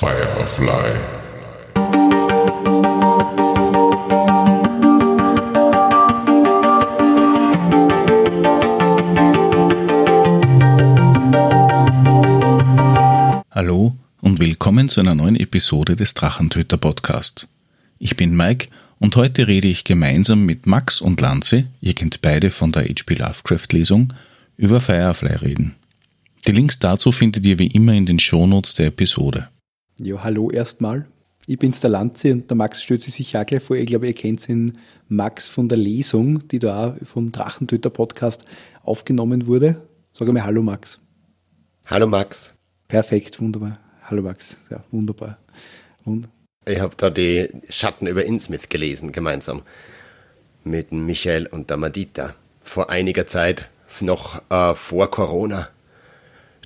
Firefly. Hallo und willkommen zu einer neuen Episode des Drachentöter Podcast. Ich bin Mike und heute rede ich gemeinsam mit Max und Lanze, ihr kennt beide von der HP Lovecraft Lesung, über Firefly reden. Die Links dazu findet ihr wie immer in den Shownotes der Episode. Ja, hallo erstmal. Ich bin's der Lanze und der Max stellt sich sicher auch gleich vor. Ich glaube, ihr kennt den Max von der Lesung, die da vom Drachentöter Podcast aufgenommen wurde. Sag einmal Hallo Max. Hallo Max. Perfekt, wunderbar. Hallo Max. Ja, wunderbar. Und ich habe da die Schatten über Innsmouth gelesen, gemeinsam mit Michael und der Madita. Vor einiger Zeit, noch äh, vor Corona.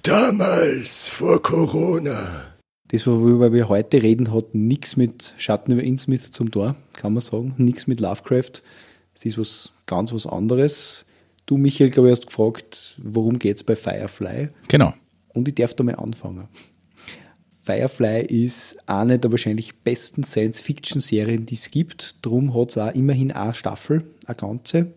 Damals, vor Corona. Das, worüber wir heute reden, hat nichts mit Schatten über Innsmouth zum Tor, kann man sagen. Nichts mit Lovecraft. Es ist was ganz was anderes. Du, Michael, glaube ich, hast gefragt, worum geht es bei Firefly? Genau. Und ich darf da mal anfangen. Firefly ist eine der wahrscheinlich besten Science-Fiction-Serien, die es gibt. Drum hat es auch immerhin eine Staffel, eine ganze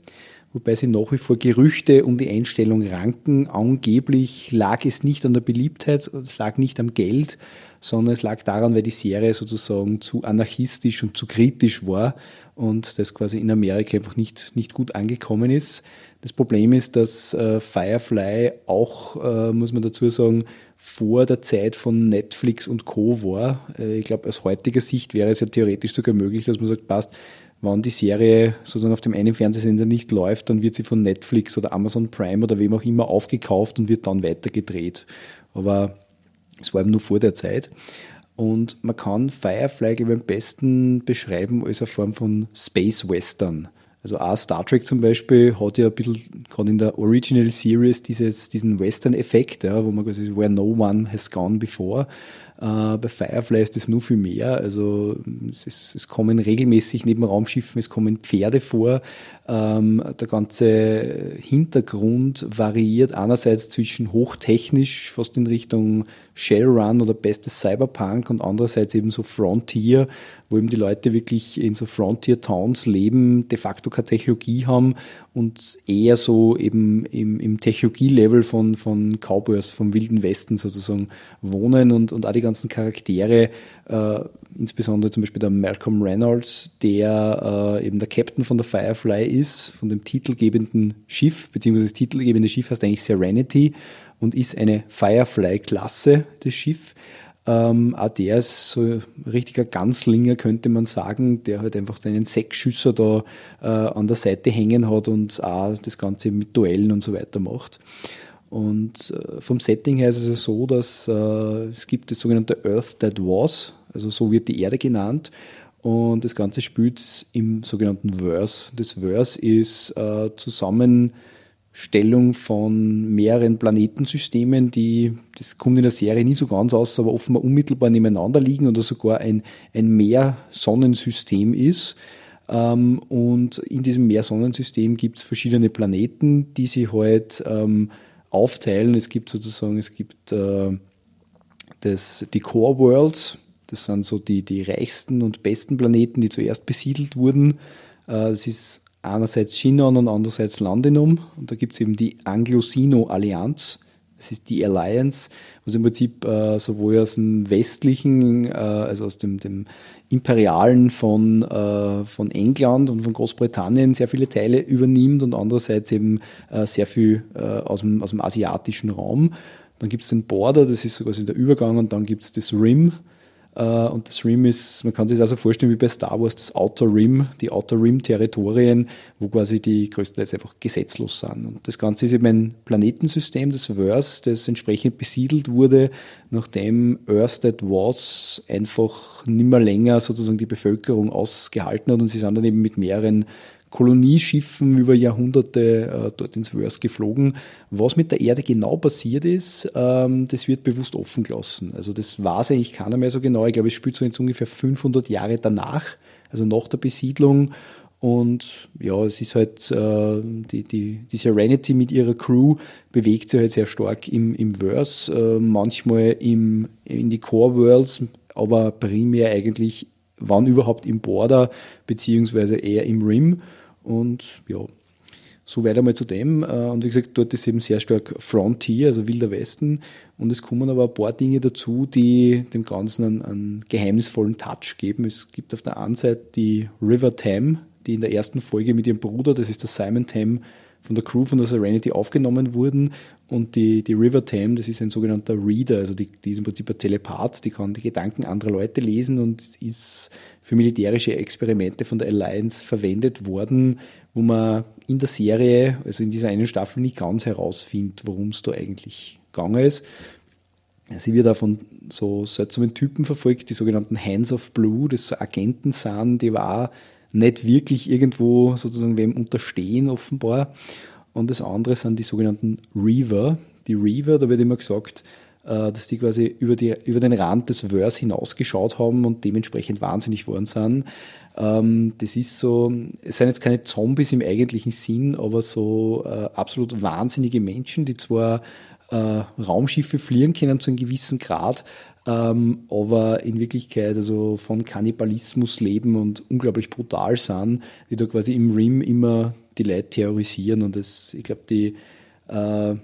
wobei sie nach wie vor Gerüchte um die Einstellung ranken. Angeblich lag es nicht an der Beliebtheit, es lag nicht am Geld, sondern es lag daran, weil die Serie sozusagen zu anarchistisch und zu kritisch war und das quasi in Amerika einfach nicht, nicht gut angekommen ist. Das Problem ist, dass äh, Firefly auch, äh, muss man dazu sagen, vor der Zeit von Netflix und Co. war. Äh, ich glaube, aus heutiger Sicht wäre es ja theoretisch sogar möglich, dass man sagt, passt, wenn die Serie sozusagen auf dem einen Fernsehsender nicht läuft, dann wird sie von Netflix oder Amazon Prime oder wem auch immer aufgekauft und wird dann weiter gedreht. Aber es war eben nur vor der Zeit. Und man kann Firefly glaube ich, am besten beschreiben als eine Form von Space Western. Also auch Star Trek zum Beispiel hat ja ein bisschen, gerade in der Original Series, dieses, diesen Western-Effekt, ja, wo man quasi, where no one has gone before. Äh, bei Firefly ist das nur viel mehr. Also es, ist, es kommen regelmäßig neben Raumschiffen, es kommen Pferde vor. Ähm, der ganze Hintergrund variiert einerseits zwischen hochtechnisch, fast in Richtung Shadowrun oder bestes Cyberpunk und andererseits eben so Frontier, wo eben die Leute wirklich in so Frontier Towns leben, de facto keine Technologie haben und eher so eben im, im Technologie-Level von, von Cowboys, vom Wilden Westen sozusagen wohnen und, und auch die ganzen Charaktere, äh, insbesondere zum Beispiel der Malcolm Reynolds, der äh, eben der Captain von der Firefly ist, von dem titelgebenden Schiff, beziehungsweise das titelgebende Schiff heißt eigentlich Serenity und ist eine Firefly-Klasse, das Schiff. Ähm, auch der ist so ein richtiger Ganzlinger, könnte man sagen, der halt einfach einen Sechsschüsser da äh, an der Seite hängen hat und auch das Ganze mit Duellen und so weiter macht. Und äh, vom Setting her ist es so, dass äh, es gibt das sogenannte Earth That Was, also so wird die Erde genannt. Und das Ganze spielt im sogenannten Verse. Das Verse ist äh, zusammen Stellung von mehreren Planetensystemen, die, das kommt in der Serie nie so ganz aus, aber offenbar unmittelbar nebeneinander liegen oder sogar ein, ein Mehr-Sonnensystem ist. Ähm, und in diesem Mehr-Sonnensystem gibt es verschiedene Planeten, die sich halt ähm, aufteilen. Es gibt sozusagen, es gibt äh, das, die Core Worlds, das sind so die, die reichsten und besten Planeten, die zuerst besiedelt wurden. Äh, das ist einerseits Chinon und andererseits Landinum. Und da gibt es eben die Anglo-Sino-Allianz. Das ist die Alliance, was im Prinzip äh, sowohl aus dem westlichen, äh, also aus dem, dem Imperialen von, äh, von England und von Großbritannien sehr viele Teile übernimmt und andererseits eben äh, sehr viel äh, aus, dem, aus dem asiatischen Raum. Dann gibt es den Border, das ist sogar der Übergang, und dann gibt es das Rim, äh, und das Rim ist, man kann sich das also vorstellen wie bei Star Wars, das Outer Rim, die Outer Rim-Territorien, wo quasi die größtenteils einfach gesetzlos sind. Und das Ganze ist eben ein Planetensystem, das Verse, das entsprechend besiedelt wurde, nachdem Earth That Was einfach nimmer länger sozusagen die Bevölkerung ausgehalten hat und sie sind dann eben mit mehreren Kolonieschiffen über Jahrhunderte äh, dort ins Verse geflogen. Was mit der Erde genau passiert ist, ähm, das wird bewusst offen gelassen. Also das weiß eigentlich keiner mehr so genau. Ich glaube, es spielt so jetzt ungefähr 500 Jahre danach, also nach der Besiedlung. Und ja, es ist halt äh, die, die, die Serenity mit ihrer Crew bewegt sich halt sehr stark im, im Verse, äh, manchmal im, in die Core Worlds aber primär eigentlich, wann überhaupt im Border, beziehungsweise eher im Rim. Und ja, so weiter mal zu dem. Äh, und wie gesagt, dort ist eben sehr stark Frontier, also Wilder Westen. Und es kommen aber ein paar Dinge dazu, die dem Ganzen einen, einen geheimnisvollen Touch geben. Es gibt auf der einen Seite die River Tam, die in der ersten Folge mit ihrem Bruder, das ist der Simon Tam, von der Crew von der Serenity aufgenommen wurden. Und die, die River Tam, das ist ein sogenannter Reader, also die, die ist im Prinzip ein Telepath, die kann die Gedanken anderer Leute lesen und ist für militärische Experimente von der Alliance verwendet worden, wo man in der Serie, also in dieser einen Staffel, nicht ganz herausfindet, worum es da eigentlich gegangen ist. Sie wird auch von so seltsamen Typen verfolgt, die sogenannten Hands of Blue, das so Agenten sind, die war nicht wirklich irgendwo sozusagen wem unterstehen offenbar. Und das andere sind die sogenannten Reaver. Die Reaver, da wird immer gesagt, äh, dass die quasi über, die, über den Rand des Verse hinausgeschaut haben und dementsprechend wahnsinnig worden sind. Ähm, das ist so, es sind jetzt keine Zombies im eigentlichen Sinn, aber so äh, absolut wahnsinnige Menschen, die zwar äh, Raumschiffe fliegen können zu einem gewissen Grad, ähm, aber in Wirklichkeit also von Kannibalismus leben und unglaublich brutal sind, die da quasi im Rim immer die Leute terrorisieren und das, ich glaube, die, äh,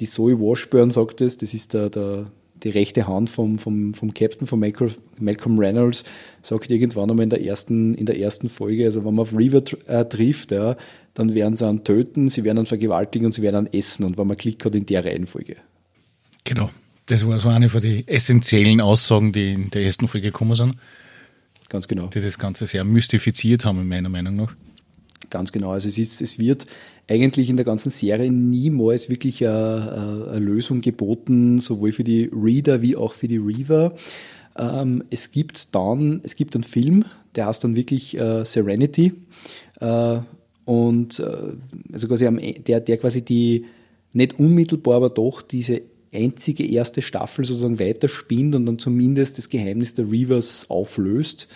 die Zoe Washburn sagt das, das ist der, der, die rechte Hand vom, vom, vom Captain von Malcolm Reynolds, sagt irgendwann einmal in der ersten, in der ersten Folge, also wenn man auf River äh, trifft, ja, dann werden sie an töten, sie werden dann vergewaltigen und sie werden dann essen und wenn man Klick hat in der Reihenfolge. Genau. Das war so eine von den essentiellen Aussagen, die in der ersten Folge gekommen sind. Ganz genau. Die das Ganze sehr mystifiziert haben, in meiner Meinung nach. Ganz genau. Also es, ist, es wird eigentlich in der ganzen Serie niemals wirklich eine, eine Lösung geboten, sowohl für die Reader wie auch für die Reaver. Ähm, es gibt dann, es gibt einen Film, der heißt dann wirklich äh, Serenity. Äh, und äh, also quasi e, der, der quasi die nicht unmittelbar, aber doch diese einzige erste Staffel sozusagen weiterspinnt und dann zumindest das Geheimnis der Reavers auflöst.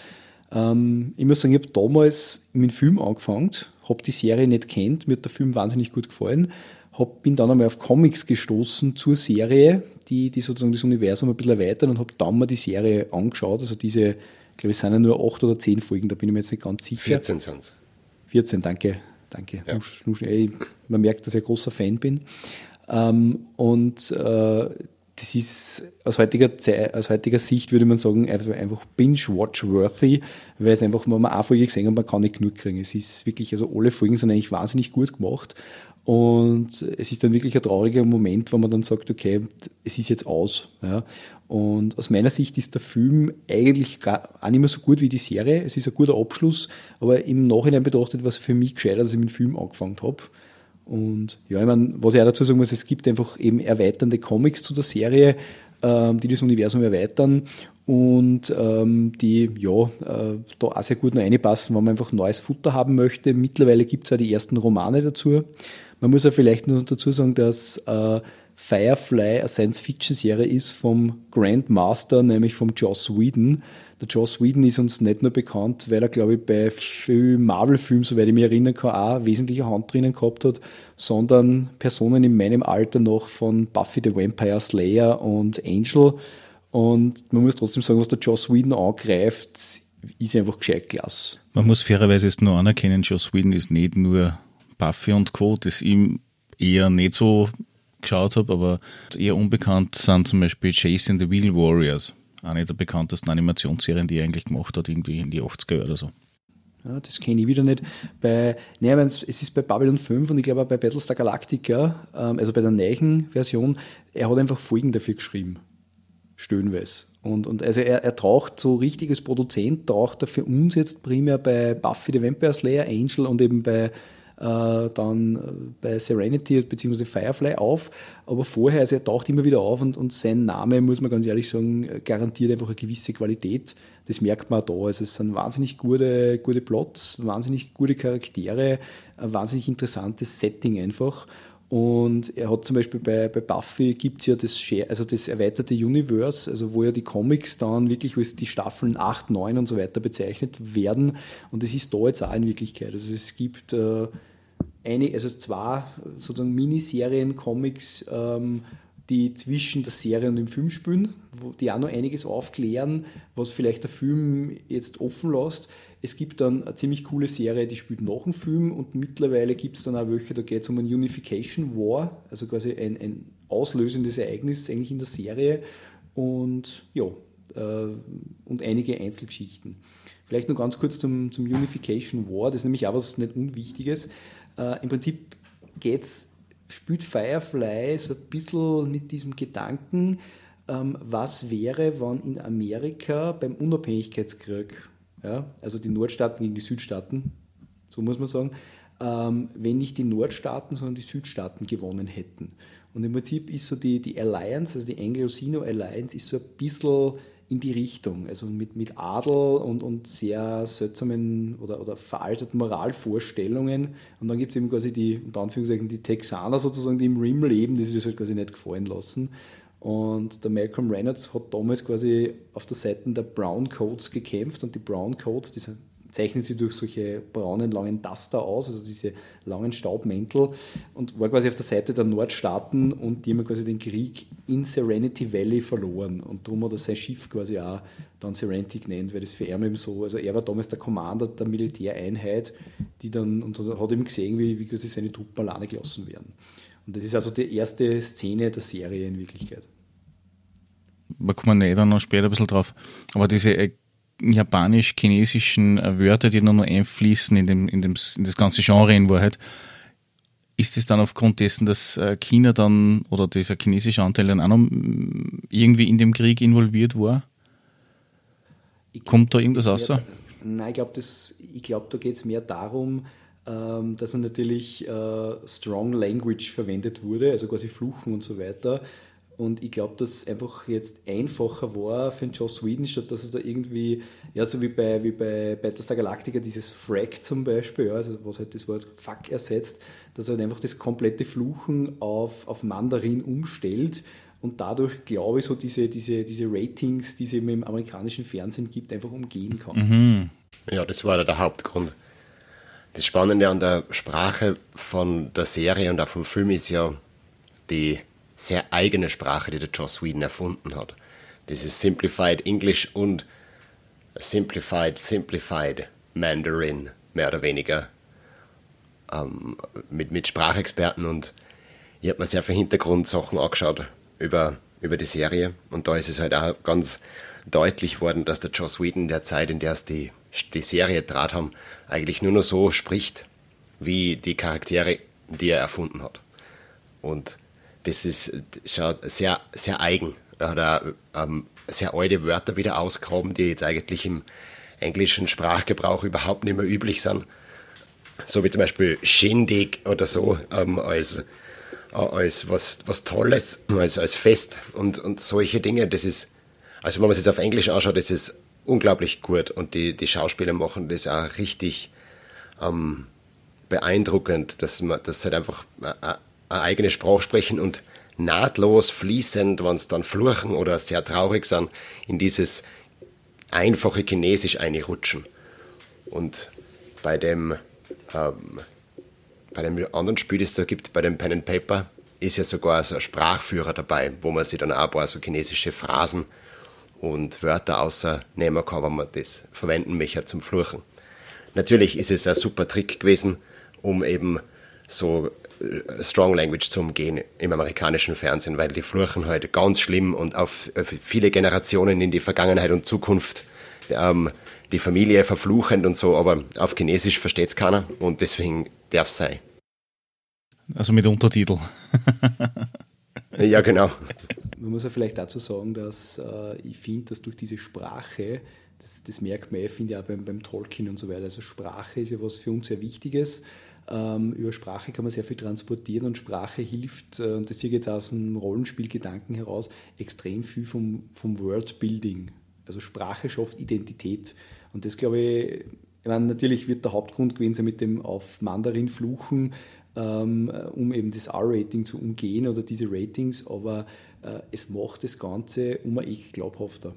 Ähm, ich muss sagen, ich habe damals mit dem Film angefangen, habe die Serie nicht kennt, mir hat der Film wahnsinnig gut gefallen, hab, bin dann einmal auf Comics gestoßen zur Serie, die, die sozusagen das Universum ein bisschen erweitern und habe dann mal die Serie angeschaut. Also diese, ich glaube, es sind ja nur acht oder zehn Folgen, da bin ich mir jetzt nicht ganz sicher. 14 sind es. 14, danke. Danke. Ja. Man merkt, dass ich ein großer Fan bin. Ähm, und äh, das ist aus heutiger, Zeit, aus heutiger Sicht, würde man sagen, einfach binge-watch-worthy, weil es einfach, wenn man eine Folge gesehen hat, man kann nicht genug kriegen. Es ist wirklich, also alle Folgen sind eigentlich wahnsinnig gut gemacht. Und es ist dann wirklich ein trauriger Moment, wenn man dann sagt, okay, es ist jetzt aus. Ja. Und aus meiner Sicht ist der Film eigentlich gar, auch nicht mehr so gut wie die Serie. Es ist ein guter Abschluss, aber im Nachhinein betrachtet war es für mich gescheiter, dass ich mit dem Film angefangen habe. Und ja, ich meine, was ich auch dazu sagen muss, es gibt einfach eben erweiternde Comics zu der Serie, ähm, die das Universum erweitern und ähm, die ja äh, da auch sehr gut noch reinpassen, wenn man einfach neues Futter haben möchte. Mittlerweile gibt es ja die ersten Romane dazu. Man muss ja vielleicht nur dazu sagen, dass äh, Firefly eine Science-Fiction-Serie ist vom Grandmaster, nämlich vom Joss Whedon. Der Joss Whedon ist uns nicht nur bekannt, weil er, glaube ich, bei vielen Marvel-Filmen, soweit ich mich erinnern kann, auch wesentliche Hand drinnen gehabt hat, sondern Personen in meinem Alter noch von Buffy the Vampire Slayer und Angel. Und man muss trotzdem sagen, was der Joss Whedon angreift, ist einfach gescheit klasse. Man muss fairerweise jetzt nur anerkennen, Joss Whedon ist nicht nur Buffy und Co., das ihm eher nicht so geschaut habe, aber eher unbekannt sind zum Beispiel Chasing the Wheel Warriors eine der bekanntesten Animationsserien, die er eigentlich gemacht hat, irgendwie in die 80er oder so. Ja, das kenne ich wieder nicht. Bei, nee, es ist bei Babylon 5 und ich glaube auch bei Battlestar Galactica, ähm, also bei der neuen Version, er hat einfach Folgen dafür geschrieben. Stöhnweise. Und, und also er, er taucht so richtig als Produzent, taucht er für uns jetzt primär bei Buffy the Vampire Slayer, Angel und eben bei äh, dann äh, bei Serenity bzw. Firefly auf, aber vorher, also er taucht immer wieder auf und, und sein Name, muss man ganz ehrlich sagen, garantiert einfach eine gewisse Qualität. Das merkt man auch da. Also es sind wahnsinnig gute, gute Plots, wahnsinnig gute Charaktere, ein wahnsinnig interessantes Setting einfach. Und er hat zum Beispiel bei, bei Buffy gibt es ja das, also das erweiterte Universe, also wo ja die Comics dann wirklich als die Staffeln 8, 9 und so weiter bezeichnet werden. Und das ist da jetzt auch in Wirklichkeit. Also es gibt äh, eine, also zwei sozusagen Miniserien, Comics, ähm, die zwischen der Serie und dem Film spielen. die auch noch einiges aufklären, was vielleicht der Film jetzt offen lässt. Es gibt dann eine ziemlich coole Serie, die spielt nach dem Film und mittlerweile gibt es dann auch welche, da geht es um einen Unification War, also quasi ein, ein auslösendes Ereignis eigentlich in der Serie und ja, äh, und einige Einzelgeschichten. Vielleicht noch ganz kurz zum, zum Unification War, das ist nämlich auch was nicht Unwichtiges. Äh, Im Prinzip geht's, spielt Firefly so ein bisschen mit diesem Gedanken, ähm, was wäre, wenn in Amerika beim Unabhängigkeitskrieg, ja, also die Nordstaaten gegen die Südstaaten, so muss man sagen, ähm, wenn nicht die Nordstaaten, sondern die Südstaaten gewonnen hätten. Und im Prinzip ist so die, die Alliance, also die Anglo-Sino Alliance, ist so ein bisschen in die Richtung. Also mit, mit Adel und, und sehr seltsamen oder, oder veralteten Moralvorstellungen. Und dann gibt es eben quasi die, unter Anführungszeichen, die Texaner sozusagen, die im Rim leben, die sich das halt quasi nicht gefallen lassen. Und der Malcolm Reynolds hat damals quasi auf der Seite der Brown Coats gekämpft und die Brown Coats, diese zeichnen sie durch solche braunen, langen Duster aus, also diese langen Staubmäntel und war quasi auf der Seite der Nordstaaten und die haben quasi den Krieg in Serenity Valley verloren und darum hat er sein Schiff quasi auch dann Serenity genannt, weil das für ihn eben so, also er war damals der Commander der Militäreinheit, die dann, und hat eben gesehen, wie, wie quasi seine Truppen alleine gelassen werden. Und das ist also die erste Szene der Serie in Wirklichkeit. Da kommen wir dann noch später ein bisschen drauf. Aber diese äh, japanisch-chinesischen äh, Wörter, die dann noch einfließen in, dem, in, dem, in das ganze Genre in Wahrheit. Ist es dann aufgrund dessen, dass äh, China dann oder dieser chinesische Anteil dann auch noch mm, irgendwie in dem Krieg involviert war? Glaub, Kommt da irgendwas raus? Nein, ich glaube, glaub, da geht es mehr darum, ähm, dass natürlich äh, Strong Language verwendet wurde, also quasi Fluchen und so weiter. Und ich glaube, dass es einfach jetzt einfacher war für den Joss Whedon, statt dass er da irgendwie, ja, so wie bei, wie bei Battlestar Galactica, dieses Frag zum Beispiel, ja, also was halt das Wort Fuck ersetzt, dass er halt einfach das komplette Fluchen auf, auf Mandarin umstellt und dadurch, glaube ich, so diese, diese, diese Ratings, die es eben im amerikanischen Fernsehen gibt, einfach umgehen kann. Mhm. Ja, das war der Hauptgrund. Das Spannende an der Sprache von der Serie und auch vom Film ist ja die sehr eigene Sprache, die der Joss Whedon erfunden hat. Ist Simplified English und Simplified, Simplified Mandarin, mehr oder weniger. Ähm, mit, mit Sprachexperten und ich habe mir sehr viele Hintergrundsachen angeschaut über, über die Serie und da ist es halt auch ganz deutlich worden, dass der Joss Whedon in der Zeit, in der es die, die Serie trat haben, eigentlich nur noch so spricht, wie die Charaktere, die er erfunden hat. Und das ist schaut sehr, sehr eigen. Da hat er ähm, sehr alte Wörter wieder ausgegraben, die jetzt eigentlich im englischen Sprachgebrauch überhaupt nicht mehr üblich sind. So wie zum Beispiel Shindig oder so, ähm, als, äh, als was, was Tolles, als, als Fest und, und solche Dinge. Das ist, also wenn man sich das auf Englisch anschaut, das ist unglaublich gut und die, die Schauspieler machen das auch richtig ähm, beeindruckend, dass man das halt einfach äh, eine eigene Sprache sprechen und nahtlos fließend, wenn es dann fluchen oder sehr traurig sind, in dieses einfache Chinesisch einrutschen. Und bei dem, ähm, bei dem anderen Spiel, das es da gibt, bei dem Pen and Paper, ist ja sogar so ein Sprachführer dabei, wo man sich dann auch ein paar so chinesische Phrasen und Wörter außernehmen kann, wenn man das verwenden möchte zum Fluchen. Natürlich ist es ein super Trick gewesen, um eben so Strong Language zu umgehen im amerikanischen Fernsehen, weil die fluchen heute ganz schlimm und auf viele Generationen in die Vergangenheit und Zukunft ähm, die Familie verfluchend und so, aber auf Chinesisch versteht es keiner und deswegen darf es sein. Also mit Untertitel. ja, genau. Man muss ja vielleicht dazu sagen, dass äh, ich finde, dass durch diese Sprache, das, das merkt man, finde ich auch beim, beim Tolkien und so weiter, also Sprache ist ja was für uns sehr Wichtiges über Sprache kann man sehr viel transportieren und Sprache hilft, äh, und das ich jetzt aus dem Rollenspielgedanken heraus, extrem viel vom, vom Worldbuilding. Also Sprache schafft Identität. Und das glaube ich, ich meine, natürlich wird der Hauptgrund gewesen sein mit dem auf Mandarin fluchen, ähm, um eben das R-Rating zu umgehen oder diese Ratings, aber äh, es macht das Ganze um ein Eck glaubhafter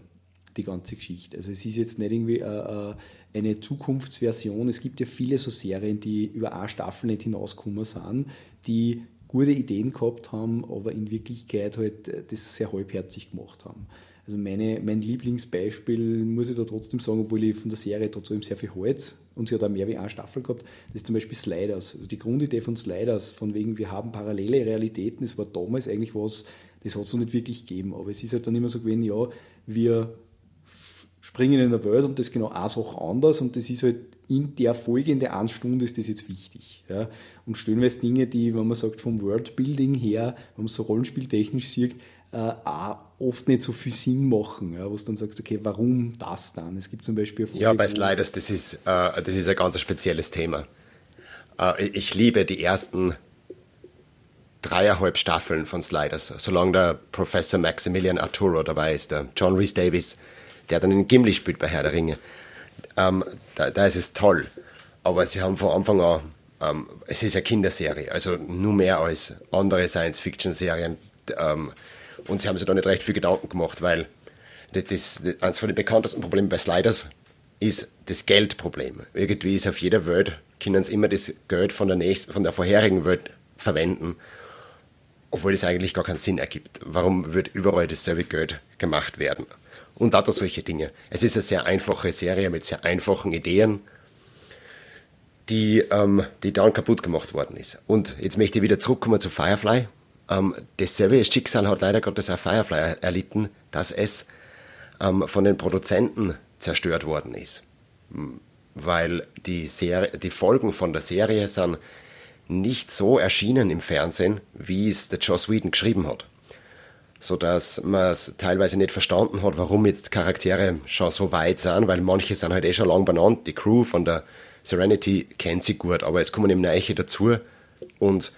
die ganze Geschichte. Also es ist jetzt nicht irgendwie äh, äh, eine Zukunftsversion. Es gibt ja viele so Serien, die über eine Staffel nicht hinausgekommen sind, die gute Ideen gehabt haben, aber in Wirklichkeit halt äh, das sehr halbherzig gemacht haben. Also meine, mein Lieblingsbeispiel muss ich da trotzdem sagen, obwohl ich von der Serie trotzdem sehr viel Holz und sie hat auch mehr wie eine Staffel gehabt, das ist zum Beispiel Sliders. Also die Grundidee von Sliders, von wegen wir haben parallele Realitäten, das war damals eigentlich was, das hat es noch nicht wirklich gegeben. Aber es ist halt dann immer so gewesen, ja, wir springen in der Welt und das ist genau eine Sache anders und das ist halt in der folgenden eine Stunde ist das jetzt wichtig. Ja. Und stellenweise Dinge, die, wenn man sagt, vom Worldbuilding her, wenn man so rollenspieltechnisch sieht, äh, auch oft nicht so viel Sinn machen, ja, wo du dann sagst, okay, warum das dann? Es gibt zum Beispiel Ja, bei Sliders, das ist, äh, das ist ein ganz spezielles Thema. Äh, ich liebe die ersten dreieinhalb Staffeln von Sliders, solange der Professor Maximilian Arturo dabei ist, der John Rhys Davis, der dann in Gimli spielt bei Herr der Ringe. Ähm, da, da, ist es toll. Aber sie haben von Anfang an, ähm, es ist eine Kinderserie, also nur mehr als andere Science-Fiction-Serien. Ähm, und sie haben sich da nicht recht viel Gedanken gemacht, weil das, das, eines von den bekanntesten Problemen bei Sliders ist das Geldproblem. Irgendwie ist auf jeder Welt, können sie immer das Geld von der, nächsten, von der vorherigen Welt verwenden, obwohl das eigentlich gar keinen Sinn ergibt. Warum wird überall dasselbe Geld gemacht werden? Und lauter solche Dinge. Es ist eine sehr einfache Serie mit sehr einfachen Ideen, die, ähm, die dann kaputt gemacht worden ist. Und jetzt möchte ich wieder zurückkommen zu Firefly. Ähm, dasselbe Schicksal hat leider Gottes auch Firefly erlitten, dass es ähm, von den Produzenten zerstört worden ist. Weil die, Serie, die Folgen von der Serie sind nicht so erschienen im Fernsehen, wie es der Joss Whedon geschrieben hat sodass man es teilweise nicht verstanden hat, warum jetzt Charaktere schon so weit sind, weil manche sind halt eh schon lang benannt. Die Crew von der Serenity kennt sie gut, aber es kommen eben Neiche dazu und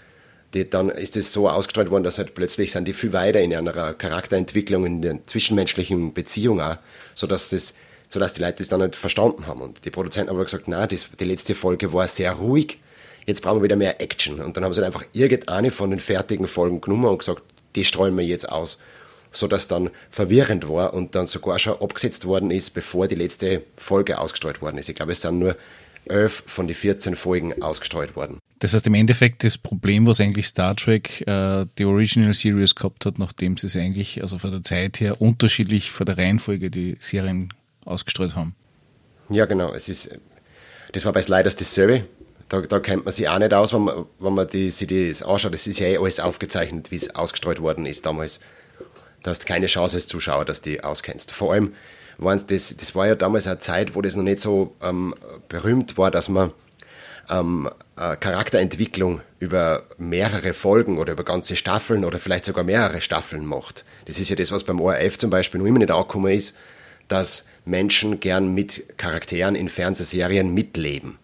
die, dann ist es so ausgestrahlt worden, dass halt plötzlich sind die viel weiter in einer Charakterentwicklung, in der zwischenmenschlichen Beziehung auch, sodass das sodass die Leute das dann nicht verstanden haben. Und die Produzenten haben aber gesagt, na, die letzte Folge war sehr ruhig, jetzt brauchen wir wieder mehr Action. Und dann haben sie einfach irgendeine von den fertigen Folgen genommen und gesagt, die streuen wir jetzt aus. So dass dann verwirrend war und dann sogar schon abgesetzt worden ist, bevor die letzte Folge ausgestreut worden ist. Ich glaube, es sind nur elf von den 14 Folgen ausgestreut worden. Das heißt im Endeffekt das Problem, was eigentlich Star Trek äh, die Original Series gehabt hat, nachdem sie es eigentlich, also von der Zeit her, unterschiedlich von der Reihenfolge die Serien ausgestreut haben. Ja, genau. Es ist, das war bei Sliders dasselbe. Da, da kennt man sich auch nicht aus, wenn man, wenn man die, sich das anschaut. Das ist ja eh alles aufgezeichnet, wie es ausgestreut worden ist damals. Da hast keine Chance als Zuschauer, dass du die auskennst. Vor allem, das, das war ja damals eine Zeit, wo das noch nicht so ähm, berühmt war, dass man ähm, äh, Charakterentwicklung über mehrere Folgen oder über ganze Staffeln oder vielleicht sogar mehrere Staffeln macht. Das ist ja das, was beim ORF zum Beispiel noch immer nicht angekommen ist, dass Menschen gern mit Charakteren in Fernsehserien mitleben.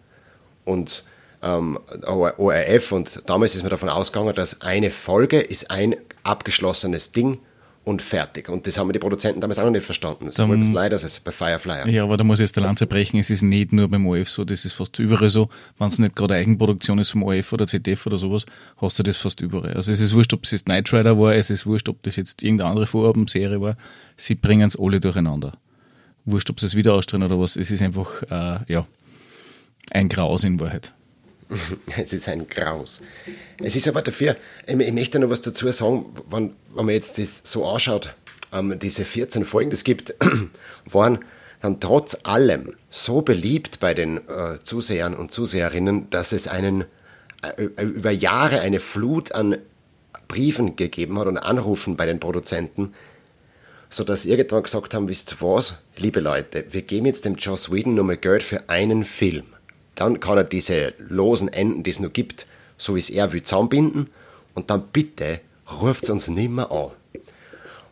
Und ähm, ORF und damals ist man davon ausgegangen, dass eine Folge ist ein abgeschlossenes Ding und fertig. Und das haben die Produzenten damals auch noch nicht verstanden. Das ist leider so bei Firefly. Ja, aber da muss ich jetzt der Lanze brechen. Es ist nicht nur beim ORF so, das ist fast überall so. Wenn es nicht gerade Eigenproduktion ist vom ORF oder ZDF oder sowas, hast du das fast überall. Also es ist wurscht, ob es jetzt Knight Rider war, es ist wurscht, ob das jetzt irgendeine andere Vorabendserie war. Sie bringen es alle durcheinander. Wurscht, ob sie es wieder ausstrahlen oder was. Es ist einfach, äh, ja, ein Graus in Wahrheit. Es ist ein Graus. Es ist aber dafür, ich möchte noch was dazu sagen, wenn, wenn man jetzt das so anschaut, ähm, diese 14 Folgen, das gibt, waren dann trotz allem so beliebt bei den äh, Zusehern und Zuseherinnen, dass es einen äh, über Jahre eine Flut an Briefen gegeben hat und Anrufen bei den Produzenten, sodass irgendwann gesagt haben, wisst ihr was, liebe Leute, wir geben jetzt dem Joss Whedon nochmal Geld für einen Film dann kann er diese losen Enden, die es noch gibt, so wie es er will, zusammenbinden und dann bitte ruft es uns nicht mehr an.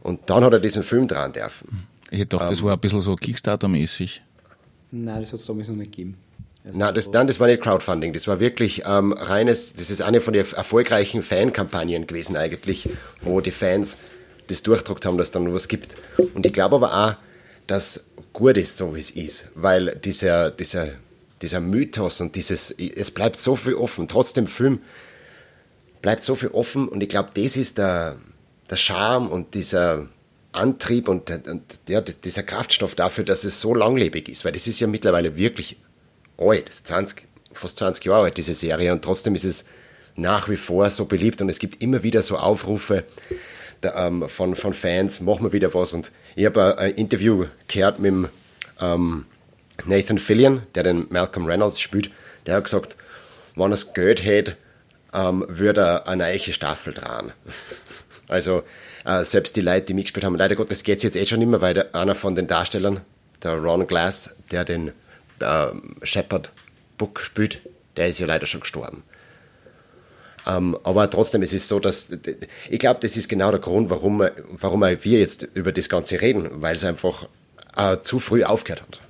Und dann hat er diesen Film dran dürfen. Ich hätte gedacht, ähm, das war ein bisschen so Kickstarter-mäßig. Nein, das hat es damals noch nicht gegeben. Also nein, das, nein, das war nicht Crowdfunding, das war wirklich ähm, reines, das ist eine von den erfolgreichen Fankampagnen gewesen eigentlich, wo die Fans das durchdruckt haben, dass es dann was gibt. Und ich glaube aber auch, dass gut ist, so wie es ist, weil dieser, dieser dieser Mythos und dieses, es bleibt so viel offen, trotz dem Film bleibt so viel offen und ich glaube, das ist der, der Charme und dieser Antrieb und, und ja, dieser Kraftstoff dafür, dass es so langlebig ist, weil das ist ja mittlerweile wirklich alt, 20, fast 20 Jahre alt, diese Serie und trotzdem ist es nach wie vor so beliebt und es gibt immer wieder so Aufrufe, ähm, von, von Fans, machen wir wieder was. Und ich habe ein Interview gehört mit dem, ähm, Nathan Fillion, der den Malcolm Reynolds spielt, der hat gesagt, wenn er das Geld hätte, ähm, würde er eine neue Staffel dran. Also äh, selbst die Leute, die mitgespielt haben, leider Gottes geht es jetzt eh schon immer, weil der, einer von den Darstellern, der Ron Glass, der den äh, Shepard Book spielt, der ist ja leider schon gestorben. Ähm, aber trotzdem, es ist so, dass ich glaube, das ist genau der Grund, warum, warum wir jetzt über das Ganze reden, weil es einfach äh, zu früh aufgehört hat.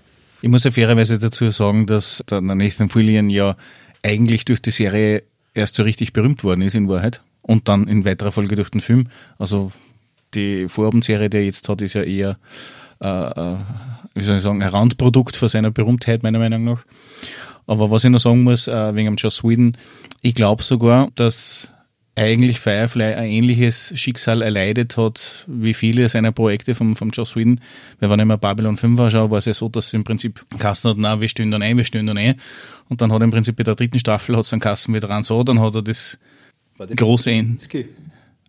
Ich muss ja fairerweise dazu sagen, dass der Nathan Fillion ja eigentlich durch die Serie erst so richtig berühmt worden ist in Wahrheit und dann in weiterer Folge durch den Film. Also die Vorabendserie, die er jetzt hat, ist ja eher, äh, äh, wie soll ich sagen, ein Randprodukt von seiner Berühmtheit, meiner Meinung nach. Aber was ich noch sagen muss, äh, wegen dem Joss Whedon, ich glaube sogar, dass eigentlich Firefly ein ähnliches Schicksal erleidet hat, wie viele seiner Projekte vom, vom Joss Whedon. Weil wenn ich mir Babylon 5 anschaue, war es ja so, dass sie im Prinzip Kassen hat, na, wir stehen dann ein, wir stehen dann ein. Und dann hat er im Prinzip bei der dritten Staffel hat es einen Kassen wieder ran so, dann hat er das große Ende.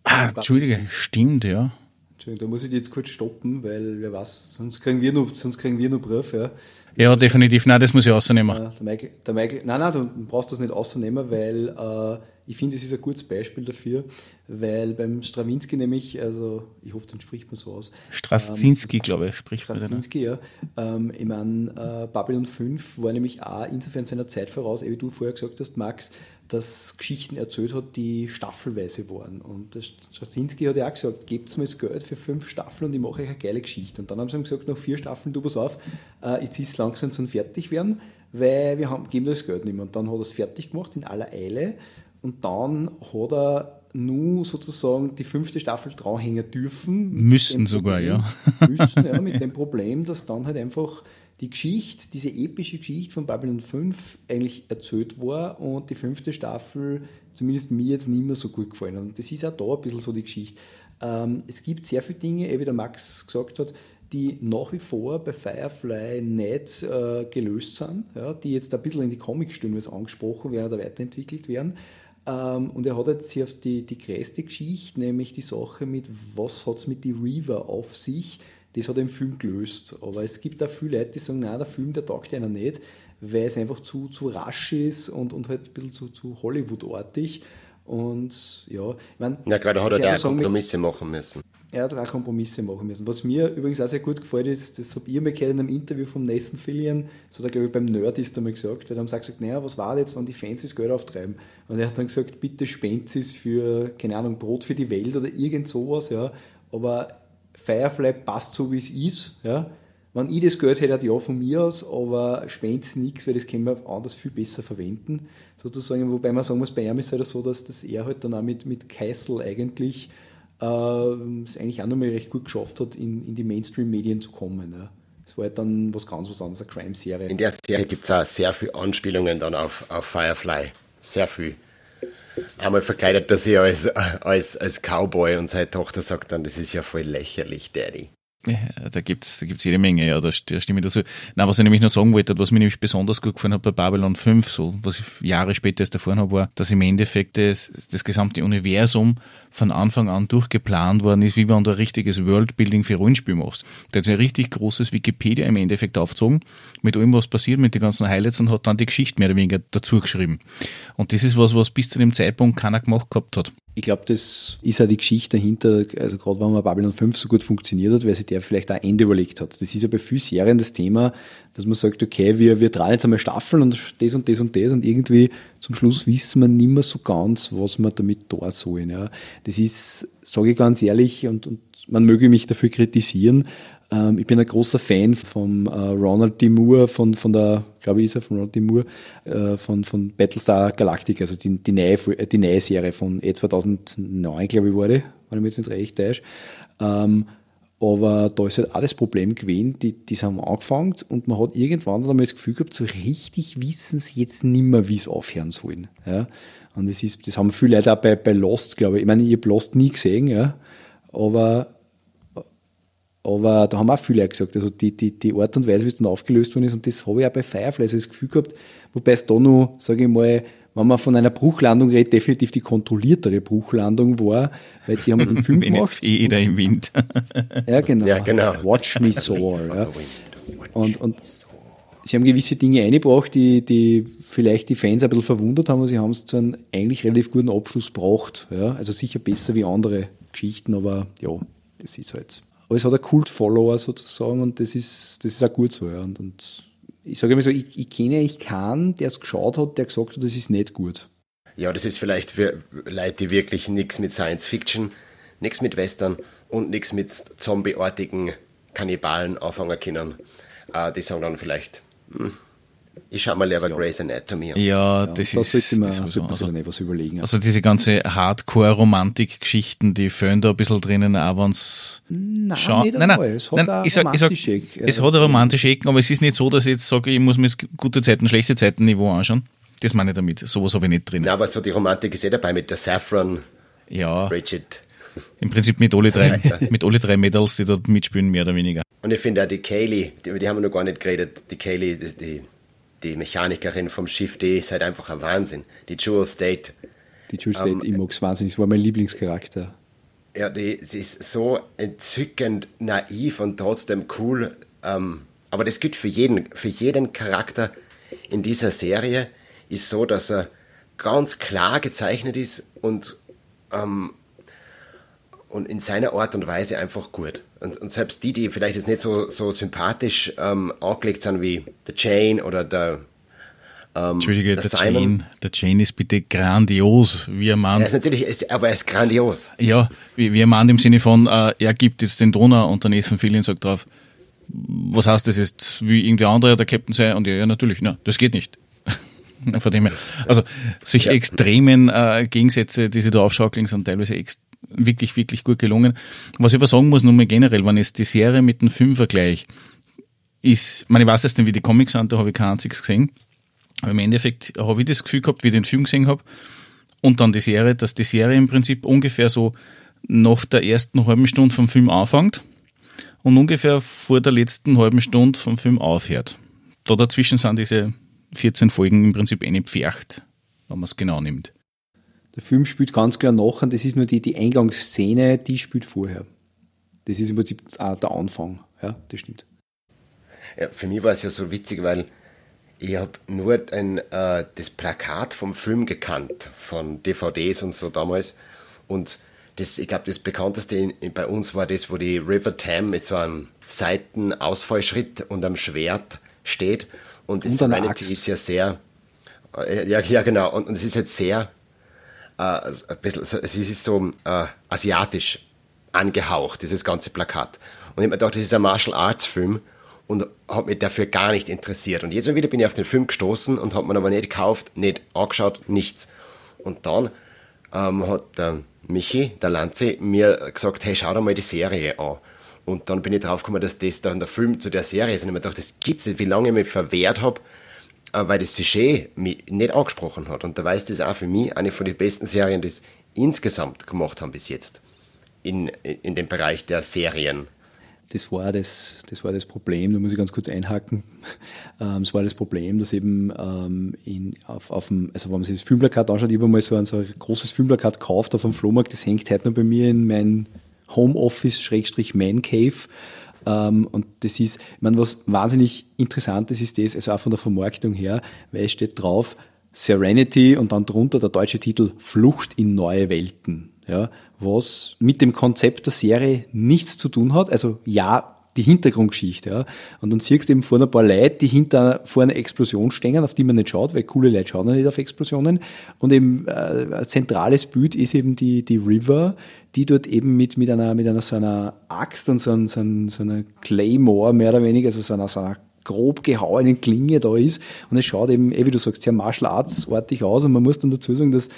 Ah, Entschuldige, stimmt, ja. Entschuldigung, da muss ich jetzt kurz stoppen, weil wer weiß, sonst kriegen wir noch, sonst kriegen wir noch Brief, ja. Ja, definitiv. Nein, das muss ich rausnehmen. Der Michael, der Michael, nein, nein, du brauchst das nicht rausnehmen, weil äh, ich finde, es ist ein gutes Beispiel dafür, weil beim Strawinski nämlich, also ich hoffe, dann spricht man so aus. Straczynski, ähm, glaube ich, spricht man. Straczynski, ja. Ähm, ich meine, äh, Babylon 5 war nämlich auch insofern seiner Zeit voraus, wie du vorher gesagt hast, Max, dass Geschichten erzählt hat, die staffelweise waren. Und Straczynski hat ja auch gesagt, gebt mir das Geld für fünf Staffeln und ich mache euch eine geile Geschichte. Und dann haben sie ihm gesagt, nach vier Staffeln, du pass auf, äh, jetzt ist es langsam zum fertig werden, weil wir haben, geben das Geld nicht mehr. Und dann hat er es fertig gemacht in aller Eile. Und dann hat er nur sozusagen die fünfte Staffel dranhängen dürfen. Müssen sogar, Problem, ja. müssen, ja, mit dem Problem, dass dann halt einfach die Geschichte, diese epische Geschichte von Babylon 5 eigentlich erzählt war und die fünfte Staffel zumindest mir jetzt nicht mehr so gut gefallen. Und das ist auch da ein bisschen so die Geschichte. Ähm, es gibt sehr viele Dinge, wie der Max gesagt hat, die nach wie vor bei Firefly nicht äh, gelöst sind, ja, die jetzt ein bisschen in die Comic-Stunde angesprochen werden oder weiterentwickelt werden. Ähm, und er hat jetzt hier auf die, die größte Geschichte, nämlich die Sache mit, was hat es mit die Reaver auf sich, das hat er im Film gelöst. Aber es gibt auch viele Leute, die sagen, nein, der Film, der taugt einer nicht, weil es einfach zu, zu rasch ist und, und halt ein bisschen zu, zu Hollywood-artig. Und ja, ich meine. Ja, gerade hat er da Kompromisse machen müssen. Er hat auch Kompromisse machen müssen. Was mir übrigens auch sehr gut gefällt ist, das habe ich mir gehört in einem Interview von Nathan Fillion, so er glaube ich beim Nerdist einmal gesagt, weil er haben gesagt, naja, was war jetzt, wenn die Fans das Geld auftreiben? Und er hat dann gesagt, bitte spendet es für, keine Ahnung, Brot für die Welt oder irgend sowas, ja. Aber Firefly passt so, wie es ist. Ja. Wenn ich das Geld hätte, ja von mir aus, aber spendet nichts, weil das können wir anders viel besser verwenden. Sozusagen, wobei man sagen muss, bei ihm ist es halt so, dass das er halt dann auch mit, mit Kessel eigentlich es eigentlich auch nochmal recht gut geschafft hat, in, in die Mainstream-Medien zu kommen. Ja. Das war halt dann was ganz was anderes, eine Crime-Serie. In der Serie gibt es auch sehr viele Anspielungen dann auf, auf Firefly. Sehr viel. Einmal verkleidet er sich als, als, als Cowboy und seine Tochter sagt dann, das ist ja voll lächerlich, Daddy. Ja, da gibt es da gibt's jede Menge, ja, da, da stimme ich dazu. Na, was ich nämlich noch sagen wollte, was mir nämlich besonders gut gefallen hat bei Babylon 5, so, was ich Jahre später erst erfahren habe, war, dass im Endeffekt das, das gesamte Universum von Anfang an durchgeplant worden ist, wie wenn du ein richtiges Worldbuilding für Rollenspiel machst. Der hat ein richtig großes Wikipedia im Endeffekt aufgezogen, mit allem, was passiert, mit den ganzen Highlights und hat dann die Geschichte mehr oder weniger dazu geschrieben. Und das ist was, was bis zu dem Zeitpunkt keiner gemacht gehabt hat. Ich glaube, das ist ja die Geschichte dahinter, also gerade wenn man Babylon 5 so gut funktioniert hat, weil sich der vielleicht ein Ende überlegt hat. Das ist ja bei vielen Serien das Thema, dass man sagt, okay, wir, wir drehen jetzt einmal Staffeln und das und das und das und irgendwie zum Schluss wissen wir nicht mehr so ganz, was wir damit da sollen. Ja. Das ist, sage ich ganz ehrlich, und, und man möge mich dafür kritisieren, ähm, ich bin ein großer Fan von äh, Ronald D. Moore, von, von der, glaube ich, ist er von Ronald D. Moore, äh, von, von Battlestar Galactica, also die, die, neue, die neue Serie von eh 2009, glaube ich, wurde, wenn ich mir jetzt nicht recht täusche. Ähm, aber da ist halt auch das Problem gewesen, die, die haben angefangen und man hat irgendwann einmal das Gefühl gehabt, so richtig wissen sie jetzt nicht mehr, wie es aufhören sollen. Ja? Und das, ist, das haben viele Leute auch bei, bei Lost, glaube ich. Ich meine, ich habe Lost nie gesehen, ja? aber aber da haben auch viele gesagt, also die, die, die Art und Weise, wie es dann aufgelöst worden ist, und das habe ich auch bei Firefly so das Gefühl gehabt, wobei es da noch, sage ich mal, wenn man von einer Bruchlandung redet, definitiv die kontrolliertere Bruchlandung war, weil die haben den Film gemacht. Feder im Wind. ja, genau. Ja, genau. Watch me soar. Ja. Und, und sie haben gewisse Dinge eingebracht, die, die vielleicht die Fans ein bisschen verwundert haben, aber sie haben es zu einem eigentlich relativ guten Abschluss gebracht. Ja. Also sicher besser wie andere Geschichten, aber ja, das ist halt. Aber es hat einen Kult-Follower sozusagen und das ist, das ist auch gut so. Ja. Und, und ich sage immer so, ich, ich kenne eigentlich keinen, der es geschaut hat, der gesagt hat, das ist nicht gut. Ja, das ist vielleicht für Leute, die wirklich nichts mit Science Fiction, nichts mit Western und nichts mit zombieartigen Kannibalen anfangen können. Äh, die sagen dann vielleicht, hm, ich schaue mal lieber. Grey's Anatomy an. Ja, das ja, ist. Da sollte man, das man also, was überlegen. Also diese ganze Hardcore-Romantik-Geschichten, die fehlen da ein bisschen drinnen, auch wenn es. Nein, nein, nein, nein, es hat nein, ich sag, ich sag, Es hat eine romantische Ecken, aber es ist nicht so, dass ich jetzt sage, ich muss mir das gute Zeiten, schlechte Zeiten Niveau anschauen. Das meine ich damit. Sowas habe ich nicht drin. Ja, aber so die Romantik ist eh dabei mit der Saffron, ja. Bridget. Im Prinzip mit alle drei, mit alle drei Medals, die dort mitspielen, mehr oder weniger. Und ich finde auch die Kaylee, die, die haben wir noch gar nicht geredet, die Kaylee, die, die die Mechanikerin vom Schiff D ist halt einfach ein Wahnsinn. Die Jewel State. Die Jewel State, ähm, ich mag es wahnsinnig, das war mein Lieblingscharakter. Ja, die, sie ist so entzückend naiv und trotzdem cool. Ähm, aber das gilt für jeden, für jeden Charakter in dieser Serie, ist so, dass er ganz klar gezeichnet ist und, ähm, und in seiner Art und Weise einfach gut. Und, und, selbst die, die vielleicht jetzt nicht so, so sympathisch ähm, angelegt sind wie der Jane oder der ähm, Entschuldige, der, der Jane, der Jane ist bitte grandios, wie er meint. Er ist natürlich, aber er ist grandios. Ja, wie, wie er meint im Sinne von, äh, er gibt jetzt den Donner und der Nathan Fillion sagt drauf, was heißt das jetzt, wie irgendein anderer der Captain sei? Und er, ja, natürlich, na, das geht nicht. Von dem her. Also, sich ja. extremen äh, Gegensätze, die sie da aufschaukeln, sind teilweise extrem wirklich, wirklich gut gelungen. Was ich aber sagen muss, nur mal generell, wenn ich die Serie mit dem Film vergleiche, ist, ich meine, ich weiß jetzt nicht, wie die Comics sind, da habe ich kein einziges gesehen. Aber im Endeffekt habe ich das Gefühl gehabt, wie ich den Film gesehen habe und dann die Serie, dass die Serie im Prinzip ungefähr so nach der ersten halben Stunde vom Film anfängt und ungefähr vor der letzten halben Stunde vom Film aufhört. Da dazwischen sind diese 14 Folgen im Prinzip eine Pfercht, wenn man es genau nimmt. Der Film spielt ganz klar nach und das ist nur die, die Eingangsszene, die spielt vorher. Das ist im Prinzip auch der Anfang. Ja, das stimmt. Ja, für mich war es ja so witzig, weil ich habe nur ein, äh, das Plakat vom Film gekannt, von DVDs und so damals. Und das, ich glaube, das bekannteste in, in, bei uns war das, wo die River Tam mit so einem Seitenausfallschritt und einem Schwert steht. Und das und ist ja sehr, äh, ja, ja genau, und es ist jetzt sehr äh, ein bisschen, es ist so äh, asiatisch angehaucht, dieses ganze Plakat. Und ich habe mir gedacht, das ist ein Martial Arts Film und habe mich dafür gar nicht interessiert. Und jetzt mal wieder bin ich auf den Film gestoßen und habe mir aber nicht gekauft, nicht angeschaut, nichts. Und dann ähm, hat der Michi, der Lanze, mir gesagt, hey, schau dir mal die Serie an. Und dann bin ich drauf gekommen, dass das dann der Film zu der Serie ist. Und ich habe mir gedacht, das gibt's nicht, wie lange ich mich verwehrt habe, weil das Sujet mich nicht angesprochen hat. Und da weiß das auch für mich eine von den besten Serien, die es insgesamt gemacht haben bis jetzt. In, in dem Bereich der Serien. Das war das, das war das Problem, da muss ich ganz kurz einhaken. Ähm, es war das Problem, dass eben ähm, in, auf, auf dem, also wenn man sich das Filmplakat anschaut, ich habe mal so ein, so ein großes Filmplakat gekauft auf dem Flohmarkt, das hängt heute noch bei mir in mein Homeoffice-Man Cave ähm, und das ist, ich meine, was wahnsinnig interessantes ist das, also auch von der Vermarktung her, weil es steht drauf, Serenity und dann drunter der deutsche Titel Flucht in neue Welten. Ja, was mit dem Konzept der Serie nichts zu tun hat. Also ja, die Hintergrundgeschichte. Ja. Und dann siehst du eben vor ein paar Leute, die hinter vor einer Explosion stehen, auf die man nicht schaut, weil coole Leute schauen ja nicht auf Explosionen. Und eben äh, ein zentrales Bild ist eben die, die River, die dort eben mit, mit einer, mit einer so einer Axt und so, einer, so, einer, so einer Claymore mehr oder weniger, also so einer, so einer grob gehauenen Klinge da ist. Und es schaut eben, eh wie du sagst, sehr Martial Arts-artig aus. Und man muss dann dazu sagen, dass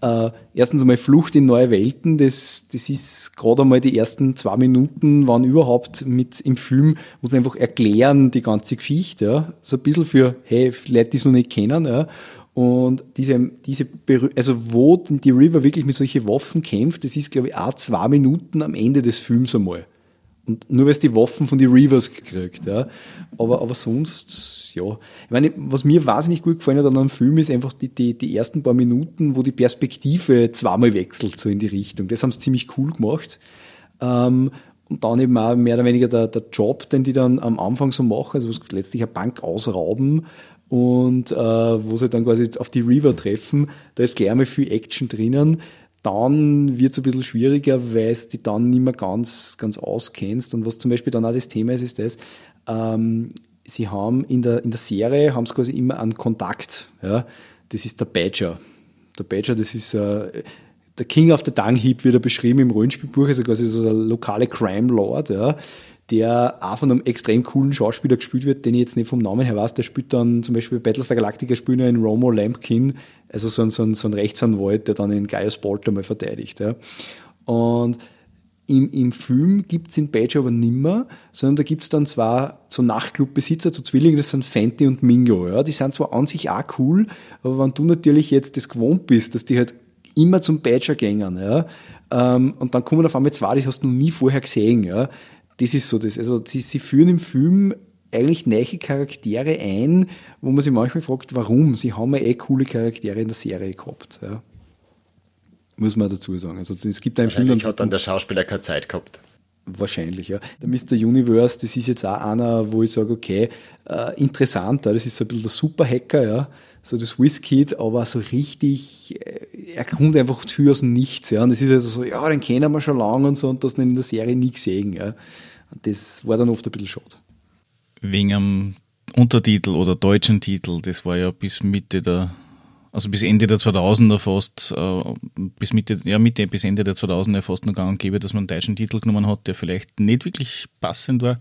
äh, erstens einmal Flucht in neue Welten, das, das ist gerade einmal die ersten zwei Minuten, wann überhaupt mit im Film, muss einfach erklären die ganze Geschichte, ja. So ein bisschen für, hey, Leute, die es noch nicht kennen, ja. Und diese, diese, also wo die River wirklich mit solchen Waffen kämpft, das ist, glaube ich, auch zwei Minuten am Ende des Films einmal. Und nur weil es die Waffen von den Reavers gekriegt, ja. Aber, aber sonst, ja. Ich meine, was mir wahnsinnig gut gefallen hat an einem Film ist einfach die, die, die ersten paar Minuten, wo die Perspektive zweimal wechselt, so in die Richtung. Das haben sie ziemlich cool gemacht. Ähm, und dann eben auch mehr oder weniger der, der Job, den die dann am Anfang so machen, also letztlich eine Bank ausrauben und äh, wo sie dann quasi auf die Reaver treffen, da ist gleich einmal viel Action drinnen dann wird es ein bisschen schwieriger, weil es die dann nicht mehr ganz, ganz auskennst. Und was zum Beispiel dann auch das Thema ist, ist das, ähm, sie haben in der, in der Serie haben sie quasi immer einen Kontakt. Ja? Das ist der Badger. Der Badger, das ist äh, der King of the Dung wird er beschrieben im Rollenspielbuch, also quasi so der lokale Crime Lord, ja, der auch von einem extrem coolen Schauspieler gespielt wird, den ich jetzt nicht vom Namen her weiß. Der spielt dann zum Beispiel bei Battlestar Galactica spielt er in Romo Lampkin, also so ein, so ein, so ein Rechtsanwalt, der dann in Gaius Baltimore verteidigt. Ja. Und im, im Film gibt's in Badger aber nimmer, sondern da gibt's dann zwar so Nachtclubbesitzer, so Zwillinge, das sind Fenty und Mingo. Ja. Die sind zwar an sich auch cool, aber wenn du natürlich jetzt das gewohnt bist, dass die halt immer zum Badger gängen, ja, ähm, und dann kommen auf einmal zwei, die hast du noch nie vorher gesehen, ja, das ist so das. Also sie, sie führen im Film eigentlich neue Charaktere ein, wo man sich manchmal fragt, warum. Sie haben ja eh coole Charaktere in der Serie gehabt. Ja. Muss man dazu sagen. Also es gibt einen Film. hat dann der Schauspieler keine Zeit gehabt. Wahrscheinlich, ja. Der Mr. Universe, das ist jetzt auch einer, wo ich sage, okay, äh, interessant, das ist so ein bisschen der Superhacker, ja, so das Whisky, aber so richtig, äh, er kommt einfach zu aus dem Nichts, ja, und das ist also so, ja, den kennen wir schon lange und so, und das in der Serie nie gesehen, ja. Und das war dann oft ein bisschen schade wegen einem Untertitel oder deutschen Titel, das war ja bis Mitte der, also bis Ende der 2000er fast, äh, bis Mitte, ja Mitte bis Ende der 2000er fast noch gang und gäbe, dass man einen deutschen Titel genommen hat, der vielleicht nicht wirklich passend war.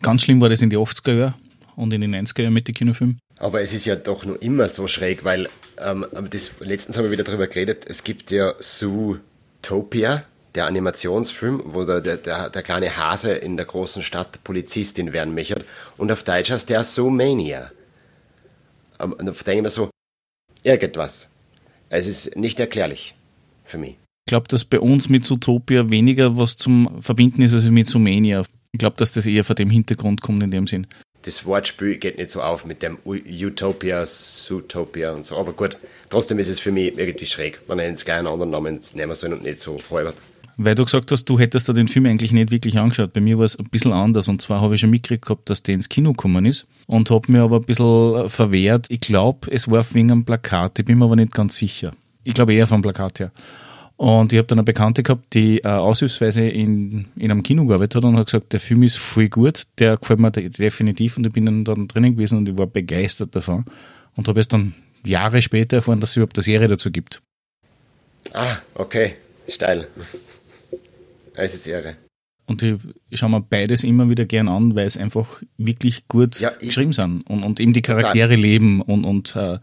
Ganz schlimm war das in die 80er Jahre und in den 90er Jahren mit den Kinofilmen. Aber es ist ja doch nur immer so schräg, weil ähm, das, letztens haben wir wieder darüber geredet, es gibt ja Zootopia, der Animationsfilm, wo der, der, der, kleine Hase in der großen Stadt Polizistin werden möchte. Und auf Deutsch heißt der Zoomania. Und da denke ich mir so, irgendwas. Es ist nicht erklärlich für mich. Ich glaube, dass bei uns mit Zootopia weniger was zum Verbinden ist als mit Zoomania. Ich glaube, dass das eher vor dem Hintergrund kommt in dem Sinn. Das Wortspiel geht nicht so auf mit dem Utopia, Zootopia und so. Aber gut, trotzdem ist es für mich irgendwie schräg, wenn er jetzt gleich einen anderen Namen nehmen soll und nicht so halbert. Weil du gesagt hast, du hättest da den Film eigentlich nicht wirklich angeschaut. Bei mir war es ein bisschen anders. Und zwar habe ich schon mitgekriegt gehabt, dass der ins Kino gekommen ist und habe mir aber ein bisschen verwehrt. Ich glaube, es war wegen einem Plakat. Ich bin mir aber nicht ganz sicher. Ich glaube eher vom Plakat her. Und ich habe dann eine Bekannte gehabt, die äh, aushilfsweise in, in einem Kino gearbeitet hat und hat gesagt, der Film ist voll gut, der gefällt mir definitiv und ich bin dann, dann drinnen gewesen und ich war begeistert davon und habe es dann Jahre später erfahren, dass es überhaupt eine Serie dazu gibt. Ah, okay, steil. Es ist irre. Und ich schaue mir beides immer wieder gern an, weil es einfach wirklich gut ja, geschrieben sind und, und eben die Charaktere leben und, und äh,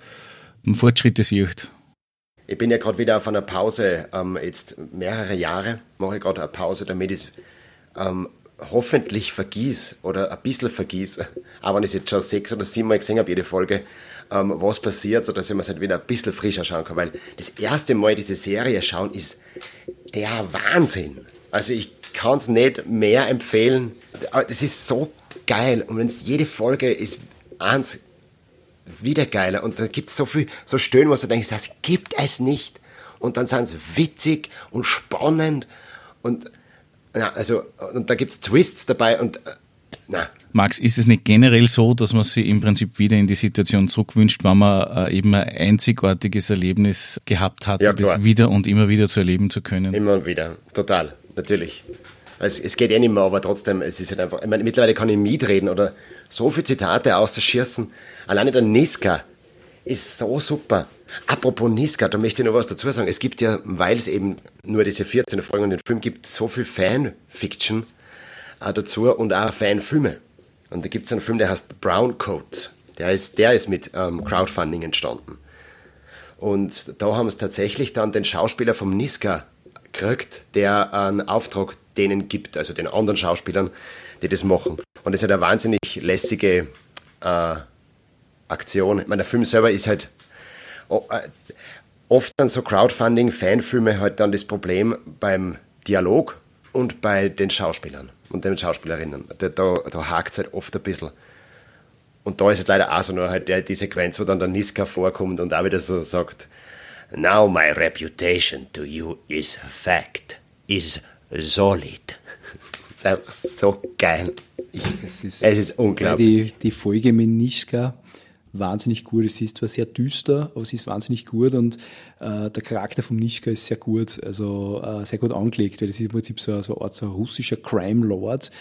Fortschritte sieht. Ich bin ja gerade wieder auf einer Pause, ähm, jetzt mehrere Jahre mache ich gerade eine Pause, damit ich ähm, hoffentlich vergieß oder ein bisschen vergieß, aber wenn ich es jetzt schon sechs oder sieben Mal gesehen habe, jede Folge, ähm, was passiert, sodass ich mir es halt wieder ein bisschen frischer schauen kann. Weil das erste Mal diese Serie schauen ist der Wahnsinn. Also ich kann es nicht mehr empfehlen. Es ist so geil und jede Folge ist eins wieder geiler und da gibt es so viel, so Stöhnen, was du denkst, das gibt es nicht. Und dann sind es witzig und spannend und ja, also und da gibt es Twists dabei und äh, na. Max, ist es nicht generell so, dass man sich im Prinzip wieder in die Situation zurückwünscht, wenn man äh, eben ein einzigartiges Erlebnis gehabt hat, ja, das wieder und immer wieder zu erleben zu können? Immer und wieder, total natürlich. Es, es geht eh nicht mehr, aber trotzdem, es ist halt einfach, ich meine, mittlerweile kann ich mitreden oder so viele Zitate ausschießen. Alleine der Niska ist so super. Apropos Niska, da möchte ich noch was dazu sagen. Es gibt ja, weil es eben nur diese 14 Folgen und den Film gibt, so viel Fanfiction äh, dazu und auch Fanfilme. Und da gibt es einen Film, der heißt Brown Coat. Der ist, der ist mit ähm, Crowdfunding entstanden. Und da haben es tatsächlich dann den Schauspieler vom Niska kriegt, der einen Auftrag denen gibt, also den anderen Schauspielern, die das machen. Und das ist halt eine wahnsinnig lässige äh, Aktion. Ich meine, der Film selber ist halt oh, äh, oft dann so Crowdfunding, Fanfilme halt dann das Problem beim Dialog und bei den Schauspielern. und den Schauspielerinnen. Da, da, da hakt es halt oft ein bisschen. Und da ist es leider auch so nur halt die Sequenz, wo dann der Niska vorkommt und auch wieder so sagt, Now my reputation to you is a fact, is solid. Das ist einfach so geil. Es, ist, es ist unglaublich. Die, die Folge mit Niska wahnsinnig gut. Es ist zwar sehr düster, aber sie ist wahnsinnig gut und äh, der Charakter von Nischka ist sehr gut, also äh, sehr gut angelegt, weil das ist im Prinzip so, so, ein, so ein russischer Crime Lord,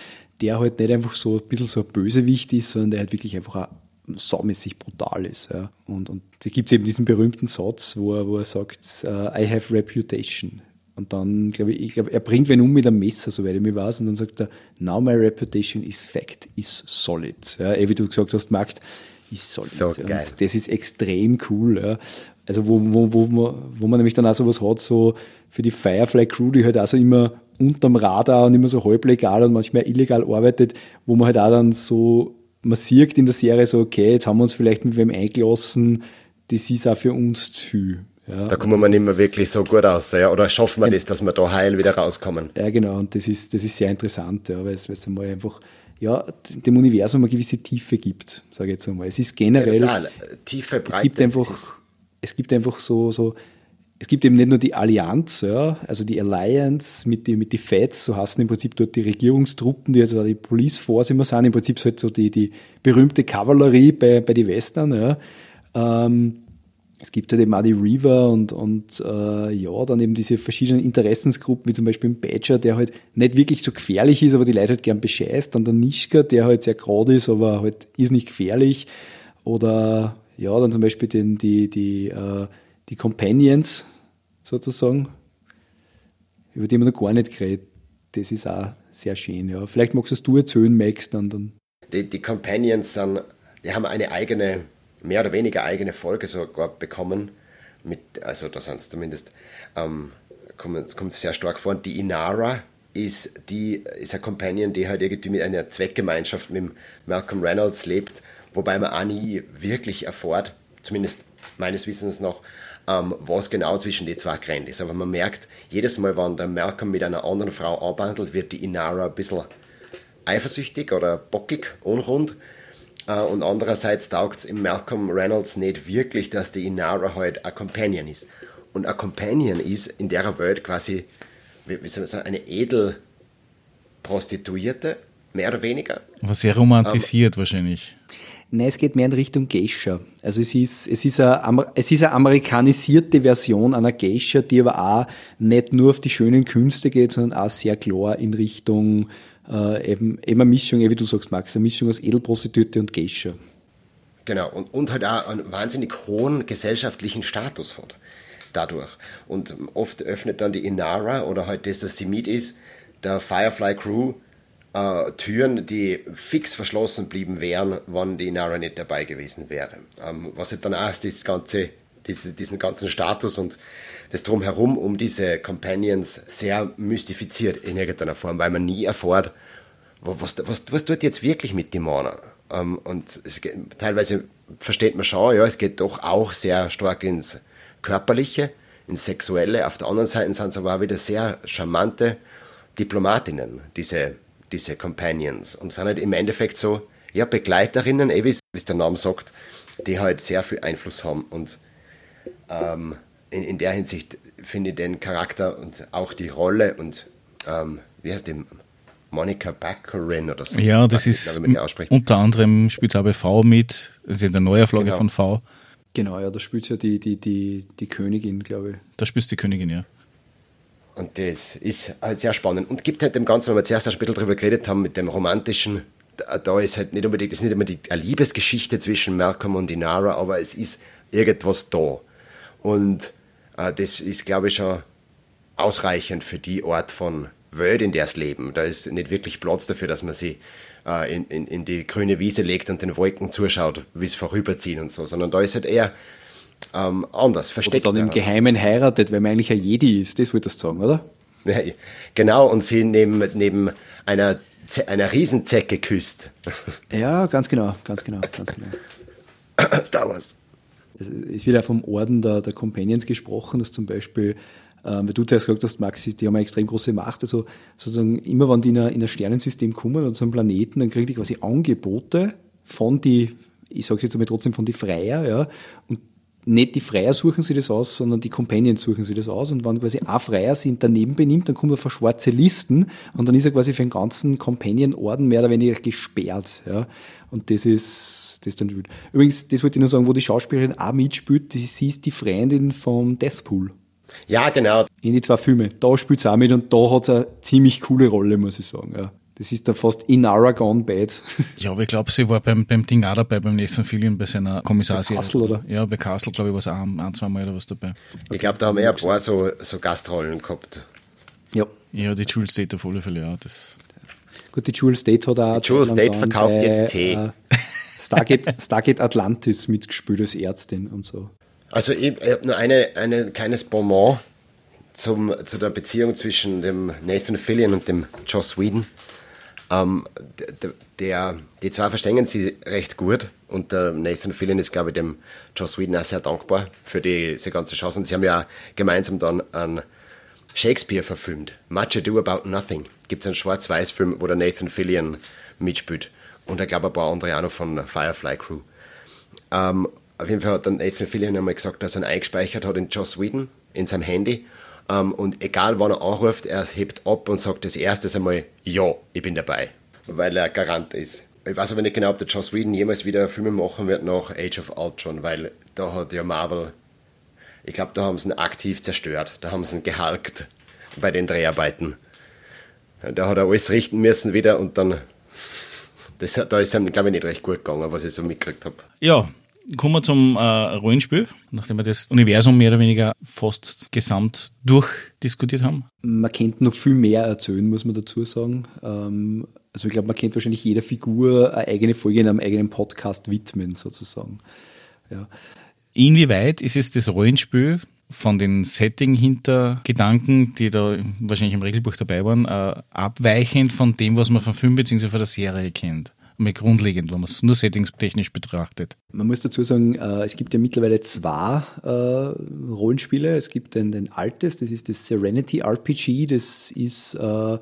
der halt nicht einfach so ein bisschen so ein Bösewicht ist, sondern der halt wirklich einfach ein saumäßig brutal ist. Ja. Und, und da gibt es eben diesen berühmten Satz, wo er, wo er sagt, uh, I have reputation. Und dann, glaube ich, ich glaube, er bringt wen um mit einem Messer, soweit ich mich weiß, und dann sagt er, now my reputation is fact, is solid. Ja, eh, wie du gesagt hast, Markt, ist solid. So geil. Und das ist extrem cool. Ja. Also wo, wo, wo, man, wo man nämlich dann auch sowas hat, so für die Firefly Crew, die halt auch so immer unterm Radar und immer so halblegal und manchmal illegal arbeitet, wo man halt auch dann so, man sieht in der Serie so, okay, jetzt haben wir uns vielleicht mit wem eingelassen, das ist auch für uns zu viel. Ja, da kommen wir nicht mehr wirklich so gut aus, ja? oder schaffen wir das, dass wir da heil wieder rauskommen? Ja, genau, und das ist, das ist sehr interessant, ja, weil es, weil es einmal einfach ja, dem Universum eine gewisse Tiefe gibt, sage ich jetzt einmal. Es ist generell. Ja, Tiefe, Breite. Es gibt einfach, es gibt einfach so, so, es gibt eben nicht nur die Allianz, ja, also die Alliance mit den mit die Feds, so heißen im Prinzip dort die Regierungstruppen, die also die Police Force immer sind, im Prinzip halt so die, die berühmte Kavallerie bei, bei den Western, ja. Ähm, es gibt halt eben auch die Reaver und, und äh, ja, dann eben diese verschiedenen Interessensgruppen, wie zum Beispiel ein Badger, der halt nicht wirklich so gefährlich ist, aber die Leute halt gern bescheißt. Dann der Nischka, der halt sehr gerade ist, aber halt ist nicht gefährlich. Oder ja, dann zum Beispiel den, die, die, äh, die Companions sozusagen, über die man noch gar nicht geredet. Das ist auch sehr schön. Ja. Vielleicht magst du es erzählen, Max, dann. dann. Die, die Companions sind, die haben eine eigene mehr oder weniger eigene Folge sogar bekommen. Mit, also da sind es zumindest, ähm, kommt, kommt sehr stark vor. Die Inara ist, die, ist eine Companion, die halt irgendwie mit einer Zweckgemeinschaft mit Malcolm Reynolds lebt, wobei man auch nie wirklich erfährt, zumindest meines Wissens noch, was genau zwischen den zwei Grenzen ist. Aber man merkt, jedes Mal, wenn der Malcolm mit einer anderen Frau anbandelt, wird die Inara ein bisschen eifersüchtig oder bockig, unrund. Äh, und andererseits taugt es im Malcolm Reynolds nicht wirklich, dass die Inara halt ein Companion ist. Und ein Companion ist in der Welt quasi, wie soll man sagen, eine Edelprostituierte, mehr oder weniger. Aber sehr romantisiert um, wahrscheinlich. Nein, es geht mehr in Richtung Geisha. Also es ist, es ist, eine, es ist eine amerikanisierte Version einer Geisha, die aber auch nicht nur auf die schönen Künste geht, sondern auch sehr klar in Richtung äh, eben, eben eine Mischung, wie du sagst, Max, eine Mischung aus Edelprostitute und Geisha. Genau, und, und halt auch einen wahnsinnig hohen gesellschaftlichen Status hat dadurch. Und oft öffnet dann die Inara oder halt das, dass sie mit ist, der Firefly Crew äh, Türen, die fix verschlossen blieben wären, wenn die Inara nicht dabei gewesen wäre. Ähm, was halt dann auch das ganze, diese, diesen ganzen Status und das Drumherum um diese Companions sehr mystifiziert in irgendeiner Form, weil man nie erfährt, was, was, was tut jetzt wirklich mit Dämonen. Ähm, und es, teilweise versteht man schon, ja, es geht doch auch sehr stark ins Körperliche, ins Sexuelle. Auf der anderen Seite sind es aber auch wieder sehr charmante Diplomatinnen, diese, diese Companions. Und sind halt im Endeffekt so, ja, Begleiterinnen, eh wie es der Name sagt, die halt sehr viel Einfluss haben. Und ähm, in, in der Hinsicht finde ich den Charakter und auch die Rolle und ähm, wie heißt die? Monica Baccarin oder so. Ja, das ist glaube, unter anderem spielt auch bei V mit, das ist in der Neuauflage genau. von V. Genau, ja, da spielt ja die, die, die, die Königin, glaube ich. Da spielst du die Königin, ja. Und das ist halt sehr spannend. Und gibt halt dem Ganzen, wenn wir zuerst ein bisschen darüber geredet haben, mit dem romantischen, da, ist halt nicht unbedingt, das ist nicht immer die eine Liebesgeschichte zwischen Malcolm und Inara, aber es ist irgendwas da. Und äh, das ist, glaube ich, schon ausreichend für die Art von Welt, in der es leben. Da ist nicht wirklich Platz dafür, dass man sie äh, in, in, in, die grüne Wiese legt und den Wolken zuschaut, wie es vorüberziehen und so, sondern da ist halt eher ähm, anders, versteckt. Oder dann im Geheimen heiratet, weil man eigentlich ein Jedi ist, das würdest du sagen, oder? Ja, genau, und sie neben, neben einer, einer Riesenzecke küsst. Ja, ganz genau, ganz genau, ganz genau. Star Wars es ist wieder vom Orden der, der Companions gesprochen, dass zum Beispiel Ähm, weil du zuerst gesagt hast, Maxi, die haben eine extrem große Macht. Also sozusagen immer, wenn die in ein, in ein Sternensystem kommen oder zu einem Planeten, dann kriegen die quasi Angebote von die, ich sage jetzt einmal trotzdem von die Freier, ja, und nicht die Freier suchen sich das aus, sondern die Companions suchen sich das aus. Und wenn quasi ein Freier sich daneben benimmt, dann kommen wir vor schwarze Listen und dann ist er quasi für den ganzen Companion-Orden mehr oder weniger gesperrt. Ja. Und das ist, das ist dann wild. Übrigens, das wollte ich nur sagen, wo die Schauspielerin auch mitspielt, sie ist die Freundin vom Deathpool. Ja, genau. In die zwei Filme. Da spielt sie auch mit und da hat sie eine ziemlich coole Rolle, muss ich sagen. Ja. Das ist dann fast in Aragon Bad. Ja, aber ich glaube, sie war beim, beim Ding auch dabei, beim Nathan Fillion, bei seiner Kommissarserie. Bei Castle, oder? Ja, bei Castle, glaube ich, war es auch ein, ein, zwei Mal oder was dabei. Ich glaube, da haben wir ein paar so, so Gastrollen gehabt. Ja. Ja, die Jules State auf alle Fälle, ja. Das Gut, die Jules State hat auch. Die Jules State verkauft bei, jetzt Tee. Äh, Stargate, Stargate Atlantis mitgespielt als Ärztin und so. Also ich, ich habe nur eine, ein kleines Bonbon zum, zu der Beziehung zwischen dem Nathan Fillion und dem Joss Whedon. Ähm, der, der, die zwei verstehen sie recht gut und der Nathan Fillion ist, glaube ich, dem Joss Whedon auch sehr dankbar für die, diese ganze Chance. Und sie haben ja gemeinsam dann einen Shakespeare verfilmt. Much Ado About Nothing. Gibt es einen Schwarz-Weiß-Film, wo der Nathan Fillion mitspielt. Und ich glaube, ein paar andere auch noch von der Firefly Crew. Ähm, auf jeden Fall hat dann Nathan Fillion einmal gesagt, dass er ihn eingespeichert hat in Joss Whedon, in seinem Handy. Um, und egal wann er anruft, er hebt ab und sagt das erste einmal, ja, ich bin dabei, weil er Garant ist. Ich weiß aber nicht genau, ob der Joss Whedon jemals wieder Filme machen wird nach Age of Ultron, weil da hat ja Marvel, ich glaube, da haben sie ihn aktiv zerstört, da haben sie ihn gehalkt bei den Dreharbeiten. Da hat er alles richten müssen wieder und dann, das, da ist ihm, glaube ich, nicht recht gut gegangen, was ich so mitgekriegt habe. Ja, kommen wir zum äh, Rollenspiel, nachdem wir das Universum mehr oder weniger fast gesamt durchdiskutiert haben. Man kennt noch viel mehr erzählen, muss man dazu sagen. Ähm, also ich glaube, man kennt wahrscheinlich jeder Figur eine eigene Folge in einem eigenen Podcast widmen, sozusagen. Ja. Inwieweit ist es das Rollenspiel von den Setting-Hintergedanken, die da wahrscheinlich im Regelbuch dabei waren, äh, abweichend von dem, was man von Film bzw. von der Serie kennt? Mal grundlegend, wenn man es nur settingstechnisch betrachtet. Man muss dazu sagen, äh, es gibt ja mittlerweile zwei äh, Rollenspiele. Es gibt ein, ein altes, das ist das Serenity RPG, das ist äh,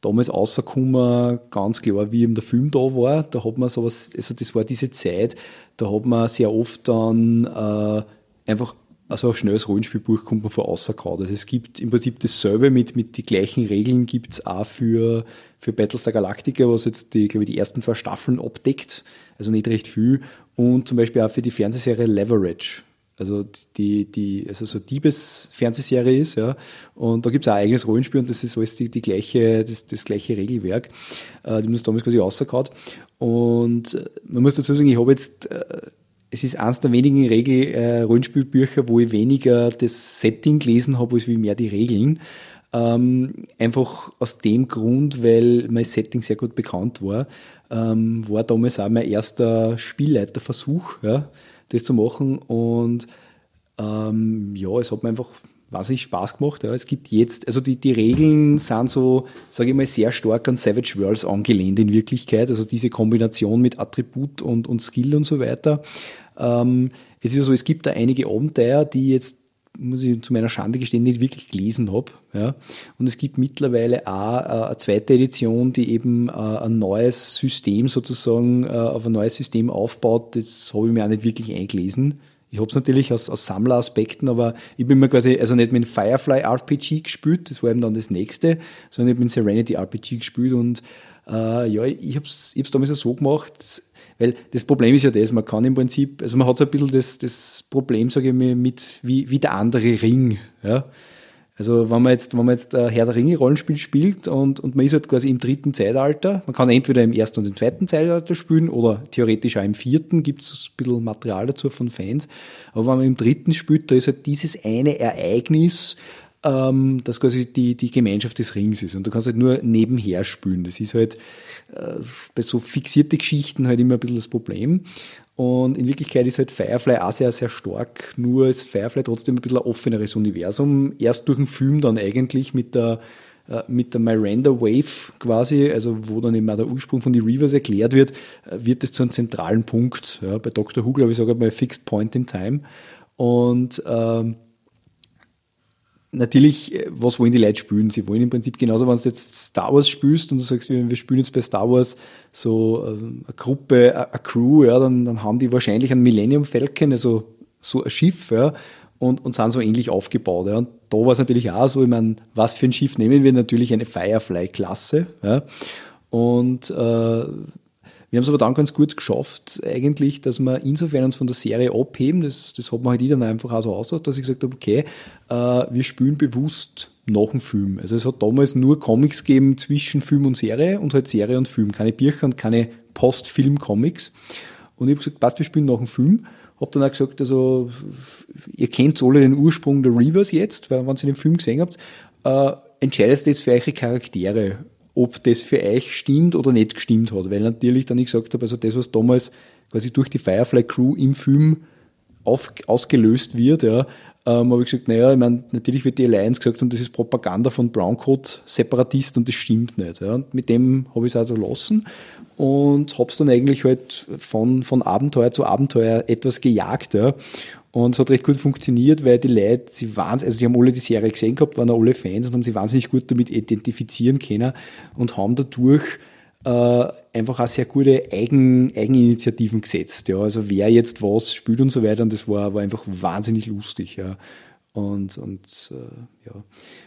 damals rausgekommen, ganz klar, wie eben der Film da war. Da hat man sowas, also das war diese Zeit, da hat man sehr oft dann äh, einfach also auch schnelles Rollenspielbuch kommt man von außerkaut. Also es gibt im Prinzip dasselbe mit, mit die gleichen Regeln gibt es auch für, für Battlestar Galactica, was jetzt die, glaube ich, die ersten zwei Staffeln abdeckt. Also nicht recht viel. Und zum Beispiel auch für die Fernsehserie Leverage. Also die, die, also so Diebes-Fernsehserie ist, ja. Und da gibt es auch ein eigenes Rollenspiel und das ist alles die, die gleiche, das, das gleiche Regelwerk. Äh, die haben das damals quasi rausgekaut. Und äh, man muss dazu sagen, ich habe jetzt äh, es ist eines der wenigen Regel äh, Rollenspielbücher, wo ich weniger das Setting gelesen habe, als wie mehr die Regeln. Ähm, einfach aus dem Grund, weil mein Setting sehr gut bekannt war, ähm, war damals auch mein erster Spielleiterversuch, ja, das zu machen. Und ähm, ja, es hat mir einfach wahnsinnig Spaß gemacht. Ja. Es gibt jetzt, also die, die Regeln sind so, sage ich mal, sehr stark an Savage Worlds angelehnt in Wirklichkeit. Also diese Kombination mit Attribut und, und Skill und so weiter. Ähm, es ist so, es gibt da einige Abenteuer, die jetzt muss ich zu meiner Schande gestehen, nicht wirklich gelesen habe. Ja. Und es gibt mittlerweile auch äh, eine zweite Edition, die eben äh, ein neues System sozusagen äh, auf ein neues System aufbaut. Das habe ich mir auch nicht wirklich eingelesen. Ich habe es natürlich aus, aus Sammleraspekten, aber ich bin mir quasi, also nicht mit Firefly RPG gespielt, das war eben dann das nächste, sondern ich mit Serenity RPG gespielt und äh, ja, ich habe es ich damals so gemacht, weil das Problem ist ja das, man kann im Prinzip, also man hat so ein bisschen das, das Problem, sage ich mal, mit wie, wie der andere Ring. Ja? Also wenn man jetzt, wenn man jetzt ein Herr der Ringe Rollenspiel spielt und, und man ist halt quasi im dritten Zeitalter, man kann entweder im ersten und im zweiten Zeitalter spielen oder theoretisch auch im vierten, gibt es ein bisschen Material dazu von Fans. Aber wenn man im dritten spielt, da ist halt dieses eine Ereignis, ähm, das quasi die, die Gemeinschaft des Rings ist. Und du kannst halt nur nebenher spielen. Das ist halt äh, bei so fixierten Geschichten halt immer ein bisschen das Problem. Und in Wirklichkeit ist halt Firefly auch sehr, sehr stark, nur ist Firefly trotzdem ein bisschen ein offeneres Universum. Erst durch den Film dann eigentlich mit der, äh, mit der Miranda Wave quasi, also wo dann eben auch der Ursprung von den Reavers erklärt wird, äh, wird es zu einem zentralen Punkt. Ja, bei Dr. Who, glaube ich, sogar bei Fixed Point in Time. Und ähm, natürlich, äh, was wollen die Leute spielen? Sie wollen im Prinzip genauso, wenn du jetzt Star Wars spielst und du sagst, wir spielen jetzt bei Star Wars so äh, eine Gruppe, eine Crew, ja, dann, dann haben die wahrscheinlich einen Millennium Falcon, also so ein Schiff, ja, und, und sind so ähnlich aufgebaut. Ja. Und da war es natürlich auch so, ich meine, was für ein Schiff nehmen wir? Natürlich eine Firefly-Klasse. Ja. Und äh, wir haben es aber dann ganz gut geschafft, eigentlich, dass wir insofern uns von der Serie abheben, das, das hat man halt dann einfach auch so ausgedacht, dass ich gesagt habe, okay, äh, wir spielen bewusst nach dem Film. Also es hat damals nur Comics gegeben zwischen Film und Serie und halt Serie und Film, keine Bücher und keine Post-Film-Comics. Und ich habe gesagt, passt, wir spielen nach dem Film. Hab dann auch gesagt, also ihr kennt alle den Ursprung der Reavers jetzt, weil wenn ihr den Film gesehen habt, äh, entscheidet jetzt für eure Charaktere ob das für euch stimmt oder nicht gestimmt hat. Weil natürlich dann ich gesagt habe, also das, was damals quasi durch die Firefly Crew im Film auf, ausgelöst wird, ja, ähm, habe ich gesagt, naja, ich meine, natürlich wird die Alliance gesagt haben, das ist Propaganda von Browncoat Separatist und das stimmt nicht. Ja. Und mit dem habe ich es also lassen und habe es dann eigentlich halt von, von Abenteuer zu Abenteuer etwas gejagt. Ja. Und es hat recht gut funktioniert, weil die Leute, sie waren, also die haben alle die Serie gesehen gehabt, waren alle Fans und haben sich wahnsinnig gut damit identifizieren können und haben dadurch äh, einfach auch sehr gute Eigen, Eigeninitiativen gesetzt. Ja. Also wer jetzt was spielt und so weiter. Und das war, war einfach wahnsinnig lustig. Ja. Und, und äh, ja.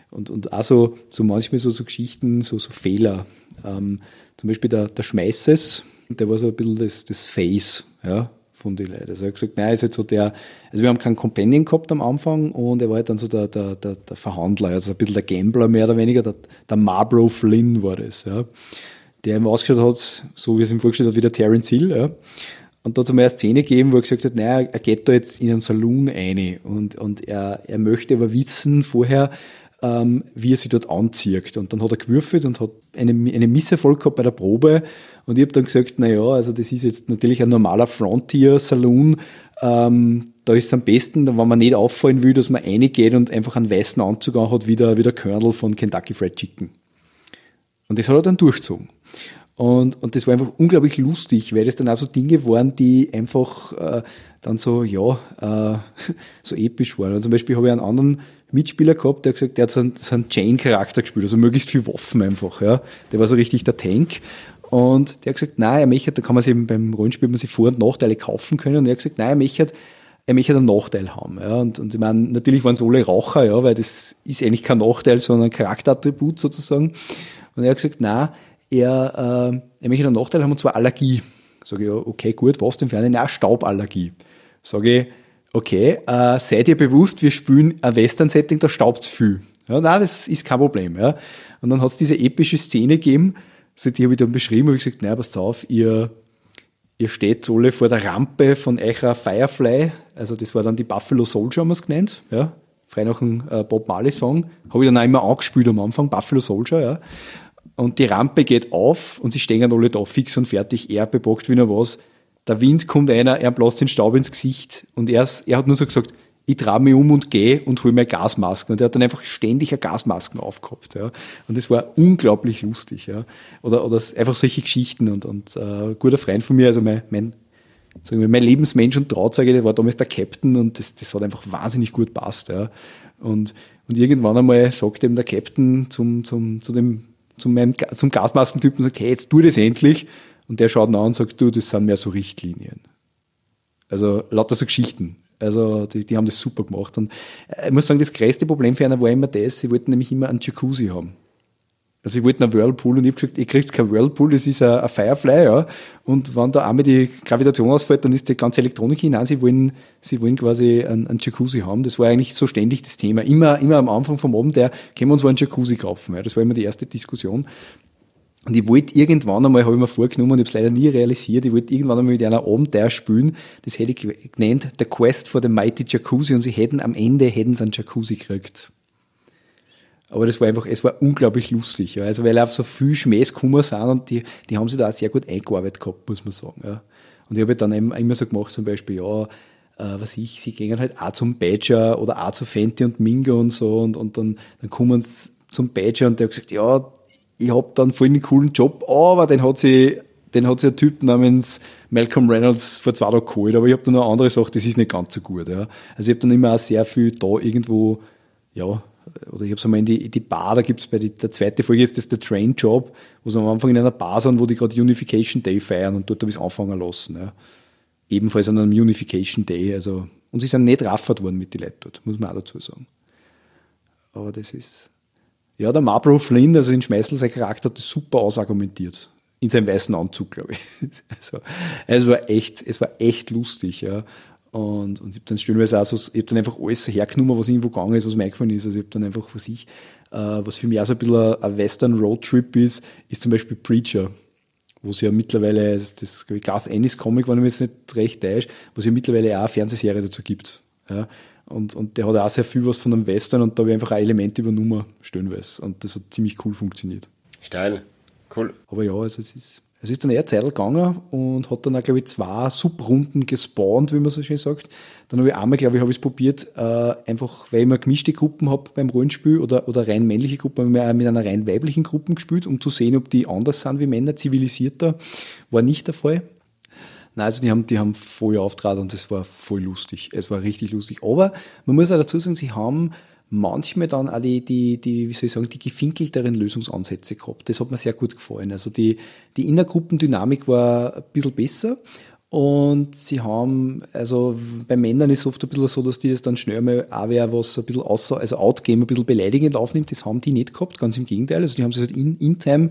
Und, und auch so, so manchmal so, so Geschichten, so, so Fehler. Ähm, zum Beispiel der, der Schmeißes, der war so ein bisschen das, das Face, ja, von den Leuten. Also er hat gesagt, nein, ist halt so der, also wir haben keinen Companion gehabt am Anfang und er war halt dann so der, der, der, der Verhandler, also ein bisschen der Gambler mehr oder weniger, der, der Marlboro Flynn war das, ja. Der ihm ausgeschaut hat, so wie es ihm vorgestellt hat, wie der Terence Hill, ja. Und da hat es einmal eine Szene gegeben, wo er gesagt hat, naja, er geht da jetzt in einen Saloon ein und, und er, er möchte aber wissen vorher, ähm, wie er sich dort anzieht. Und dann hat er gewürfelt und hat eine, eine Misserfolg gehabt bei der Probe. Und ich habe dann gesagt, naja, also das ist jetzt natürlich ein normaler Frontier-Saloon. Ähm, da ist es am besten, wenn man nicht auffallen will, dass man reingeht und einfach einen weißen Anzug anhat, wie der, wie der Colonel von Kentucky Fried Chicken. Und das hat er dann durchgezogen. Und, und das war einfach unglaublich lustig, weil das dann auch so Dinge waren, die einfach äh, dann so, ja, äh, so episch waren. Und zum Beispiel habe ich einen anderen Mitspieler gehabt, der hat gesagt, der hat so einen, so einen Chain-Charakter gespielt, also möglichst viel Waffen einfach. Ja. Der war so richtig der Tank. Und der hat gesagt, nein, er möchte, da kann man sich eben beim Rollenspiel man sich Vor- und Nachteile kaufen können. Und er hat gesagt, nein, er möchte, er möchte einen Nachteil haben. Ja. Und, und ich meine, natürlich waren es alle Raucher, ja, weil das ist eigentlich kein Nachteil, sondern ein Charakterattribut sozusagen. Und er hat gesagt, nein, er, äh, er möchte einen Nachteil haben, und zwar Allergie. Sage ich, okay, gut, was denn für eine? Na, Stauballergie. Sage ich, okay, äh, seid ihr bewusst, wir spielen ein Western-Setting, da staubt's viel. Ja, nein, das ist kein Problem. Ja. Und dann hat es diese epische Szene gegeben, also die habe ich dann beschrieben, habe ich gesagt, naja, passt auf, ihr, ihr steht alle vor der Rampe von eurer Firefly, also das war dann die Buffalo Soldier, haben wir es genannt, ja, frei nach einem äh, Bob Marley Song, habe ich dann auch immer angespielt am Anfang, Buffalo Soldier, ja. Und die Rampe geht auf und sie stehen alle da fix und fertig, er bepackt wie noch was, der Wind kommt einer, er bläst den Staub ins Gesicht und er, er hat nur so gesagt, ich traue mich um und gehe und hole mir Gasmasken. Und er hat dann einfach ständig eine Gasmasken aufgehabt. Ja. Und das war unglaublich lustig. Ja. Oder, oder einfach solche Geschichten. Und, und äh, guter Freund von mir, also mein, mein, sagen wir, mein Lebensmensch und Trauzeuge, der war damals der Captain und das, das hat einfach wahnsinnig gut passt. Ja. Und, und irgendwann einmal sagt ihm der Captain zum, zum, zu dem, zum, meinem, zum Gasmaskentypen, sagt, hey, jetzt tu das endlich. Und der schaut an und sagt, du, das sind mehr so Richtlinien. Also lauter so Geschichten. Also die, die haben das super gemacht. Und äh, ich muss sagen, das größte Problem für einer war immer das, sie wollten nämlich immer einen Jacuzzi haben. Also sie wollten einen Whirlpool und ich habe gesagt, ihr kriegt keinen Whirlpool, das ist ein, ein Firefly, ja. Und wenn da einmal die Gravitation ausfällt, dann ist die ganze Elektronik hinein. Sie wollen, sie wollen quasi einen, einen Jacuzzi haben. Das war eigentlich so ständig das Thema. Immer, immer am Anfang vom Abend, der, können wir uns mal einen Jacuzzi kaufen. Ja. Das war immer die erste Diskussion. Und ich wollte irgendwann einmal, habe ich mir vorgenommen, und ich habe es leider nie realisiert, ich wollte irgendwann einmal mit einer Abenteuer spielen, das hätte ich genannt, The Quest for the Mighty Jacuzzi, und sie hätten am Ende, hätten sie einen Jacuzzi gekriegt. Aber das war einfach, es war unglaublich lustig, ja. Also, weil auf so viel Schmähs gekommen sind und die, die haben sich da auch sehr gut eingearbeitet gehabt, muss man sagen, ja. Und ich habe dann immer so gemacht, zum Beispiel, ja, äh, was ich, sie gehen halt auch zum Badger oder auch zu Fenty und Mingo und so und, und dann, dann kommen sie zum Badger und der hat gesagt, ja, ich habe dann voll einen coolen Job, aber den hat sie den hat sich ein Typ namens Malcolm Reynolds vor zwei Tagen geholt, aber ich habe dann noch eine andere Sache, das ist nicht ganz so gut. Ja. Also ich habe dann immer auch sehr viel da irgendwo, ja, oder ich habe es einmal in die, in die Bar, da gibt es bei die, der zweite Folge ist das der Train Job, wo sie am Anfang in einer Bar sind, wo die gerade Unification Day feiern und dort habe ich es anfangen lassen. Ja. Ebenfalls an einem Unification Day. Also, und sie sind nicht raffert worden mit den Leuten dort, muss man auch dazu sagen. Aber das ist. Ja, der Marlboro Flynn, also in Schmeißel, sein Charakter hat das super ausargumentiert. In seinem weißen Anzug, glaube ich. Also, es war echt, es war echt lustig, ja. Und, und ich habe dann stellenweise auch so, ich habe dann einfach alles hergenommen, was irgendwo gegangen ist, was mir eingefallen ist. Also ich habe dann einfach, was ich, äh, was für mich auch so ein bisschen ein Western Roadtrip ist, ist zum Beispiel Preacher, wo es ja mittlerweile, das, ich, Garth Ennis Comic, wenn ich mich jetzt nicht recht täusche, wo es ja mittlerweile auch eine Fernsehserie dazu gibt. Ja. Und, und der hat auch sehr viel was von einem Western und da habe ich einfach ein Element übernommen, stellenweise. Und das hat ziemlich cool funktioniert. Steil, cool. Aber ja, also es ist, es ist dann eher Zeit gegangen und hat dann auch, glaube ich, zwei Subrunden gespawnt, wie man so schön sagt. Dann habe ich einmal, glaube ich, habe ich es probiert, äh, einfach, weil ich immer gemischte Gruppen habe beim Rollenspiel oder, oder rein männliche Gruppen, habe ich auch mit einer rein weiblichen Gruppe gespielt, um zu sehen, ob die anders sind wie Männer, zivilisierter. War nicht der Fall. Nein, also die haben, die haben voll auftragen und das war voll lustig. Es war richtig lustig. Aber man muss auch dazu sagen, sie haben manchmal dann auch die, die, die, wie soll ich sagen, die gefinkelteren Lösungsansätze gehabt. Das hat mir sehr gut gefallen. Also die, die Innergruppendynamik war ein bisschen besser. Und sie haben, also bei Männern ist es oft ein bisschen so, dass die das dann schnell mal auch wer was ein bisschen außer, also Outgame ein bisschen beleidigend aufnimmt. Das haben die nicht gehabt, ganz im Gegenteil. Also die haben sich halt in, in Time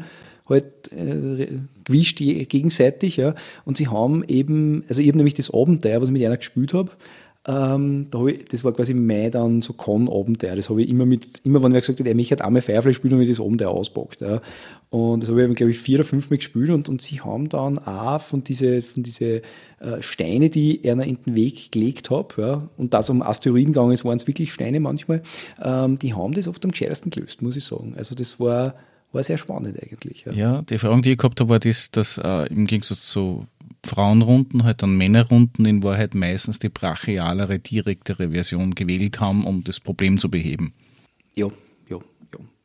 halt äh, gewischt gegenseitig, ja. Und sie haben eben, also ich habe nämlich das Abenteuer, was ich mit einer gespielt habe, ähm, da ich, das war quasi mein dann so Con-Abenteuer. Das habe ich immer mit, immer wenn wer gesagt hat, er mich hat einmal Firefly spielen und ich das Abenteuer auspackt. Ja. Und das habe ich, glaube ich, vier oder fünf Mal gespielt und, und sie haben dann auch von diese, von diese äh, Steine, die er in den Weg gelegt hat, ja, und das um Asteroiden gegangen ist, waren es wirklich Steine manchmal, ähm, die haben das oft am gescheitesten gelöst, muss ich sagen. Also das war, war sehr spannend eigentlich. Ja, ja die Erfahrung, die ich gehabt habe, war das, dass äh, im Gegensatz zu Frauenrunden halt dann Männerrunden in Wahrheit meistens die brachialere, direktere Version gewählt haben, um das Problem zu beheben. Ja,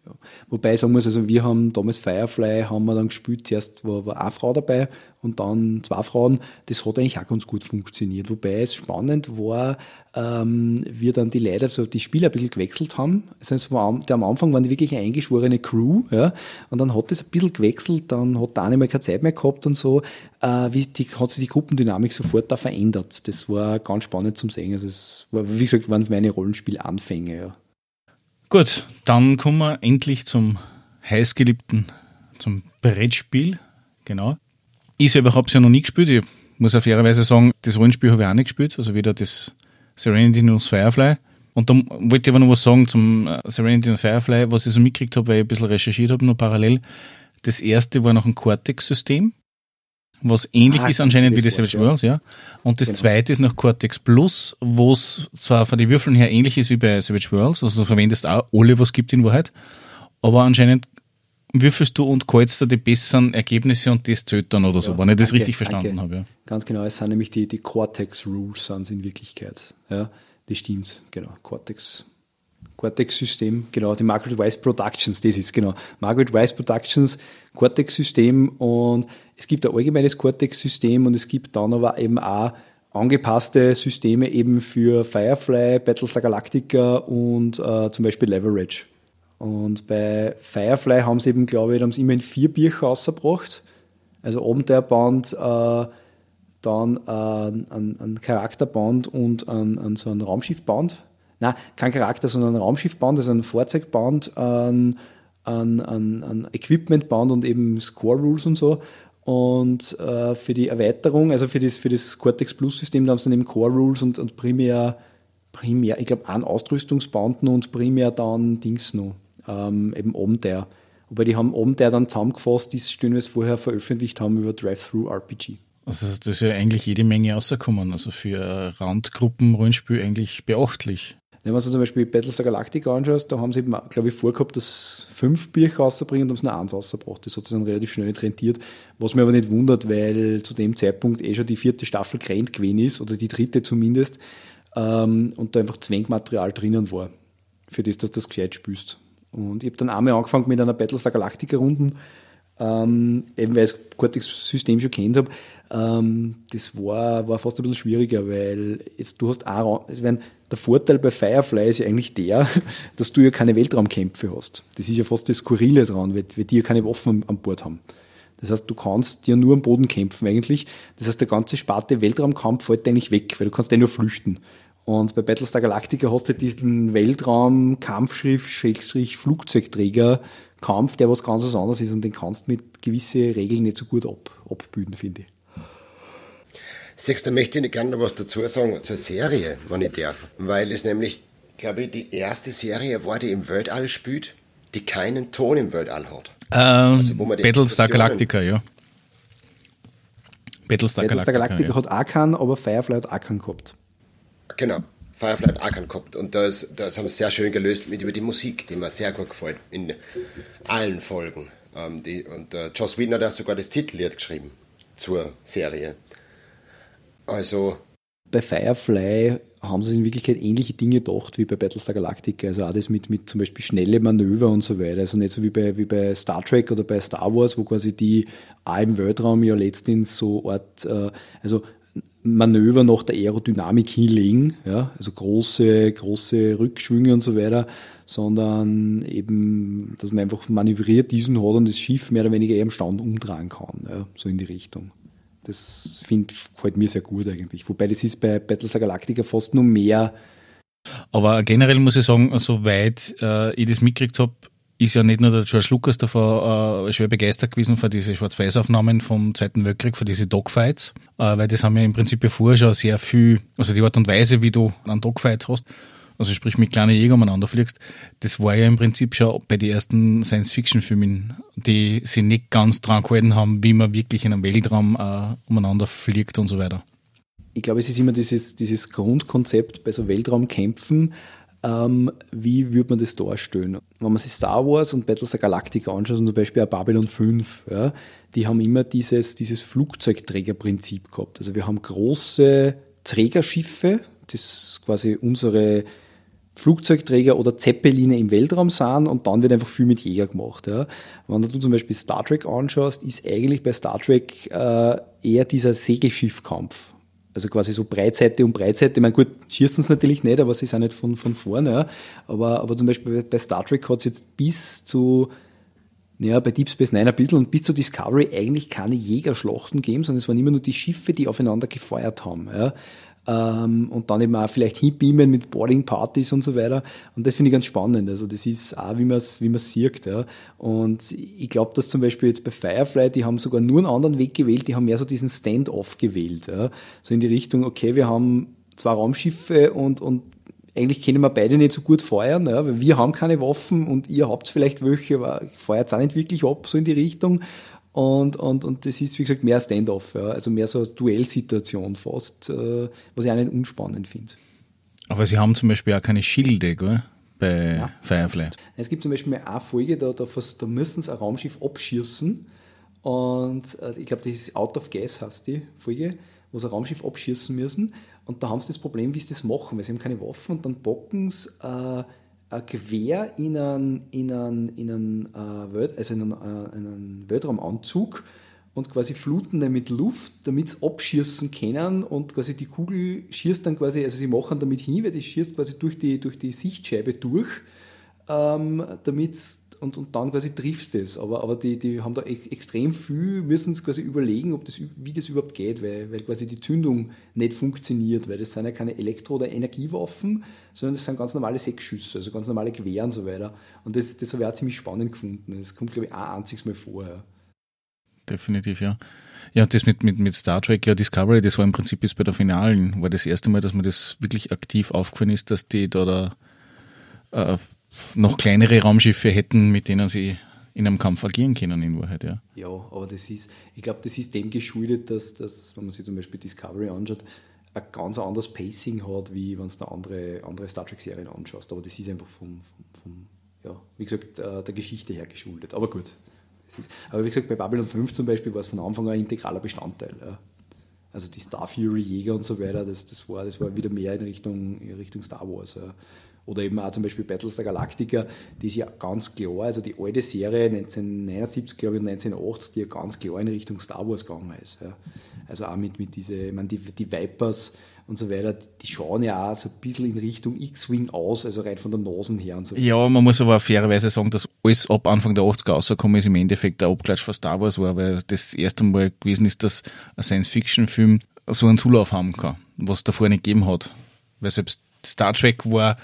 ja. Wobei ich sagen muss, also wir haben damals Firefly, haben wir dann gespielt, zuerst war, war eine Frau dabei und dann zwei Frauen. Das hat eigentlich auch ganz gut funktioniert. Wobei es spannend war, ähm, wir dann die Leute, also die Spieler ein bisschen gewechselt haben. Also am, am Anfang waren die wirklich eine eingeschworene Crew, ja, und dann hat es ein bisschen gewechselt, dann hat der eine mal keine Zeit mehr gehabt und so, äh, wie die, hat sich die Gruppendynamik sofort da verändert. Das war ganz spannend zum sehen. Also es war, wie gesagt, waren meine Rollenspielanfänge, ja. Gut, dann kommen wir endlich zum heißgeliebten, zum Brettspiel. Genau. Ich selber habe es ja noch nie gespielt. Ich muss auf fairerweise sagen, das Rollenspiel habe ich auch nicht gespielt. Also weder das Serenity noch das Firefly. Und da wollte ich aber noch was sagen zum äh, Serenity und Firefly, was ich so mitgekriegt habe, weil ich ein bisschen recherchiert habe, noch parallel. Das erste war noch ein Cortex-System, was ähnlich ah, ist anscheinend wie das Savage Worlds, ja. Und das genau. zweite ist noch Cortex Plus, wo es zwar von den Würfeln her ähnlich ist wie bei Savage Worlds, also du verwendest auch alle, was es gibt in Wahrheit, aber anscheinend würfelst du und kreuzt du die besseren Ergebnisse und das zählt dann oder so, wenn ich das danke, richtig verstanden danke. habe. Ja. Ganz genau, es sind nämlich die, die Cortex Rules sind in Wirklichkeit. Ja, das stimmt, genau. Cortex. Cortex-System, genau, die Margaret Weiss Productions, das ist genau. Margaret Weiss Productions, Cortex-System und es gibt ein allgemeines Cortex-System und es gibt dann aber eben auch angepasste Systeme eben für Firefly, Battlestar Galactica und äh, zum Beispiel Leverage. Und bei Firefly haben sie eben, glaube ich, haben sie immerhin vier Bücher rausgebracht. Also Abenteuerband, äh, dann äh, ein, ein Charakterband und ein, ein, so ein Raumschiffband. Nein, kein Charakter, sondern ein Raumschiffband, also ein Fahrzeugband, ein, ein, ein, ein Equipmentband und eben Score Rules und so. Und äh, für die Erweiterung, also für das, für das Cortex Plus System, da haben sie dann eben Core Rules und, und primär, primär, ich glaube, ein Ausrüstungsband und primär dann Dings noch ähm, eben Abenteuer. Wobei die haben Abenteuer dann zusammengefasst, die Stunde vorher veröffentlicht haben über Drive-Thru-RPG. Also das ist ja eigentlich jede Menge rausgekommen. Also für Randgruppen-Rollenspiel eigentlich beachtlich. Wenn man sich zum Beispiel Battlestar Galactica anschaust, da haben sie eben, glaube ich, vorgehabt, dass fünf Bücher rauszubringen und haben es nur eins rausgebracht. Das hat sich dann relativ schnell nicht rentiert. Was mir aber nicht wundert, weil zu dem Zeitpunkt eh schon die vierte Staffel gerannt gewesen ist, oder die dritte zumindest, ähm, und da einfach Zwängmaterial drinnen war, für das, dass das gescheit spürst. Und ich habe dann einmal angefangen mit einer Battlestar Galactica Runden ähm, eben weil ich das Cortex-System schon kennt habe, ähm, das war, war fast ein bisschen schwieriger, weil jetzt du hast auch, ich meine, der Vorteil bei Firefly ist ja eigentlich der, dass du ja keine Weltraumkämpfe hast. Das ist ja fast das Skurrile dran, weil, weil die ja keine Waffen an Bord haben. Das heißt, du kannst ja nur am Boden kämpfen eigentlich. Das heißt, der ganze Sparte Weltraumkampf fällt eigentlich weg, weil du kannst ja nur flüchten. Und bei Battlestar Galactica hast du diesen Weltraum-Kampfschiff, Schrägstrich, Flugzeugträger, Kampf, der was ganz was anderes ist und den kannst du mit gewissen Regeln nicht so gut ab, abbilden, finde ich. Sechster möchte ich gerne noch was dazu sagen zur Serie, wenn ich darf. Weil es nämlich, glaube ich, die erste Serie war, die im Weltall spielt, die keinen Ton im Weltall hat. Ähm, also, Battlestar Galactica, ja. Battlestar, Battlestar Galactica, Galactica ja. hat auch keinen, aber Firefly hat auch keinen gehabt. Genau. Firefly hat auch keinen gehabt. Und das, das haben sie sehr schön gelöst mit über die Musik, die mir sehr gut gefällt in allen Folgen. Ähm, die, und äh, Joss Whedon hat sogar das Titellied geschrieben zur Serie. Also. Bei Firefly haben sie in Wirklichkeit ähnliche Dinge gedacht wie bei Battlestar Galactica. Also auch das mit, mit zum Beispiel schnelle Manöver und so weiter. Also nicht so wie bei, wie bei Star Trek oder bei Star Wars, wo quasi die auch im Weltraum ja letztens so Art, äh, also Manöver nach der Aerodynamik hinlegen, ja, also große, große Rückschwünge und so weiter, sondern eben, dass man einfach manövriert diesen hat und das Schiff mehr oder weniger eher im Stand umdrehen kann, ja, so in die Richtung. Das finde gefällt mir sehr gut eigentlich. Wobei das ist bei Battlestar Galactica fast nur mehr. Aber generell muss ich sagen, soweit äh, ich das mitgekriegt habe, ist ja nicht nur der George Lucas davon äh, schwer begeistert gewesen für diese Schwarz-Weiß-Aufnahmen vom Zweiten Weltkrieg, für diese Dogfights, äh, weil das haben ja im Prinzip vorher schon sehr viel, also die Art und Weise, wie du einen Dogfight hast, also sprich mit kleinen Jäger umeinander fliegst, das war ja im Prinzip schon bei den ersten Science-Fiction-Filmen, die sich nicht ganz dran gehalten haben, wie man wirklich in einem Weltraum äh, umeinander fliegt und so weiter. Ich glaube, es ist immer dieses, dieses Grundkonzept bei so Weltraumkämpfen, ähm, wie würde man das darstellen? Wenn man sich Star Wars und Battlestar Galactica anschaut, zum Beispiel auch Babylon 5, ja, die haben immer dieses, dieses Flugzeugträgerprinzip gehabt. Also wir haben große Trägerschiffe, das quasi unsere Flugzeugträger oder Zeppeline im Weltraum sind und dann wird einfach viel mit Jäger gemacht. Ja. Wenn du zum Beispiel Star Trek anschaust, ist eigentlich bei Star Trek äh, eher dieser Segelschiffkampf. Also quasi so Breitseite und Breitseite. Ich meine, gut, schießen es natürlich nicht, aber sie sind nicht von, von vorne. Ja. Aber, aber zum Beispiel bei Star Trek hat es jetzt bis zu, ja, bei Deep Space Nine ein bisschen und bis zu Discovery eigentlich keine Jägerschlachten gegeben, sondern es waren immer nur die Schiffe, die aufeinander gefeuert haben. Ja. Ähm, und dann eben auch vielleicht hinbeamen mit Boarding-Partys und so weiter. Und das finde ich ganz spannend. Also das ist auch, wie man es wie sieht. Ja. Und ich glaube, dass zum Beispiel jetzt bei Firefly, die haben sogar nur einen anderen Weg gewählt, die haben mehr so diesen Stand-off gewählt. Ja. So in die Richtung, okay, wir haben zwei Raumschiffe und, und eigentlich können wir beide nicht so gut feuern, ja, weil wir haben keine Waffen und ihr habt vielleicht welche, aber feuert es auch nicht wirklich ab, so in die Richtung. Und, und, und das ist, wie gesagt, mehr Stand-off, ja. also mehr so eine Duellsituation fast, äh, was ich auch nicht unspannend finde. Aber Sie haben zum Beispiel auch keine Schilde, gell? bei ja. Firefly. Es gibt zum Beispiel eine Folge, da, da, da müssen sie ein Raumschiff abschießen und äh, ich glaube, das ist Out of Gas heißt die Folge, wo sie ein Raumschiff abschießen müssen und da haben sie das Problem, wie sie das machen, weil sie haben keine Waffen und dann bocken sie äh, Gewehr in einen, in einen, in einen, äh, also in einen, äh, in einen Weltraumanzug und quasi fluten den mit Luft, damit sie abschießen können und quasi die Kugel schießt dann quasi, also sie machen damit hin, weil die schießt quasi durch die, durch die Sichtscheibe durch, ähm, damit und, und dann quasi trifft es. Aber, aber die, die haben da extrem viel, müssen es quasi überlegen, ob das, wie das überhaupt geht, weil, weil quasi die Zündung nicht funktioniert, weil das sind ja keine Elektro- oder Energiewaffen, sondern das sind ganz normale Sechsschüsse, also ganz normale Gewehre und so weiter. Und das, das habe ich auch ziemlich spannend gefunden. Das kommt, glaube ich, auch einziges Mal vorher. Definitiv, ja. Ja, das mit, mit, mit Star Trek, ja, Discovery, das war im Prinzip bis bei der Finalen, war das erste Mal, dass mir das wirklich aktiv aufgefallen ist, dass die da, da äh, noch kleinere Raumschiffe hätten, mit denen sie in einem Kampf agieren können in Wahrheit, ja. Ja, aber das ist, ich glaube, das ist dem geschuldet, dass, dass, wenn man sich zum Beispiel Discovery anschaut, ein ganz anderes Pacing hat, wie wenn du andere, andere Star Trek-Serien anschaust. Aber das ist einfach vom, vom, vom ja, wie gesagt, äh, der Geschichte her geschuldet. Aber gut. Ist, aber wie gesagt, bei Babylon 5 zum Beispiel war es von Anfang an ein integraler Bestandteil. Ja. Also die Star Fury Jäger und so weiter, das, das, war, das war wieder mehr in Richtung, in Richtung Star Wars. Ja. Oder eben auch zum Beispiel Battlestar Galactica, die ist ja ganz klar, also die alte Serie 1979, glaube ich, und 1980, die ja ganz klar in Richtung Star Wars gegangen ist. Ja. Also auch mit, mit diese, ich meine, die, die Vipers und so weiter, die schauen ja auch so ein bisschen in Richtung X-Wing aus, also rein von der Nase her und so. Ja, man muss aber fairerweise sagen, dass alles ab Anfang der 80er rausgekommen ist, im Endeffekt der Abklatsch von Star Wars war, weil das erste Mal gewesen ist, dass ein Science-Fiction-Film so einen Zulauf haben kann, was davor nicht gegeben hat. Weil selbst Star Trek war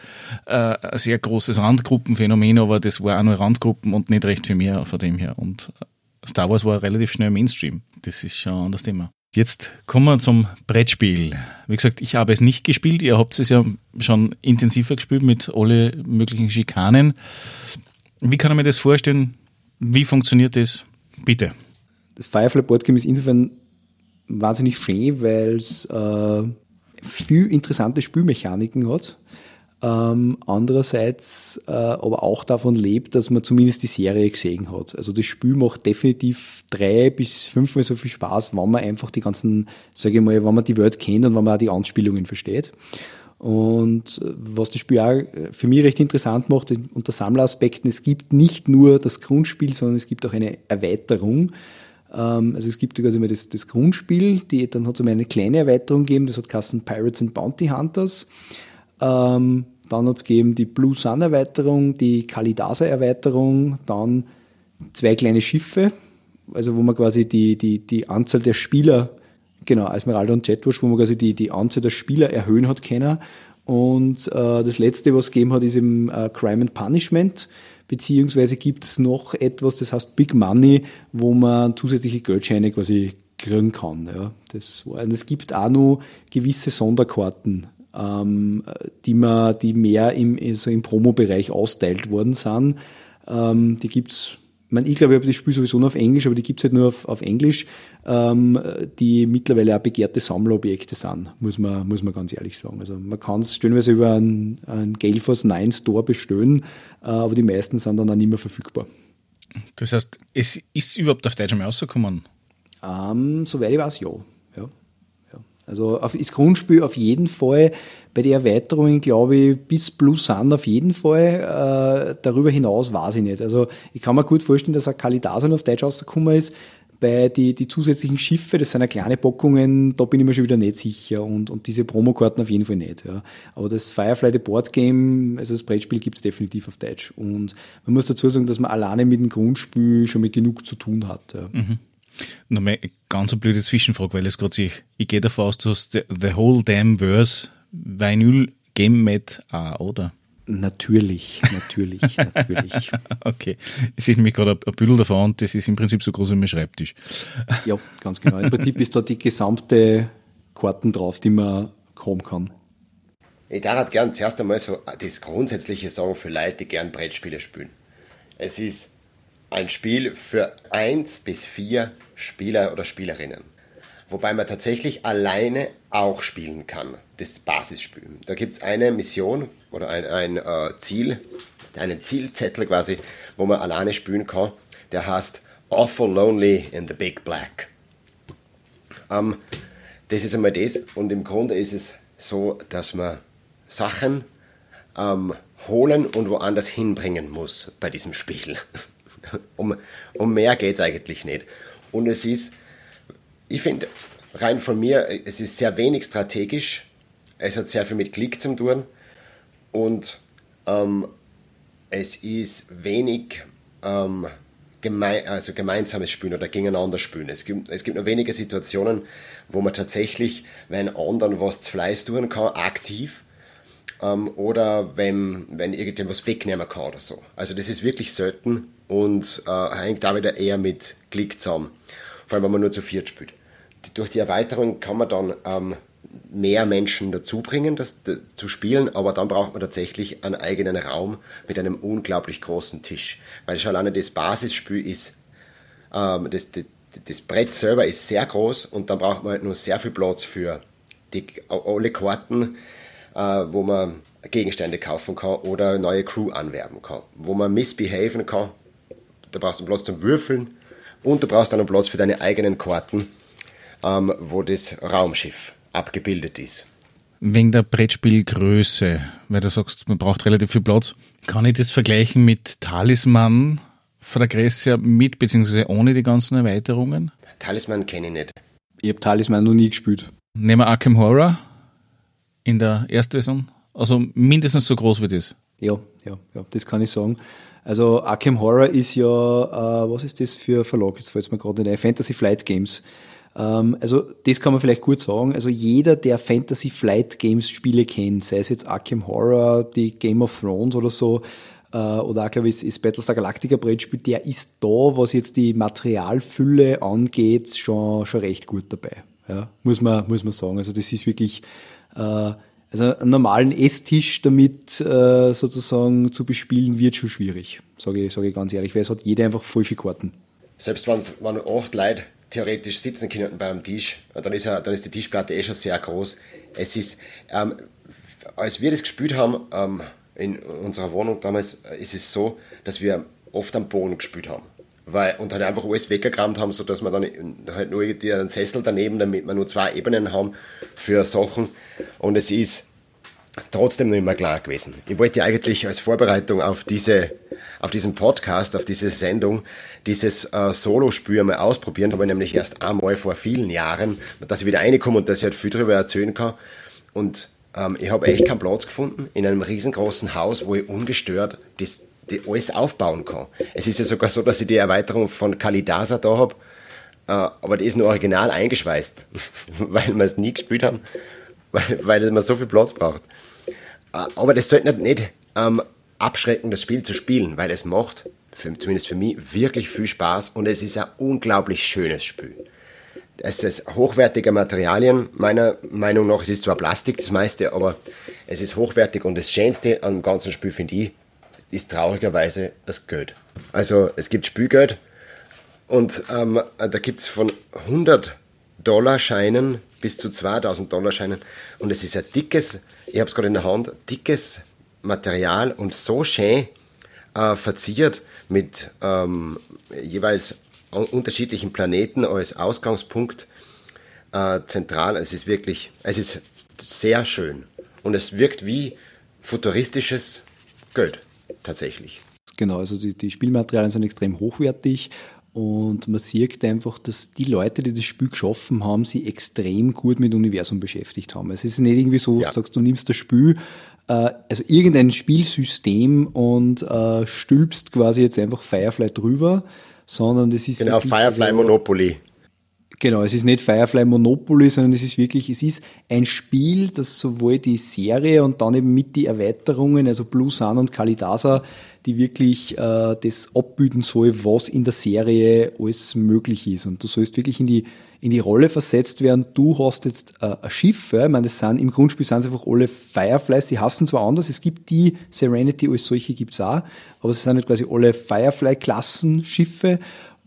äh, ein sehr großes Randgruppenphänomen, aber das war auch nur Randgruppen und nicht recht viel mehr von dem her. Und Star Wars war relativ schnell Mainstream. Das ist schon ein anderes Thema. Jetzt kommen wir zum Brettspiel. Wie gesagt, ich habe es nicht gespielt. Ihr habt es ja schon intensiver gespielt mit alle möglichen Schikanen. Wie kann ich mir das vorstellen? Wie funktioniert das? Bitte. Das Firefly Board Game ist insofern wahnsinnig schön, weil es äh, viel interessante Spielmechaniken hat. Ähm, andererseits äh, aber auch davon lebt, dass man zumindest die Serie gesehen hat. Also das Spiel macht definitiv drei bis fünfmal so viel Spaß, wenn man einfach die ganzen, sage ich mal, wenn man die Welt kennt und wenn man auch die Anspielungen versteht. Und äh, was das Spiel auch äh, für mich recht interessant macht, unter Sammleraspekten, es gibt nicht nur das Grundspiel, sondern es gibt auch eine Erweiterung. Ähm, also es gibt quasi mal das, das Grundspiel, die, dann hat es einmal eine kleine Erweiterung gegeben, das hat Kassen Pirates and Bounty Hunters. Ähm, dann hat es gegeben die Blue Sun Erweiterung, die Kalidasa Erweiterung, dann zwei kleine Schiffe, also wo man quasi die, die, die Anzahl der Spieler, genau, Esmeralda und Jetwash, wo man quasi die, die Anzahl der Spieler erhöhen hat können. Und äh, das letzte, was es gegeben hat, ist eben äh, Crime and Punishment beziehungsweise gibt es noch etwas, das heißt Big Money, wo man zusätzliche Geldscheine quasi kriegen kann. Ja. Das und es gibt auch noch gewisse Sonderkarten, ähm, die, man, die mehr im, also im Promo-Bereich austeilt worden sind. Ähm, die gibt's ich, meine, ich glaube, ich habe das Spiel sowieso nur auf Englisch, aber die gibt es halt nur auf, auf Englisch, ähm, die mittlerweile auch begehrte Sammlerobjekte sind, muss man, muss man ganz ehrlich sagen. Also man kann es stellenweise über einen, einen Gale Force 9 Store bestellen, äh, aber die meisten sind dann auch nicht mehr verfügbar. Das heißt, es ist überhaupt auf Deutsch einmal rausgekommen? Ähm, soweit ich weiß, ja. Also auf, das Grundspiel auf jeden Fall bei den Erweiterungen, glaube ich, bis Plus Sun auf jeden Fall. Äh, darüber hinaus weiß ich nicht. Also ich kann mir gut vorstellen, dass ein Kalidasan auf Deutsch rausgekommen ist. Bei die, die zusätzlichen Schiffe, das sind ja kleine Packungen, da bin ich mir schon wieder nicht sicher. Und, und diese Promokarten auf jeden Fall nicht. Ja. Aber das Firefly The Board Game, also das Brettspiel, gibt es definitiv auf Deutsch. Und man muss dazu sagen, dass man alleine mit dem Grundspiel schon mit genug zu tun hat. Ja. Mhm. Nochmal ganz eine blöde Zwischenfrage, weil es gerade ich, ich gehe davon aus, du hast the, the whole damn verse Vinyl Game Mat auch, oder? Natürlich, natürlich, natürlich. okay. Es ist nämlich gerade ein Büdel davon und das ist im Prinzip so groß wie mein Schreibtisch. ja, ganz genau. Im Prinzip ist da die gesamte Karten drauf, die man haben kann. Ich darf halt gern zuerst einmal so das Grundsätzliche sagen für Leute, die gern Brettspiele spielen. Es ist ein Spiel für eins bis vier Spieler oder Spielerinnen wobei man tatsächlich alleine auch spielen kann, das Basisspiel. Da gibt es eine Mission oder ein, ein äh, Ziel, einen Zielzettel quasi, wo man alleine spielen kann, der heißt Awful Lonely in the Big Black. Ähm, das ist einmal das und im Grunde ist es so, dass man Sachen ähm, holen und woanders hinbringen muss bei diesem Spiel. um, um mehr geht es eigentlich nicht. Und es ist ich finde, rein von mir, es ist sehr wenig strategisch. Es hat sehr viel mit Klick zu tun. Und ähm, es ist wenig ähm, geme also gemeinsames Spielen oder gegeneinander spielen. Es gibt, es gibt nur wenige Situationen, wo man tatsächlich, wenn anderen was zu Fleiß tun kann, aktiv ähm, oder wenn, wenn irgendwas wegnehmen kann oder so. Also das ist wirklich selten und äh, hängt da wieder eher mit Klick zusammen. Vor allem, wenn man nur zu viert spielt durch die Erweiterung kann man dann ähm, mehr Menschen dazu bringen, das, zu spielen, aber dann braucht man tatsächlich einen eigenen Raum mit einem unglaublich großen Tisch. Weil schon alleine das Basisspiel ist, ähm, das, das, das, Brett selber ist sehr groß und dann braucht man halt nur sehr viel Platz für die, alle Karten, äh, wo man Gegenstände kaufen kann oder neue Crew anwerben kann, wo man misbehaven kann. Da brauchst du einen Platz zum Würfeln und du brauchst dann einen Platz für deine eigenen Karten ähm, wo das Raumschiff abgebildet ist. wegen der Brettspielgröße, weil du sagst, man braucht relativ viel Platz. Kann ich das vergleichen mit Talisman von der Größe mit, beziehungsweise ohne die ganzen Erweiterungen? Talisman kenne ich nicht. Ich habe Talisman noch nie gespielt. Nehmen wir Arkham Horror in der ersten Version. Also mindestens so groß wie das. Ja, ja, ja, das kann ich sagen. Also Arkham Horror ist ja, äh, was ist das für ein Verlag? Jetzt fällt es mir gerade nicht ein. Fantasy Flight Games. Ähm, also das kann man vielleicht gut sagen. Also jeder, der Fantasy Flight Games Spiele kennt, sei es jetzt Arkham Horror, die Game of Thrones oder so, äh, oder auch, glaube ich, ist, ist Battlestar Galactica Brettspiel, der ist da, was jetzt die Materialfülle angeht, schon, schon recht gut dabei. Ja, muss man, muss man sagen. Also das ist wirklich, äh, also einen normalen Esstisch damit äh, sozusagen zu bespielen, wird schon schwierig, sage ich, sag ich ganz ehrlich, weil es hat jeder einfach voll viele Karten. Selbst wenn acht Leute theoretisch sitzen könnten beim Tisch, dann ist, ja, dann ist die Tischplatte eh schon sehr groß. Es ist, ähm, als wir das gespielt haben, ähm, in unserer Wohnung damals, äh, ist es so, dass wir oft am Boden gespielt haben. Weil, und halt einfach alles weggekramt haben, sodass wir dann halt nur einen Sessel daneben, damit wir nur zwei Ebenen haben für Sachen. Und es ist trotzdem noch immer klar gewesen. Ich wollte eigentlich als Vorbereitung auf, diese, auf diesen Podcast, auf diese Sendung, dieses äh, Solo-Spiel mal ausprobieren. Habe ich nämlich erst einmal vor vielen Jahren, dass ich wieder reinkomme und dass ich halt viel darüber erzählen kann. Und ähm, ich habe echt keinen Platz gefunden in einem riesengroßen Haus, wo ich ungestört das, die alles aufbauen kann. Es ist ja sogar so, dass ich die Erweiterung von Kalidasa da habe, äh, aber die ist nur original eingeschweißt, weil wir es nie gespielt haben, weil, weil man so viel Platz braucht. Äh, aber das sollte nicht, ähm, abschrecken, das Spiel zu spielen, weil es macht, für, zumindest für mich, wirklich viel Spaß und es ist ein unglaublich schönes Spiel. Es ist hochwertige Materialien, meiner Meinung nach. Es ist zwar Plastik, das meiste, aber es ist hochwertig und das Schönste am ganzen Spiel, finde ich, ist traurigerweise das Geld. Also es gibt Spielgeld und ähm, da gibt es von 100 Dollar Scheinen bis zu 2000 Dollar Scheinen und es ist ein dickes, ich habe es gerade in der Hand, dickes Material und so schön äh, verziert mit ähm, jeweils unterschiedlichen Planeten als Ausgangspunkt äh, zentral. Es ist wirklich, es ist sehr schön und es wirkt wie futuristisches Geld tatsächlich. Genau, also die, die Spielmaterialien sind extrem hochwertig und man sieht einfach, dass die Leute, die das Spiel geschaffen haben, sich extrem gut mit Universum beschäftigt haben. Es ist nicht irgendwie so, dass ja. du sagst, du nimmst das Spiel, äh, also irgendein Spielsystem und äh, stülpst quasi jetzt einfach Firefly drüber, sondern das ist. Genau, Firefly also, Monopoly. Genau, es ist nicht Firefly Monopoly, sondern es ist wirklich, es ist ein Spiel, das sowohl die Serie und dann eben mit die Erweiterungen, also Blue Sun und Kalidasa, die wirklich äh, das abbilden soll, was in der Serie alles möglich ist. Und du sollst wirklich in die, in die Rolle versetzt werden, du hast jetzt äh, ein Schiff, ja, ich meine, das sind, im Grundspiel sind es einfach alle Fireflies, die hassen zwar anders, es gibt die Serenity als solche gibt's auch, aber es sind nicht quasi alle Firefly-Klassen-Schiffe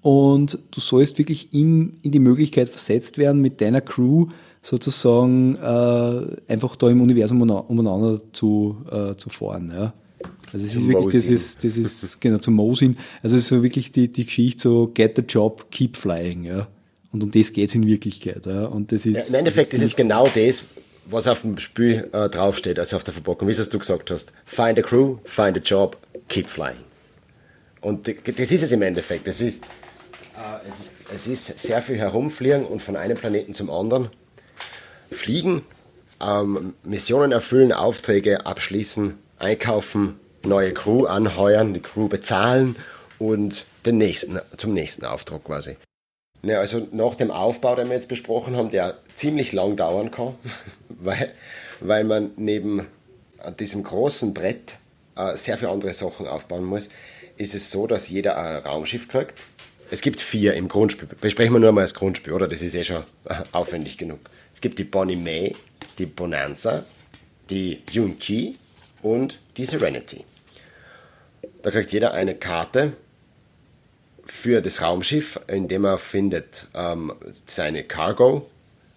und du sollst wirklich in, in die Möglichkeit versetzt werden, mit deiner Crew sozusagen äh, einfach da im Universum umeinander zu, äh, zu fahren. Ja. Also es ist wirklich, das ist, das ist genau zum Mosin. Also es ist so wirklich die, die Geschichte so get the job, keep flying, ja. Und um das geht es in Wirklichkeit. Ja. Und das ist, ja, Im Endeffekt ist es genau das, was auf dem Spiel äh, draufsteht, also auf der Verpackung, wie es du gesagt hast. Find a crew, find a job, keep flying. Und das ist es im Endeffekt. Das ist, es, ist, es ist sehr viel herumfliegen und von einem Planeten zum anderen fliegen, ähm, Missionen erfüllen, Aufträge abschließen, einkaufen, neue Crew anheuern, die Crew bezahlen und den nächsten, zum nächsten Auftrag quasi. Ja, also nach dem Aufbau, den wir jetzt besprochen haben, der ziemlich lang dauern kann, weil, weil man neben diesem großen Brett äh, sehr viele andere Sachen aufbauen muss, ist es so, dass jeder ein Raumschiff kriegt es gibt vier im Grundspiel. Besprechen wir nur mal das Grundspiel, oder? Das ist eh schon aufwendig genug. Es gibt die Bonnie May, die Bonanza, die Yunqi und die Serenity. Da kriegt jeder eine Karte für das Raumschiff, in dem er findet ähm, seine Cargo,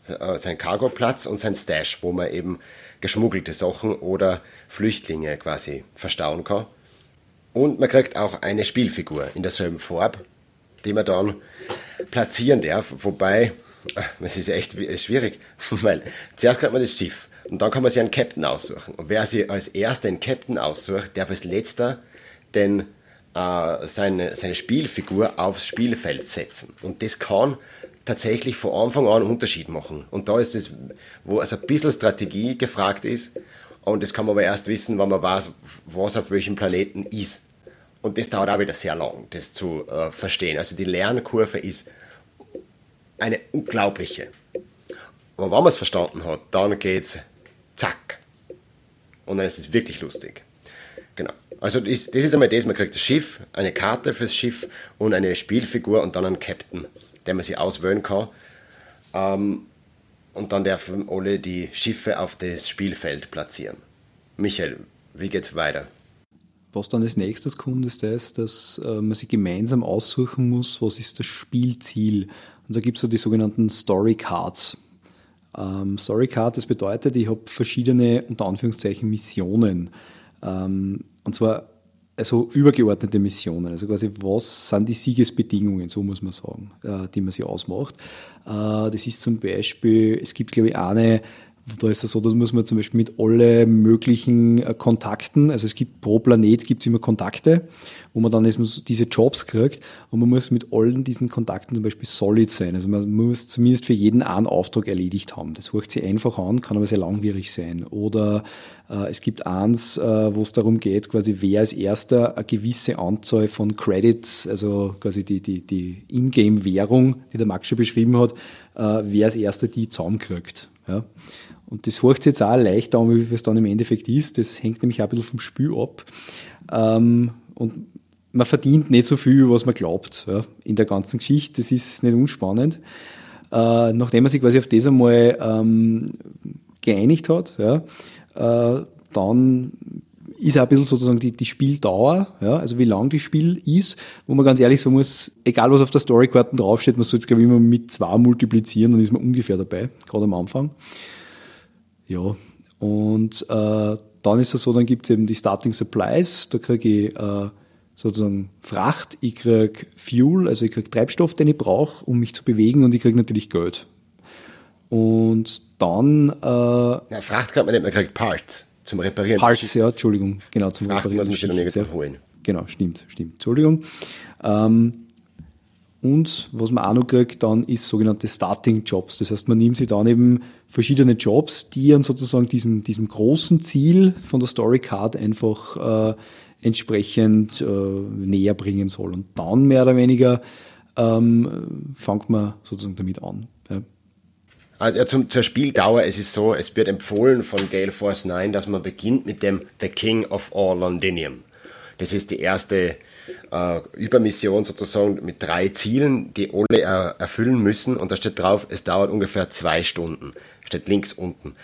äh, seinen Cargoplatz und sein Stash, wo man eben geschmuggelte Sachen oder Flüchtlinge quasi verstauen kann. Und man kriegt auch eine Spielfigur in derselben Farbe die man dann platzieren darf. Wobei, es ist echt schwierig, weil zuerst kriegt man das Schiff Und dann kann man sich einen Captain aussuchen. Und wer sich als erster den Captain aussucht, darf als letzter den, äh, seine, seine Spielfigur aufs Spielfeld setzen. Und das kann tatsächlich von Anfang an einen Unterschied machen. Und da ist es, wo also ein bisschen Strategie gefragt ist. Und das kann man aber erst wissen, wenn man weiß, was auf welchem Planeten ist. Und das dauert auch wieder sehr lang, das zu äh, verstehen. Also die Lernkurve ist eine unglaubliche. Aber wenn man es verstanden hat, dann geht's zack. Und dann ist es wirklich lustig. Genau. Also das, das ist einmal das, man kriegt das Schiff, eine Karte fürs Schiff und eine Spielfigur und dann einen Captain, den man sich auswählen kann. Ähm, und dann dürfen alle die Schiffe auf das Spielfeld platzieren. Michael, wie geht's weiter? Was dann als nächstes kommt, ist das, dass äh, man sich gemeinsam aussuchen muss, was ist das Spielziel. Und da gibt es so die sogenannten Story Cards. Ähm, Story Card, das bedeutet, ich habe verschiedene, unter Anführungszeichen, Missionen. Ähm, und zwar also übergeordnete Missionen. Also quasi, was sind die Siegesbedingungen, so muss man sagen, äh, die man sich ausmacht. Äh, das ist zum Beispiel, es gibt, glaube ich, eine, da ist es so, da muss man zum Beispiel mit alle möglichen äh, Kontakten, also es gibt pro Planet gibt es immer Kontakte, wo man dann diese Jobs kriegt und man muss mit allen diesen Kontakten zum Beispiel solid sein. Also man muss zumindest für jeden einen Auftrag erledigt haben. Das hört sich einfach an, kann aber sehr langwierig sein. Oder äh, es gibt eins, äh, wo es darum geht, quasi wer als erster eine gewisse Anzahl von Credits, also quasi die, die, die Ingame-Währung, die der Max schon beschrieben hat, äh, wer als erster die zusammenkriegt. Ja. Und das sich jetzt auch leichter an, wie es dann im Endeffekt ist. Das hängt nämlich auch ein bisschen vom Spiel ab. Ähm, und man verdient nicht so viel, was man glaubt ja, in der ganzen Geschichte. Das ist nicht unspannend. Äh, nachdem man sich quasi auf das einmal ähm, geeinigt hat, ja, äh, dann ist auch ein bisschen sozusagen die, die Spieldauer, ja, also wie lang das Spiel ist, wo man ganz ehrlich sagen muss, egal was auf der Storykarten draufsteht, man soll es glaube ich immer mit zwei multiplizieren, dann ist man ungefähr dabei, gerade am Anfang. Ja, und äh, dann ist es so, dann gibt es eben die Starting Supplies, da kriege ich äh, sozusagen Fracht, ich kriege Fuel, also ich kriege Treibstoff, den ich brauche, um mich zu bewegen und ich kriege natürlich Geld. Und dann... Äh, ja, Fracht kann man nicht, man kriegt Parts zum Reparieren. Parts, ja, Entschuldigung, genau, zum Fracht Reparieren. Muss man sich dann holen. Genau, stimmt, stimmt, Entschuldigung. Ähm, und was man auch noch kriegt, dann ist sogenannte Starting Jobs. Das heißt, man nimmt sich dann eben verschiedene Jobs, die an sozusagen diesem, diesem großen Ziel von der Story Card einfach äh, entsprechend äh, näher bringen soll. Und dann mehr oder weniger ähm, fängt man sozusagen damit an. Ja. Also zum, zur Spieldauer, es ist so, es wird empfohlen von Gale Force 9, dass man beginnt mit dem The King of All Londinium. Das ist die erste äh, Übermission sozusagen mit drei Zielen, die alle äh, erfüllen müssen. Und da steht drauf, es dauert ungefähr zwei Stunden. Steht links unten.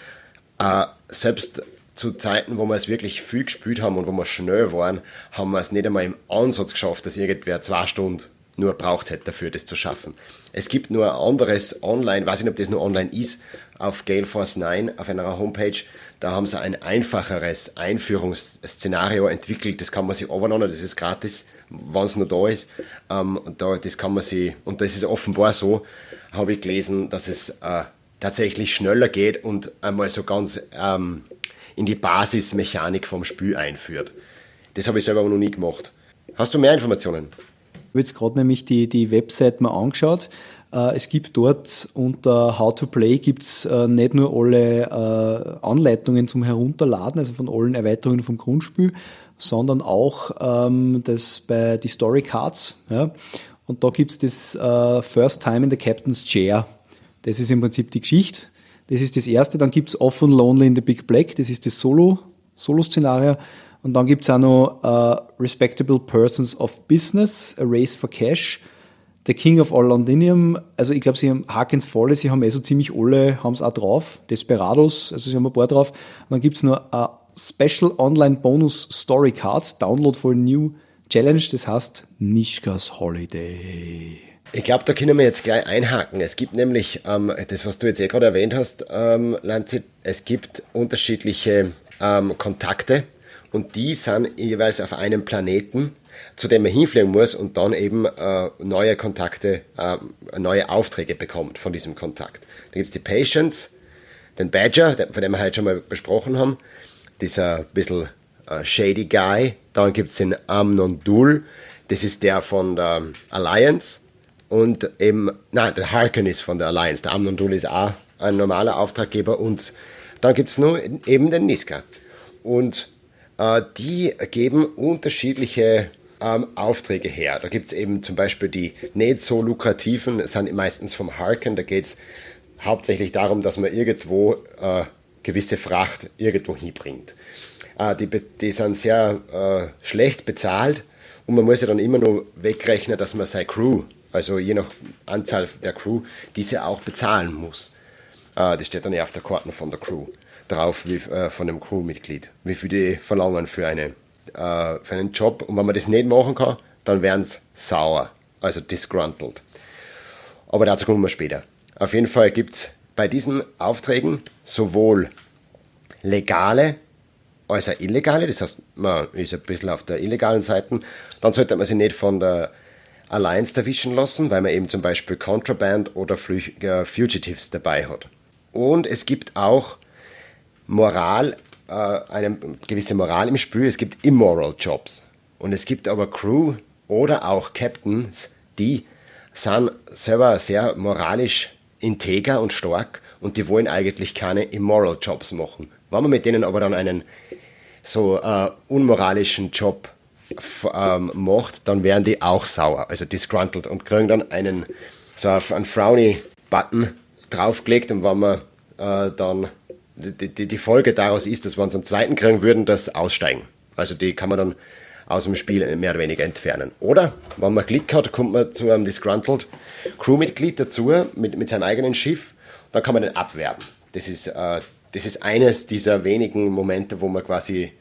Äh, selbst zu Zeiten, wo wir es wirklich viel gespielt haben und wo wir schnell waren, haben wir es nicht einmal im Ansatz geschafft, dass irgendwer zwei Stunden nur braucht hätte dafür, das zu schaffen. Es gibt nur ein anderes online, weiß nicht, ob das nur online ist, auf Gale Force 9, auf einer Homepage, da haben sie ein einfacheres Einführungsszenario entwickelt, das kann man sich runterladen, das ist gratis, wenn es nur da ist. Ähm, da, das kann man sich, und das ist offenbar so, habe ich gelesen, dass es äh, tatsächlich schneller geht und einmal so ganz ähm, in die Basismechanik vom Spiel einführt. Das habe ich selber noch nie gemacht. Hast du mehr Informationen? Ich habe jetzt gerade nämlich die, die Website mal angeschaut. Äh, es gibt dort unter How to Play gibt's äh, nicht nur alle äh, Anleitungen zum Herunterladen, also von allen Erweiterungen vom Grundspiel, sondern auch ähm, das bei die Story Cards. Und da gibt es das First Time in the Captain's Chair. Das ist im Prinzip die Geschichte. Das ist das erste. Dann gibt es Often Lonely in the Big Black. Das ist das Solo, Solo-Szenario. Und dann gibt es auch noch uh, Respectable Persons of Business, A Race for Cash, The King of All Londinium. Also ich glaube, sie haben Harkins Volle, sie haben eh so ziemlich alle, haben es auch drauf. Desperados, also sie haben ein paar drauf. Und dann gibt es noch a Special Online Bonus Story Card, Download for a New Challenge, das heißt Nischkas Holiday. Ich glaube, da können wir jetzt gleich einhaken. Es gibt nämlich, ähm, das, was du jetzt eh gerade erwähnt hast, ähm, Lanzit, es gibt unterschiedliche ähm, Kontakte und die sind jeweils auf einem Planeten, zu dem man hinfliegen muss und dann eben äh, neue Kontakte, äh, neue Aufträge bekommt von diesem Kontakt. Da gibt es die Patients, den Badger, von dem wir heute schon mal besprochen haben, dieser bisschen äh, shady Guy. Dann gibt es den Amnon Dul, das ist der von der Alliance. Und eben, nein, der Harken ist von der Alliance. Der Amnon Dul ist auch ein normaler Auftraggeber. Und dann gibt es nur eben den Niska. Und äh, die geben unterschiedliche ähm, Aufträge her. Da gibt es eben zum Beispiel die nicht so lukrativen, sind meistens vom Harken, da geht es hauptsächlich darum, dass man irgendwo äh, gewisse Fracht irgendwo hinbringt. Äh, die, die sind sehr äh, schlecht bezahlt und man muss ja dann immer nur wegrechnen, dass man seine Crew, also je nach Anzahl der Crew, diese auch bezahlen muss. Äh, das steht dann ja auf der Karten von der Crew drauf, wie, äh, von dem Crewmitglied, wie viel die verlangen für, eine, äh, für einen Job. Und wenn man das nicht machen kann, dann werden sie sauer, also disgruntled. Aber dazu kommen wir später. Auf jeden Fall gibt es bei diesen Aufträgen sowohl legale als auch illegale. Das heißt, man ist ein bisschen auf der illegalen Seite. Dann sollte man sich nicht von der Alliance erwischen lassen, weil man eben zum Beispiel Contraband oder äh, Fugitives dabei hat. Und es gibt auch Moral, äh, eine gewisse Moral im Spiel. Es gibt immoral Jobs. Und es gibt aber Crew oder auch Captains, die sind selber sehr moralisch integer und stark und die wollen eigentlich keine immoral Jobs machen. Wenn man mit denen aber dann einen so äh, unmoralischen Job ähm, macht, dann werden die auch sauer, also disgruntled und kriegen dann einen so einen Frowny-Button draufgelegt und wenn man äh, dann die, die, Folge daraus ist, dass wenn sie einen zweiten kriegen würden, das aussteigen. Also die kann man dann aus dem Spiel mehr oder weniger entfernen. Oder, wenn man Glück hat, kommt man zu einem disgruntled Crewmitglied dazu mit, mit seinem eigenen Schiff, dann kann man den abwerben. Das ist, äh, das ist eines dieser wenigen Momente, wo man quasi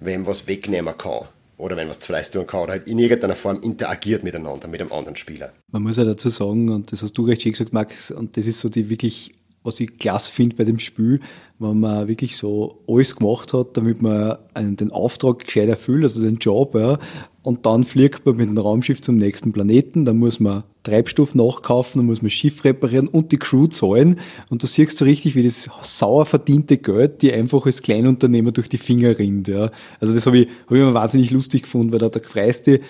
wem was wegnehmen kann. Oder wenn was zu Fleiß tun kann, oder halt in irgendeiner Form interagiert miteinander, mit einem anderen Spieler. Man muss ja dazu sagen, und das hast du recht schön gesagt, Max, und das ist so die wirklich was ich klasse finde bei dem Spiel, wenn man wirklich so alles gemacht hat, damit man einen, den Auftrag gescheit erfüllt, also den Job, ja, und dann fliegt man mit dem Raumschiff zum nächsten Planeten, dann muss man Treibstoff nachkaufen, dann muss man Schiff reparieren und die Crew zahlen und du siehst so richtig, wie das sauer verdiente Geld die einfach als Kleinunternehmer durch die Finger rinnt, ja. Also das habe ich, hab ich mir wahnsinnig lustig gefunden, weil da der Freiste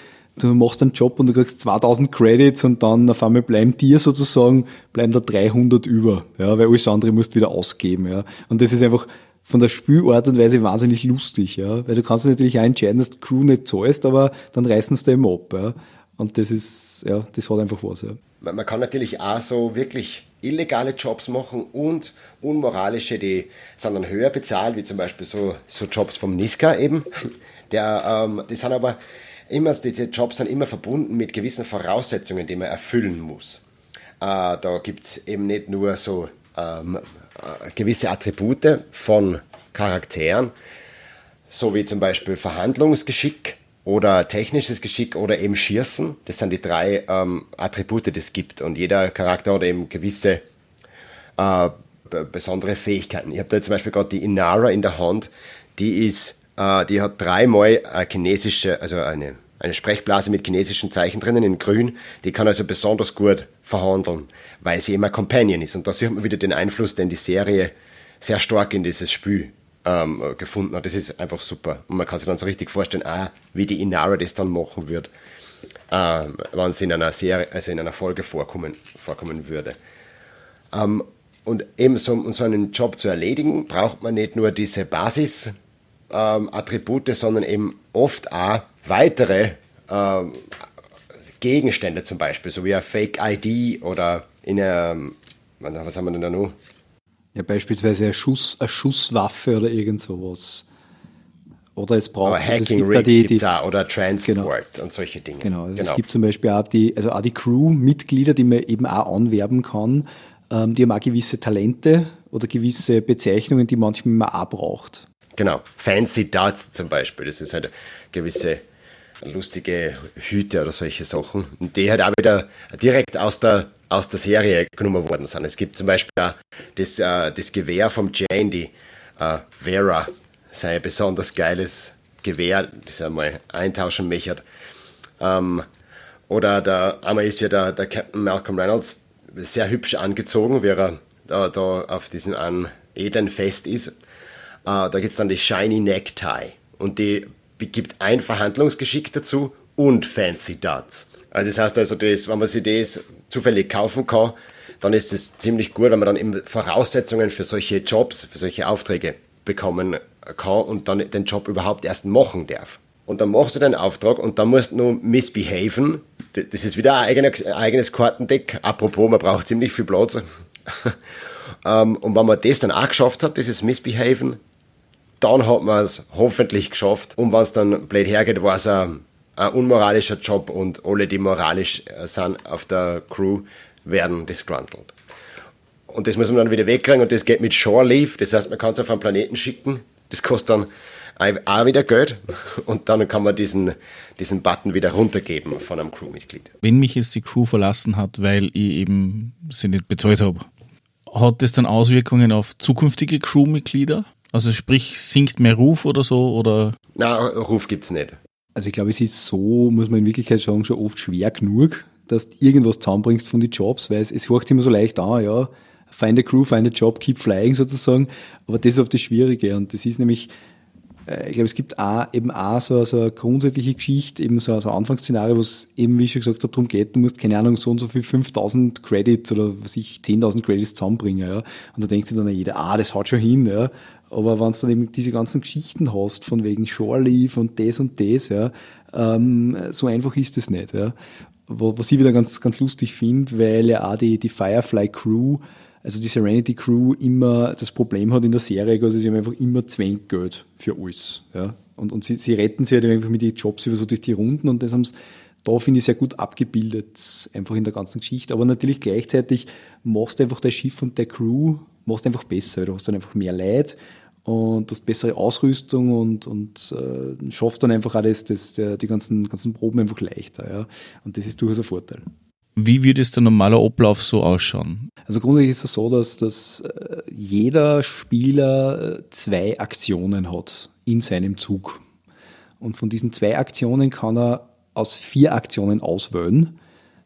du machst einen Job und du kriegst 2000 Credits und dann auf einmal bleiben dir sozusagen, bleiben da 300 über, ja, weil alles andere musst du wieder ausgeben, ja. Und das ist einfach von der Spielart und Weise wahnsinnig lustig, ja, weil du kannst natürlich auch entscheiden, dass du Crew nicht zahlst, aber dann reißen sie eben ab, ja. Und das ist, ja, das hat einfach was, ja. Man kann natürlich auch so wirklich illegale Jobs machen und unmoralische, die sind dann höher bezahlt, wie zum Beispiel so, so Jobs vom Niska eben. Der, ähm, die sind aber immer, diese Jobs sind immer verbunden mit gewissen Voraussetzungen, die man erfüllen muss. Äh, da gibt es eben nicht nur so ähm, äh, gewisse Attribute von Charakteren, so wie zum Beispiel Verhandlungsgeschick oder technisches Geschick oder eben Schießen. Das sind die drei ähm, Attribute, die es gibt. Und jeder Charakter hat eben gewisse äh, besondere Fähigkeiten. Ich habe da zum Beispiel gerade die Inara in der Hand, die ist die hat dreimal eine chinesische, also eine, eine Sprechblase mit chinesischen Zeichen drinnen in grün. Die kann also besonders gut verhandeln, weil sie immer Companion ist. Und da sieht man wieder den Einfluss, den die Serie sehr stark in dieses Spiel ähm, gefunden hat. Das ist einfach super. Und man kann sich dann so richtig vorstellen, ah, wie die Inara das dann machen wird, äh, wenn sie in einer Serie, also in einer Folge vorkommen, vorkommen würde. Ähm, und eben so, um so einen Job zu erledigen, braucht man nicht nur diese Basis, ähm, Attribute, sondern eben oft auch weitere ähm, Gegenstände zum Beispiel, so wie eine Fake-ID oder in einer, was haben wir denn da noch? Ja, beispielsweise eine, Schuss, eine Schusswaffe oder irgend sowas. Oder es braucht Aber Hacking Rig die, die, auch, oder Transport genau, und solche Dinge. Genau, also genau. es gibt zum Beispiel auch die, also auch die Crew-Mitglieder, die man eben auch anwerben kann, ähm, die haben auch gewisse Talente oder gewisse Bezeichnungen, die manchmal man auch braucht. Genau, Fancy Darts zum Beispiel, das ist halt gewisse lustige Hüte oder solche Sachen, und die halt auch wieder direkt aus der, aus der Serie genommen worden sind. Es gibt zum Beispiel auch das, äh, das Gewehr vom Jane, die äh, Vera, sein besonders geiles Gewehr, das er einmal eintauschen möchte. Ähm, oder der, einmal ist ja der, der Captain Malcolm Reynolds sehr hübsch angezogen, wie er da, da auf diesen einen dann fest ist, da gibt es dann die Shiny Necktie und die gibt ein Verhandlungsgeschick dazu und Fancy Darts. Also das heißt also, das, wenn man sich das zufällig kaufen kann, dann ist es ziemlich gut, wenn man dann eben Voraussetzungen für solche Jobs, für solche Aufträge bekommen kann und dann den Job überhaupt erst machen darf. Und dann machst du den Auftrag und dann musst du nur misbehaven. Das ist wieder ein eigenes, eigenes Kartendeck. Apropos, man braucht ziemlich viel Platz. Ähm, und wenn man das dann auch geschafft hat, dieses Misbehaven, dann hat man es hoffentlich geschafft. Und wenn es dann blöd hergeht, war es ein, ein unmoralischer Job und alle, die moralisch äh, sind auf der Crew, werden disgruntled. Und das muss man dann wieder wegkriegen und das geht mit Shore Leave. Das heißt, man kann es auf einen Planeten schicken. Das kostet dann auch wieder Geld und dann kann man diesen, diesen Button wieder runtergeben von einem Crewmitglied. Wenn mich jetzt die Crew verlassen hat, weil ich eben sie nicht bezahlt habe, hat das dann Auswirkungen auf zukünftige Crewmitglieder? Also sprich, sinkt mehr Ruf oder so? Oder? Na, Ruf gibt es nicht. Also ich glaube, es ist so, muss man in Wirklichkeit sagen, schon oft schwer genug, dass du irgendwas zusammenbringst von den Jobs, weil es, es hört immer so leicht an, ja, find a crew, find a job, keep flying sozusagen. Aber das ist oft das Schwierige und das ist nämlich, ich glaube, es gibt auch, eben auch so, so eine grundsätzliche Geschichte, eben so, so ein Anfangsszenario, wo es eben, wie ich schon gesagt habe, darum geht, du musst, keine Ahnung, so und so viel 5000 Credits oder was ich, 10.000 Credits zusammenbringen, ja. Und da denkt sich dann jeder, ah, das haut schon hin, ja. Aber wenn du dann eben diese ganzen Geschichten hast, von wegen Shore Leave und das und das, ja, ähm, so einfach ist es nicht, ja. Was ich wieder ganz, ganz lustig finde, weil ja auch die, die Firefly Crew also die Serenity Crew immer das Problem hat in der Serie, also sie haben einfach immer Zwänggeld für alles. Ja? Und, und sie, sie retten sich halt einfach mit den Jobs über so durch die Runden und das haben sie da finde ich sehr gut abgebildet, einfach in der ganzen Geschichte. Aber natürlich gleichzeitig machst du einfach dein Schiff und der Crew machst einfach besser, du hast dann einfach mehr Leid und hast bessere Ausrüstung und, und äh, schaffst dann einfach das, das, der, die ganzen, ganzen Proben einfach leichter. Ja? Und das ist durchaus ein Vorteil. Wie würde es der normale Ablauf so ausschauen? Also grundsätzlich ist es so, dass, dass äh, jeder Spieler äh, zwei Aktionen hat in seinem Zug. Und von diesen zwei Aktionen kann er aus vier Aktionen auswählen.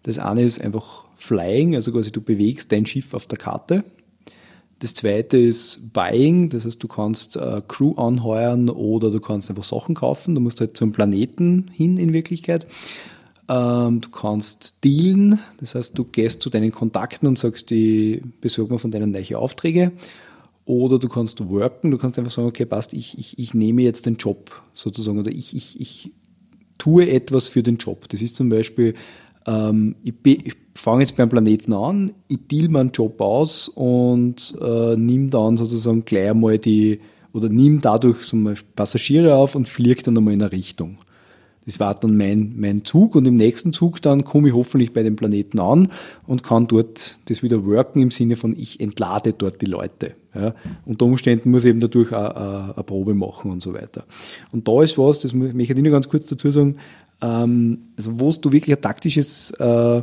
Das eine ist einfach Flying, also quasi du bewegst dein Schiff auf der Karte. Das zweite ist Buying, das heißt, du kannst äh, Crew anheuern oder du kannst einfach Sachen kaufen. Du musst halt zum Planeten hin in Wirklichkeit. Ähm, du kannst dealen, das heißt, du gehst zu deinen Kontakten und sagst, die besorgen mir von deinen neue Aufträge. Oder du kannst worken, du kannst einfach sagen, okay, passt, ich, ich, ich nehme jetzt den Job sozusagen oder ich, ich, ich tue etwas für den Job. Das ist zum Beispiel, ähm, ich, ich fange jetzt beim Planeten an, ich deal meinen Job aus und äh, nimm dann sozusagen gleich einmal die, oder nimm dadurch zum Beispiel Passagiere auf und fliege dann einmal in eine Richtung. Das war dann mein, mein Zug und im nächsten Zug dann komme ich hoffentlich bei dem Planeten an und kann dort das wieder worken im Sinne von ich entlade dort die Leute. Ja. Unter Umständen muss ich eben dadurch eine, eine Probe machen und so weiter. Und da ist was, das möchte ich Ihnen ganz kurz dazu sagen, ähm, also wo du wirklich ein taktisches äh, äh,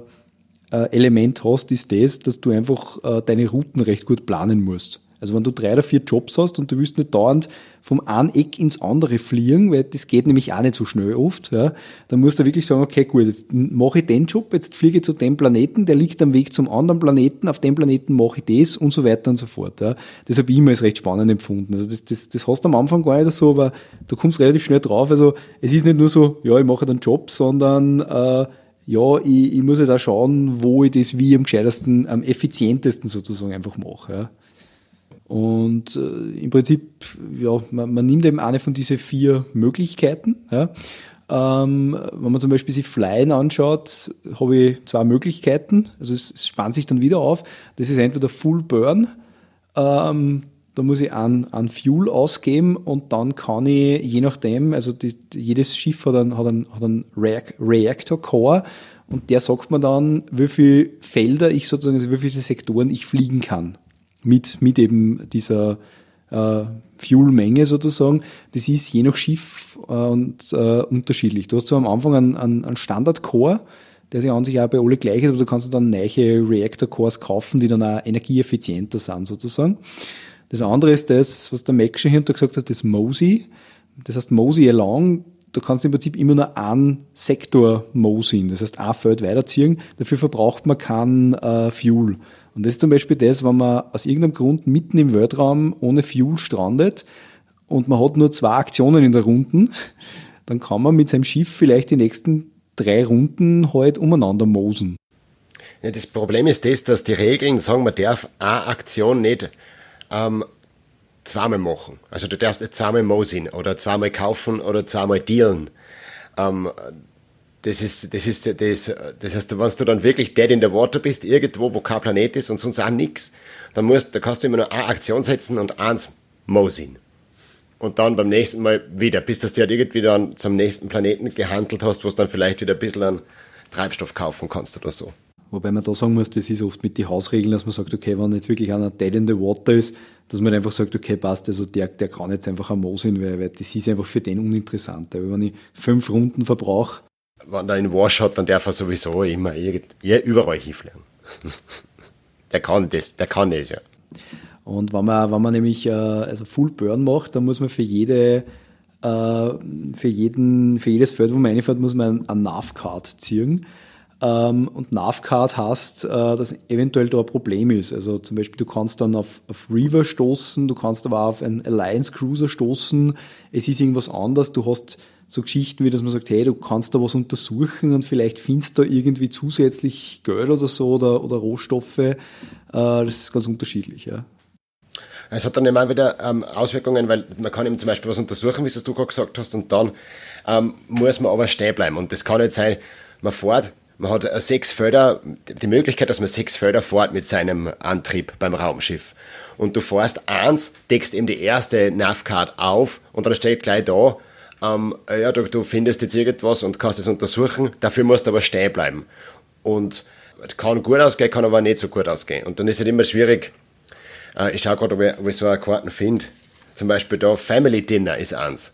Element hast, ist das, dass du einfach äh, deine Routen recht gut planen musst. Also wenn du drei oder vier Jobs hast und du willst nicht dauernd vom einen Eck ins andere fliegen, weil das geht nämlich auch nicht so schnell oft, ja, dann musst du wirklich sagen, okay, gut, jetzt mache ich den Job, jetzt fliege ich zu dem Planeten, der liegt am Weg zum anderen Planeten, auf dem Planeten mache ich das und so weiter und so fort. Ja. Das habe ich immer als recht spannend empfunden. Also das, das, das hast du am Anfang gar nicht so, aber du kommst relativ schnell drauf. Also es ist nicht nur so, ja, ich mache einen Job, sondern äh, ja, ich, ich muss ja halt da schauen, wo ich das wie am gescheitesten, am effizientesten sozusagen einfach mache. Ja. Und äh, im Prinzip, ja, man, man, nimmt eben eine von diesen vier Möglichkeiten. Ja. Ähm, wenn man zum Beispiel sich Flyen anschaut, habe ich zwei Möglichkeiten. Also es, es spannt sich dann wieder auf. Das ist entweder Full Burn, ähm, da muss ich an, an Fuel ausgeben und dann kann ich, je nachdem, also die, jedes Schiff hat einen, hat einen, hat einen Reactor Core und der sagt mir dann, wie viele Felder ich sozusagen, also wie viele Sektoren ich fliegen kann mit, mit eben dieser äh, Fuelmenge sozusagen. Das ist je nach Schiff äh, und, äh, unterschiedlich. Du hast zwar am Anfang einen, einen, einen Standard-Core, der sich an sich auch bei alle gleich ist, aber du kannst dann neue Reactor-Cores kaufen, die dann auch energieeffizienter sind sozusagen. Das andere ist das, was der Mac schon hinter gesagt hat, das MOSI. Das heißt MOSI Along, du kannst im Prinzip immer nur einen Sektor MOSIen, das heißt ein Feld weiterziehen. Dafür verbraucht man kein äh, Fuel. Und das ist zum Beispiel das, wenn man aus irgendeinem Grund mitten im Weltraum ohne Fuel strandet und man hat nur zwei Aktionen in der Runden, dann kann man mit seinem Schiff vielleicht die nächsten drei Runden halt umeinander mosen. Ja, das Problem ist das, dass die Regeln sagen, man darf eine Aktion nicht ähm, zweimal machen. Also du darfst nicht zweimal mosen oder zweimal kaufen oder zweimal dealen. Ähm, das ist, das ist, das, das heißt, wenn du dann wirklich dead in the water bist, irgendwo, wo kein Planet ist und sonst auch nichts, dann musst, da kannst du immer nur eine Aktion setzen und eins mosin. Und dann beim nächsten Mal wieder, bis du halt irgendwie dann zum nächsten Planeten gehandelt hast, wo du dann vielleicht wieder ein bisschen an Treibstoff kaufen kannst oder so. Wobei man da sagen muss, das ist oft mit den Hausregeln, dass man sagt, okay, wenn jetzt wirklich einer dead in the water ist, dass man einfach sagt, okay, passt, also der, der kann jetzt einfach ein Mo sein, weil, weil das ist einfach für den uninteressant. Aber wenn ich fünf Runden verbrauche, wenn er einen Wash hat, dann darf er sowieso immer überall hinfliegen. der kann das, der kann das, ja. Und wenn man, wenn man nämlich äh, also Full Burn macht, dann muss man für jede äh, für, jeden, für jedes Feld, wo man reinfährt, muss man ein, ein Nav-Card ziehen. Ähm, und Navcard heißt, äh, dass eventuell da ein Problem ist. Also zum Beispiel, du kannst dann auf, auf River stoßen, du kannst aber auch auf einen Alliance Cruiser stoßen. Es ist irgendwas anderes. Du hast so Geschichten wie, dass man sagt, hey, du kannst da was untersuchen und vielleicht findest du da irgendwie zusätzlich Geld oder so oder, oder Rohstoffe. Äh, das ist ganz unterschiedlich, ja. Es hat dann immer wieder ähm, Auswirkungen, weil man kann eben zum Beispiel was untersuchen, wie es du gerade gesagt hast, und dann ähm, muss man aber stehen bleiben. Und das kann nicht sein, man fährt man hat sechs Felder, die Möglichkeit, dass man sechs Felder fährt mit seinem Antrieb beim Raumschiff. Und du fährst eins, deckst eben die erste Navcard auf und dann steht gleich da, ähm, ja, du, du findest jetzt irgendwas und kannst es untersuchen, dafür musst du aber stehen bleiben. Und kann gut ausgehen, kann aber nicht so gut ausgehen. Und dann ist es immer schwierig, äh, ich schaue gerade, ob ich, ob ich so eine Karten finde. Zum Beispiel da Family Dinner ist eins.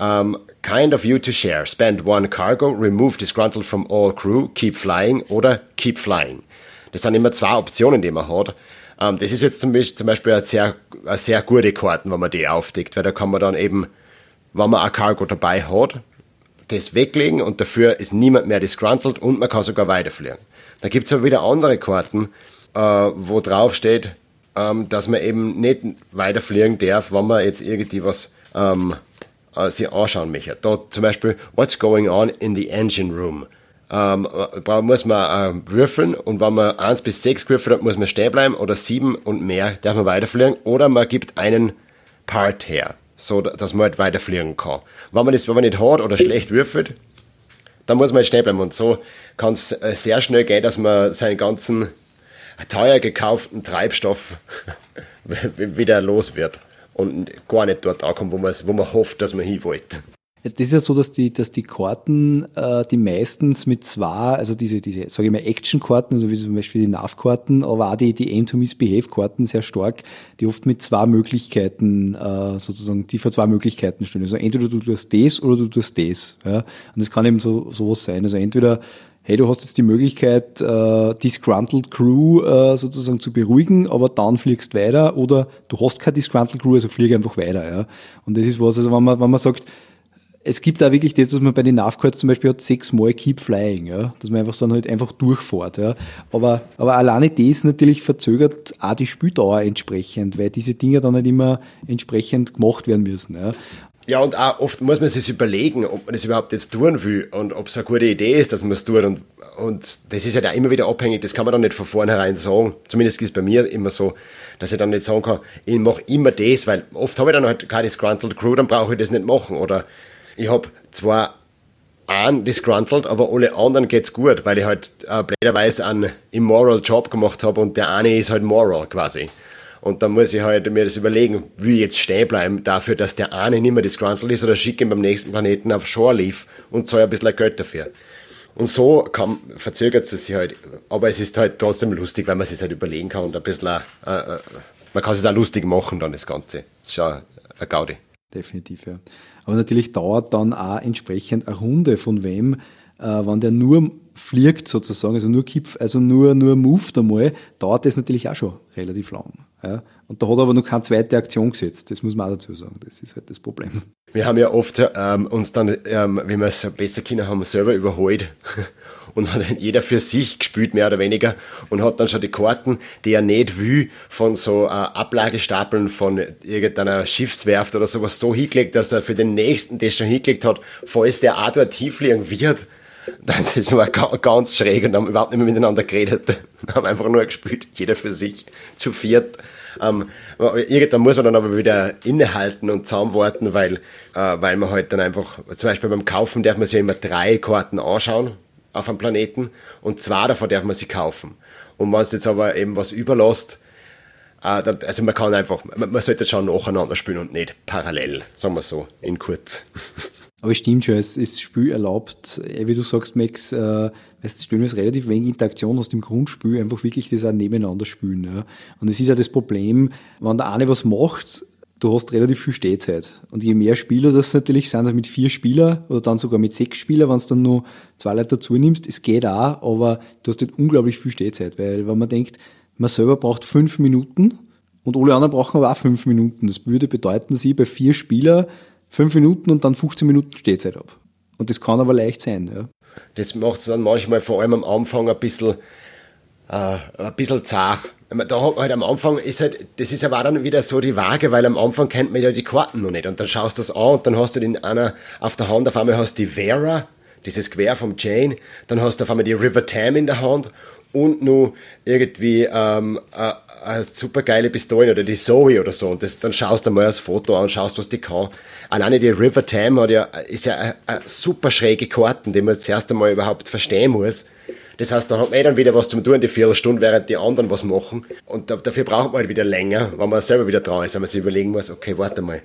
Um, kind of you to share. Spend one cargo, remove disgruntled from all crew, keep flying oder keep flying. Das sind immer zwei Optionen, die man hat. Um, das ist jetzt zum Beispiel, zum Beispiel eine, sehr, eine sehr gute Karten, wenn man die aufdeckt, weil da kann man dann eben, wenn man ein Cargo dabei hat, das weglegen und dafür ist niemand mehr disgruntled und man kann sogar weiterfliegen. Da gibt es aber wieder andere Karten, äh, wo drauf steht, ähm, dass man eben nicht weiterfliegen darf, wenn man jetzt irgendwie was ähm, äh, sich anschauen möchte. Da zum Beispiel, what's going on in the engine room? Ähm, da muss man äh, würfeln und wenn man 1 bis 6 gewürfelt hat, muss man stehen bleiben oder 7 und mehr darf man weiterfliegen oder man gibt einen Part her, so dass man halt weiterfliegen kann. Wenn man das wenn man nicht hat oder schlecht würfelt, dann muss man halt stehen bleiben und so kann es äh, sehr schnell gehen, dass man seinen ganzen teuer gekauften Treibstoff wieder los wird und gar nicht dort ankommt, wo man, wo man hofft, dass man hin wollte. Das ist ja so, dass die, dass die Karten, äh, die meistens mit zwei, also diese, diese, sage ich mal, Action-Karten, also wie zum Beispiel die NAV-Karten, aber auch die, die Aim to Misbehave-Karten sehr stark, die oft mit zwei Möglichkeiten, äh, sozusagen, die vor zwei Möglichkeiten stehen. Also entweder du tust das oder du tust das. Ja? Und das kann eben so sowas sein. Also entweder hey, du hast jetzt die Möglichkeit, äh, Disgruntled Crew äh, sozusagen zu beruhigen, aber dann fliegst weiter oder du hast keine Disgruntled Crew, also fliege einfach weiter. Ja. Und das ist was, also wenn man, wenn man sagt, es gibt da wirklich das, was man bei den Navcards zum Beispiel hat, sechsmal Keep Flying, ja, dass man einfach dann halt einfach durchfährt, ja. Aber, aber alleine das natürlich verzögert auch die Spieldauer entsprechend, weil diese Dinge dann nicht immer entsprechend gemacht werden müssen, ja. Ja, und auch oft muss man sich überlegen, ob man das überhaupt jetzt tun will und ob es eine gute Idee ist, dass man es tut. Und, und das ist ja halt immer wieder abhängig, das kann man dann nicht von vornherein sagen. Zumindest ist es bei mir immer so, dass ich dann nicht sagen kann, ich mache immer das, weil oft habe ich dann halt keine Disgruntled Crew, dann brauche ich das nicht machen. Oder ich habe zwar einen disgruntled, aber alle anderen geht's gut, weil ich halt äh, blöderweise einen immoral Job gemacht habe und der eine ist halt moral quasi. Und dann muss ich halt mir das überlegen, will ich jetzt stehen bleiben dafür, dass der eine nicht mehr disgruntled ist oder schicke ihn beim nächsten Planeten auf Shore Leaf und zahle ein bisschen Geld dafür. Und so kann, verzögert es sich halt. Aber es ist halt trotzdem lustig, weil man sich halt überlegen kann und ein bisschen, äh, äh, man kann es auch lustig machen dann das Ganze. Das ist schon eine Gaudi. Definitiv, ja. Aber natürlich dauert dann auch entsprechend eine Runde von wem, äh, wenn der nur fliegt sozusagen, also nur Kipf, also nur, nur moved einmal, dauert das natürlich auch schon relativ lang. Ja? Und da hat er aber noch keine zweite Aktion gesetzt. Das muss man auch dazu sagen. Das ist halt das Problem. Wir haben ja oft ähm, uns dann, ähm, wie wir es besser kennen haben, selber überholt und hat jeder für sich gespielt, mehr oder weniger, und hat dann schon die Karten, die er nicht will, von so äh, Ablagestapeln von irgendeiner Schiffswerft oder sowas so hingelegt, dass er für den nächsten das schon hingelegt hat, falls der auch dort hinfliegen wird. Das war ganz schräg und haben überhaupt nicht mehr miteinander geredet. haben einfach nur gespielt, jeder für sich, zu viert. Ähm, irgendwann muss man dann aber wieder innehalten und zusammenwarten, weil, äh, weil man halt dann einfach, zum Beispiel beim Kaufen darf man sich ja immer drei Karten anschauen auf einem Planeten und zwei davon darf man sich kaufen. Und wenn es jetzt aber eben was überlässt, äh, also man kann einfach, man, sollte schon nacheinander spielen und nicht parallel, sagen wir so, in kurz. Aber es stimmt schon, es ist Spiel erlaubt, eh, wie du sagst, Max, äh, das Spiel ist relativ wenig Interaktion aus dem Grundspiel, einfach wirklich das auch nebeneinander spielen. Und es ist ja das Problem, wenn der eine was macht, du hast relativ viel Stehzeit. Und je mehr Spieler das natürlich sind, also mit vier Spielern oder dann sogar mit sechs Spielern, wenn es dann nur zwei Leute dazu nimmst, es geht auch, aber du hast halt unglaublich viel Stehzeit, weil wenn man denkt, man selber braucht fünf Minuten und alle anderen brauchen aber auch fünf Minuten. Das würde bedeuten, sie bei vier Spielern fünf Minuten und dann 15 Minuten Stehzeit ab. Und das kann aber leicht sein. Ja. Das macht es dann manchmal vor allem am Anfang ein bisschen, äh, ein bisschen zart. Da hat halt am Anfang ist halt, das ist aber dann wieder so die Waage, weil am Anfang kennt man ja die Karten noch nicht. Und dann schaust du das an und dann hast du den einer auf der Hand, auf einmal hast du die Vera, dieses Quer vom Jane, dann hast du auf einmal die River Tam in der Hand und nur irgendwie ähm, äh, eine super geile Pistole oder die Zoe oder so. Und das, dann schaust du mal das Foto an und schaust, was die kann. Alleine die River Tam hat ja, ist ja eine, eine super schräge Karten, die man das erste Mal überhaupt verstehen muss. Das heißt, da hat man eh dann wieder was zum tun, die Viertelstunde, während die anderen was machen. Und da, dafür braucht man halt wieder länger, wenn man selber wieder dran ist, wenn man sich überlegen muss, okay, warte mal,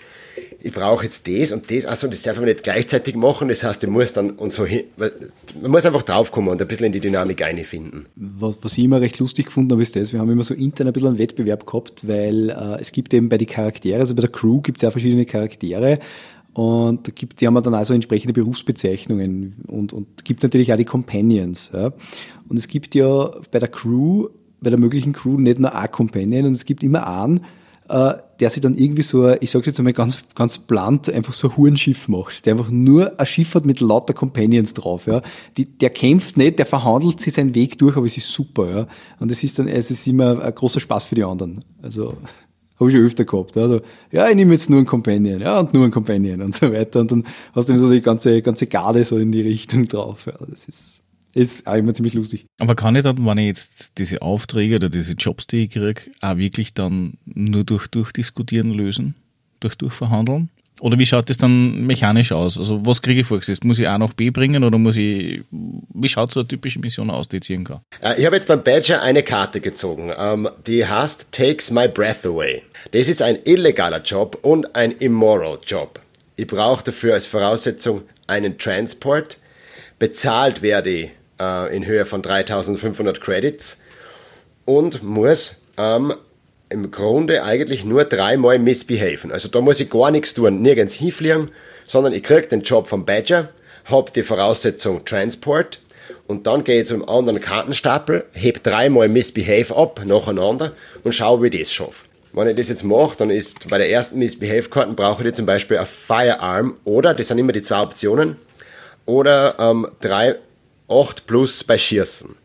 ich brauche jetzt das und das, also das darf man nicht gleichzeitig machen, das heißt, ich muss dann und so hin, man muss einfach draufkommen und ein bisschen in die Dynamik einfinden. Was, was ich immer recht lustig gefunden habe, ist das, wir haben immer so intern ein bisschen einen Wettbewerb gehabt, weil äh, es gibt eben bei den Charakteren, also bei der Crew gibt es ja verschiedene Charaktere und da gibt, die haben dann also entsprechende Berufsbezeichnungen und, und gibt natürlich auch die Companions. Ja. Und es gibt ja bei der Crew, bei der möglichen Crew nicht nur ein Companion und es gibt immer einen, äh, der sich dann irgendwie so, ich sag's jetzt einmal ganz, ganz blunt, einfach so ein Hurenschiff macht, der einfach nur ein Schiff hat mit lauter Companions drauf, ja. Die, der kämpft nicht, der verhandelt sich seinen Weg durch, aber es ist super, ja. Und es ist dann, es ist immer ein großer Spaß für die anderen. Also, habe ich schon öfter gehabt. Also, ja, ich nehme jetzt nur einen Companion, ja, und nur einen Companion und so weiter. Und dann hast du so die ganze, ganze Garde so in die Richtung drauf. Ja, das ist, ist auch immer ziemlich lustig. Aber kann ich dann, wenn ich jetzt diese Aufträge oder diese Jobs, die ich kriege, auch wirklich dann nur durch Durchdiskutieren lösen? Durch Durchverhandeln? Oder wie schaut das dann mechanisch aus? Also was kriege ich vorgesetzt? Muss ich A nach B bringen oder muss ich, wie schaut so eine typische Mission aus, die ich ziehen kann? Äh, ich habe jetzt beim Badger eine Karte gezogen, ähm, die heißt Takes My Breath Away. Das ist ein illegaler Job und ein immoral Job. Ich brauche dafür als Voraussetzung einen Transport. Bezahlt werde ich äh, in Höhe von 3500 Credits und muss ähm, im Grunde eigentlich nur dreimal misbehaven. Also da muss ich gar nichts tun, nirgends hinfliegen, sondern ich kriege den Job vom Badger, habe die Voraussetzung Transport und dann gehe ich zum anderen Kartenstapel, heb dreimal Misbehave ab nacheinander und schaue, wie ich das schaffe. Wenn ich das jetzt mache, dann ist bei der ersten Misbehave-Karten brauche ich zum Beispiel ein Firearm oder, das sind immer die zwei Optionen, oder ähm, 3, 8 plus bei Schießen.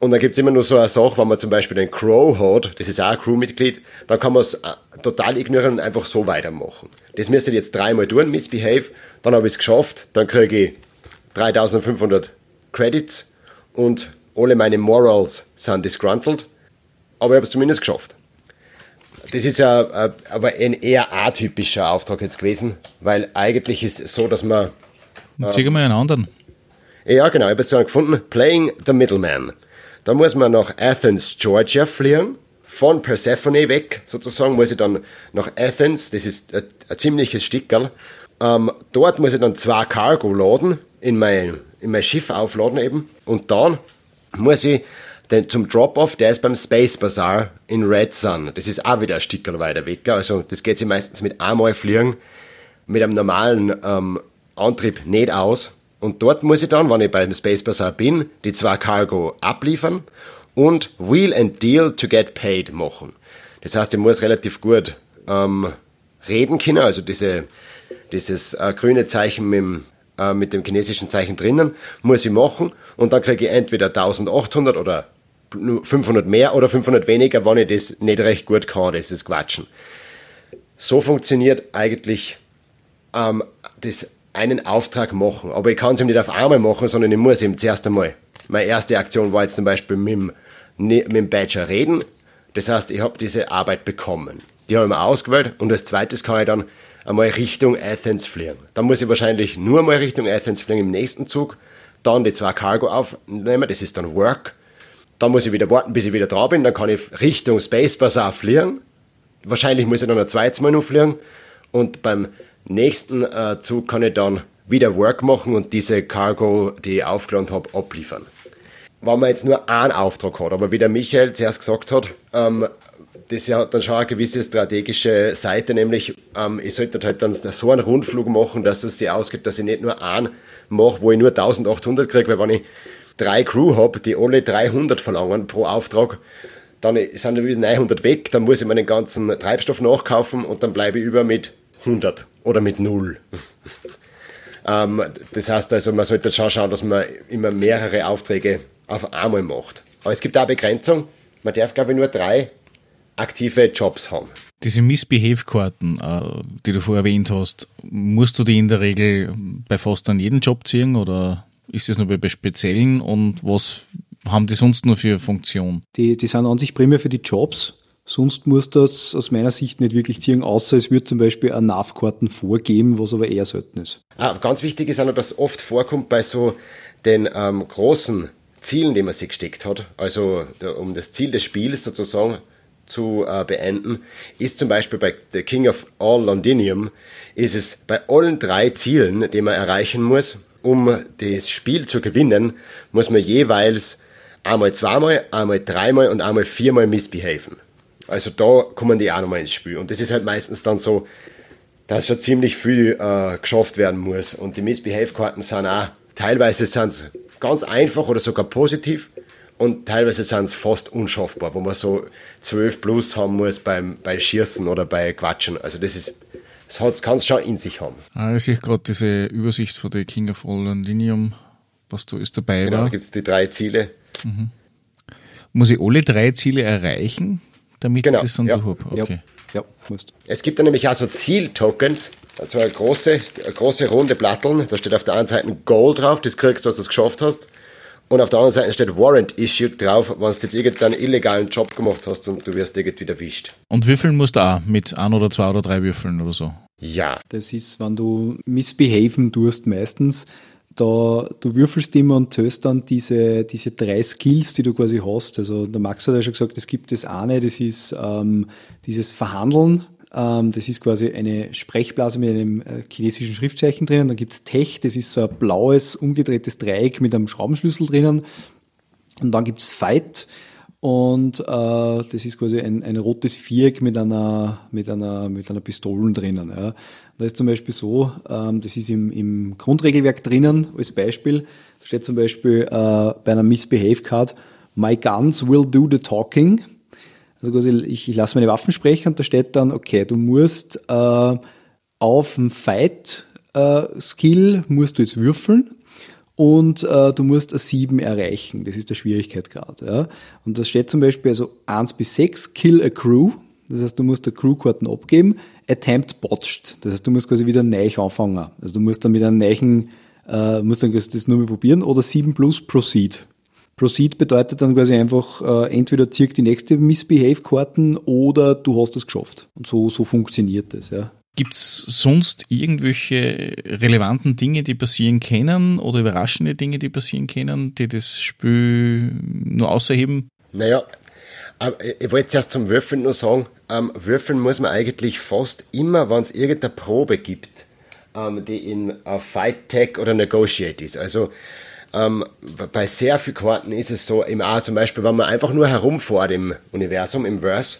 Und dann gibt es immer nur so eine Sache, wenn man zum Beispiel den Crow hat, das ist auch ein Crewmitglied, dann kann man es äh, total ignorieren und einfach so weitermachen. Das müsste ich jetzt dreimal tun, Misbehave, dann habe ich es geschafft, dann kriege ich 3500 Credits und alle meine Morals sind disgruntled, aber ich habe es zumindest geschafft. Das ist ja äh, aber ein eher atypischer Auftrag jetzt gewesen, weil eigentlich ist es so, dass man. Äh, Zeig mal einen anderen. Ja, genau, ich habe es gefunden: Playing the Middleman. Da muss man nach Athens, Georgia fliegen. Von Persephone weg, sozusagen, muss ich dann nach Athens. Das ist ein, ein ziemliches Stickerl. Ähm, dort muss ich dann zwei Cargo laden, in mein, in mein Schiff aufladen eben. Und dann muss ich den, zum Drop-Off, der ist beim Space Bazaar in Red Sun. Das ist auch wieder ein Stickerl weiter weg. Also das geht sich meistens mit einmal fliegen, mit einem normalen ähm, Antrieb nicht aus. Und dort muss ich dann, wenn ich beim Space Bazaar bin, die zwei Cargo abliefern und Wheel and Deal to get paid machen. Das heißt, ich muss relativ gut ähm, reden können, also diese, dieses äh, grüne Zeichen mit dem äh, mit dem chinesischen Zeichen drinnen, muss ich machen und dann kriege ich entweder 1800 oder 500 mehr oder 500 weniger, wenn ich das nicht recht gut kann, das ist Quatschen. So funktioniert eigentlich ähm, das einen Auftrag machen. Aber ich kann es ihm nicht auf einmal machen, sondern ich muss ihm zuerst einmal. Meine erste Aktion war jetzt zum Beispiel mit dem, mit dem Badger reden. Das heißt, ich habe diese Arbeit bekommen. Die habe ich mir ausgewählt und als zweites kann ich dann einmal Richtung Athens fliegen. Dann muss ich wahrscheinlich nur mal Richtung Athens fliegen im nächsten Zug, dann die zwei Cargo aufnehmen, das ist dann Work. Dann muss ich wieder warten, bis ich wieder da bin, dann kann ich Richtung Space Bazaar fliegen. Wahrscheinlich muss ich dann ein zweites Mal noch fliegen und beim nächsten äh, Zug kann ich dann wieder Work machen und diese Cargo, die ich aufgeladen habe, abliefern. Wenn man jetzt nur einen Auftrag hat, aber wie der Michael zuerst gesagt hat, ähm, das hat dann schon eine gewisse strategische Seite, nämlich ähm, ich sollte halt dann so einen Rundflug machen, dass es sich ausgeht, dass ich nicht nur einen mache, wo ich nur 1800 kriege, weil wenn ich drei Crew habe, die alle 300 verlangen pro Auftrag, dann sind wieder 900 weg, dann muss ich meinen ganzen Treibstoff nachkaufen und dann bleibe ich über mit 100 oder mit 0. ähm, das heißt also, man sollte schon schauen, dass man immer mehrere Aufträge auf einmal macht. Aber es gibt auch eine Begrenzung. Man darf, glaube ich, nur drei aktive Jobs haben. Diese Misbehave-Karten, äh, die du vorher erwähnt hast, musst du die in der Regel bei fast an jedem Job ziehen oder ist das nur bei speziellen und was haben die sonst nur für Funktion? Die, die sind an sich primär für die Jobs. Sonst muss das aus meiner Sicht nicht wirklich ziehen, außer es wird zum Beispiel ein NAV-Karten vorgeben, was aber eher selten ist. Ah, ganz wichtig ist auch noch, dass oft vorkommt bei so den ähm, großen Zielen, die man sich gesteckt hat, also der, um das Ziel des Spiels sozusagen zu äh, beenden, ist zum Beispiel bei The King of All Londinium, ist es bei allen drei Zielen, die man erreichen muss, um das Spiel zu gewinnen, muss man jeweils einmal zweimal, einmal dreimal und einmal viermal misbehaven. Also da kommen die auch nochmal ins Spiel. Und das ist halt meistens dann so, dass schon ziemlich viel äh, geschafft werden muss. Und die Misbehave-Karten sind auch, teilweise sind es ganz einfach oder sogar positiv und teilweise sind es fast unschaffbar, wo man so 12 plus haben muss beim, bei Schießen oder bei Quatschen. Also das ist, das kann es schon in sich haben. Ah, ich sehe gerade diese Übersicht von der King of All Linium, was da ist dabei genau, war. Da gibt es die drei Ziele. Mhm. Muss ich alle drei Ziele erreichen, damit genau, ich das dann ja. durch habe? Okay. Ja, musst. Es gibt dann nämlich auch so Zieltokens, also eine große, eine große runde Platteln. Da steht auf der einen Seite ein Goal drauf, das kriegst du, was du es geschafft hast. Und auf der anderen Seite steht Warrant Issued drauf, wenn du jetzt irgendeinen illegalen Job gemacht hast und du wirst irgendwie erwischt. Und würfeln musst du auch mit ein oder zwei oder drei Würfeln oder so? Ja. Das ist, wenn du misbehaven tust meistens, da du würfelst immer und zählst dann diese, diese drei Skills, die du quasi hast. Also der Max hat ja schon gesagt, es gibt das eine, das ist ähm, dieses Verhandeln, ähm, das ist quasi eine Sprechblase mit einem äh, chinesischen Schriftzeichen drinnen. Dann gibt es Tech, das ist so ein blaues, umgedrehtes Dreieck mit einem Schraubenschlüssel drinnen. Und dann gibt es Fight. Und äh, das ist quasi ein, ein rotes Viereck mit einer, mit einer, mit einer Pistole drinnen. Ja. Da ist zum Beispiel so, ähm, das ist im, im Grundregelwerk drinnen als Beispiel. Da steht zum Beispiel äh, bei einer Misbehave Card, My guns will do the talking. Also quasi, ich, ich lasse meine Waffen sprechen und da steht dann, okay, du musst äh, auf dem Fight-Skill äh, musst du jetzt würfeln und äh, du musst ein 7 erreichen. Das ist der Schwierigkeitsgrad. Ja? Und das steht zum Beispiel also 1 bis 6, Kill a Crew. Das heißt, du musst der Crew-Karten abgeben. Attempt botched. Das heißt, du musst quasi wieder neu anfangen. Also du musst dann mit einem neuen, äh, musst dann das nur mal probieren. Oder 7 plus Proceed. Proceed bedeutet dann quasi einfach, äh, entweder zirkt die nächste Misbehave-Karten oder du hast es geschafft. Und so, so funktioniert das, ja. Gibt es sonst irgendwelche relevanten Dinge, die passieren können oder überraschende Dinge, die passieren können, die das Spiel nur außerheben? Naja, ich wollte zuerst zum Würfeln nur sagen, ähm, würfeln muss man eigentlich fast immer, wenn es irgendeine Probe gibt, ähm, die in Fight Tech oder Negotiate ist. Also ähm, bei sehr vielen Karten ist es so, im A zum Beispiel, wenn man einfach nur herumfährt im Universum, im Verse,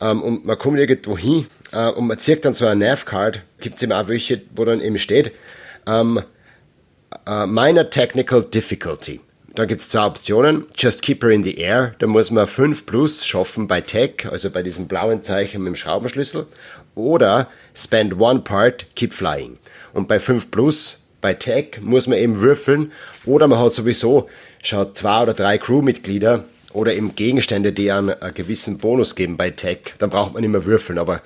ähm, und man kommt irgendwo hin äh, und man zieht dann so eine Nav-Card, gibt es eben auch welche, wo dann eben steht, ähm, uh, Minor Technical Difficulty. Da gibt es zwei Optionen. Just keep her in the air. Da muss man 5 plus schaffen bei Tech, also bei diesem blauen Zeichen mit dem Schraubenschlüssel. Oder spend one part, keep flying. Und bei 5 plus bei Tag muss man eben würfeln oder man hat sowieso schon zwei oder drei Crewmitglieder oder eben Gegenstände, die einen, einen gewissen Bonus geben bei Tag. Dann braucht man nicht mehr würfeln, aber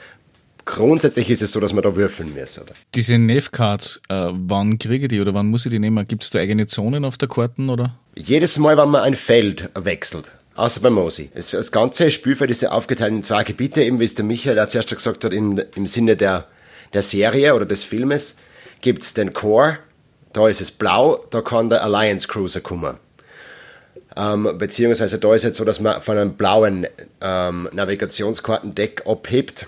grundsätzlich ist es so, dass man da würfeln muss. Oder? Diese Nave-Cards, äh, wann kriege ich die oder wann muss ich die nehmen? Gibt es da eigene Zonen auf der Karten oder? Jedes Mal, wenn man ein Feld wechselt, außer bei Mosi. Das ganze Spielfeld ist ja aufgeteilt in zwei Gebiete, eben wie es der Michael ja zuerst gesagt hat, in, im Sinne der, der Serie oder des Filmes gibt es den Core, da ist es blau, da kann der Alliance Cruiser kommen. Ähm, beziehungsweise da ist es so, dass man von einem blauen ähm, Navigationskartendeck abhebt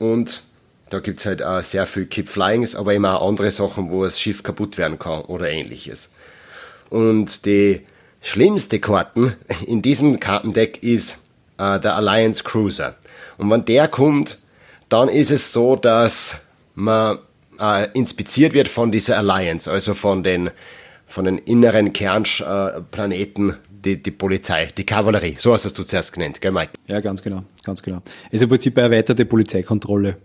und da gibt es halt auch sehr viel Keep Flyings, aber immer auch andere Sachen, wo das Schiff kaputt werden kann oder ähnliches. Und die schlimmste Karten in diesem Kartendeck ist äh, der Alliance Cruiser. Und wenn der kommt, dann ist es so, dass man äh, inspiziert wird von dieser Alliance, also von den, von den inneren Kernplaneten, die, die Polizei, die Kavallerie. So hast du zuerst genannt, gell, Mike? Ja, ganz genau, ganz genau. ist im Prinzip eine erweiterte Polizeikontrolle.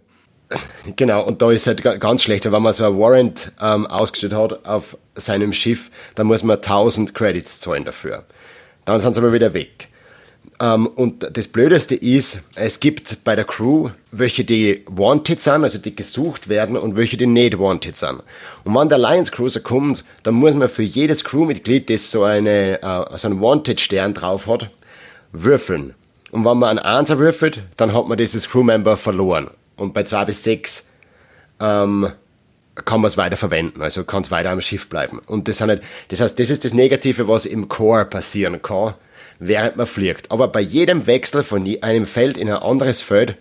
Genau, und da ist halt ganz schlecht, wenn man so ein Warrant ähm, ausgestellt hat auf seinem Schiff, dann muss man 1000 Credits zahlen dafür. Dann sind sie aber wieder weg. Ähm, und das Blödeste ist, es gibt bei der Crew welche, die wanted sind, also die gesucht werden, und welche, die nicht wanted sind. Und wenn der Alliance Cruiser kommt, dann muss man für jedes Crewmitglied, das so, eine, äh, so einen Wanted-Stern drauf hat, würfeln. Und wenn man einen Einser würfelt, dann hat man dieses Crewmember verloren. Und bei zwei bis sechs ähm, kann man es weiter verwenden, also kann es weiter am Schiff bleiben. Und das, sind halt, das heißt, das ist das Negative, was im Core passieren kann während man fliegt. Aber bei jedem Wechsel von einem Feld in ein anderes Feld,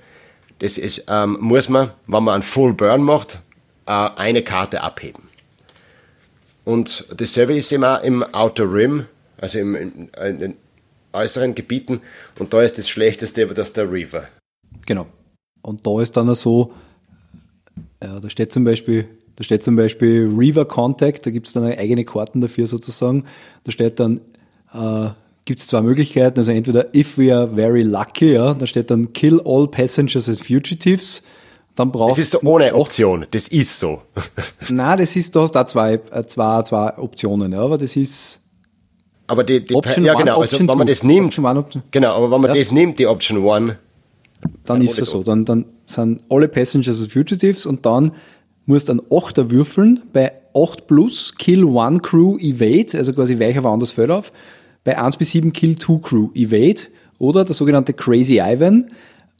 das ist, ähm, muss man, wenn man einen Full Burn macht, äh, eine Karte abheben. Und dasselbe ist immer im Outer Rim, also im, in, in den äußeren Gebieten. Und da ist das Schlechteste, das der River. Genau. Und da ist dann so, ja, da steht zum Beispiel, da steht zum Beispiel River Contact, da gibt es dann eigene Karten dafür sozusagen. Da steht dann äh, gibt es zwei Möglichkeiten. Also entweder if we are very lucky, ja, da steht dann kill all passengers as fugitives. Dann brauchst das ist ohne Option, das ist so. Nein, das ist, du hast da zwei, äh, zwei, zwei Optionen, ja, aber das ist. Aber die, die Option ja genau, also wenn man das nimmt, one, genau, aber wenn man ja. das nimmt, die Option One, dann ist es so. Dann, dann sind alle Passengers as Fugitives und dann musst du einen Achter würfeln bei 8 plus Kill One Crew Evade, also quasi weicher woanders Feld auf bei 1 bis 7 Kill 2 Crew Evade oder der sogenannte Crazy Ivan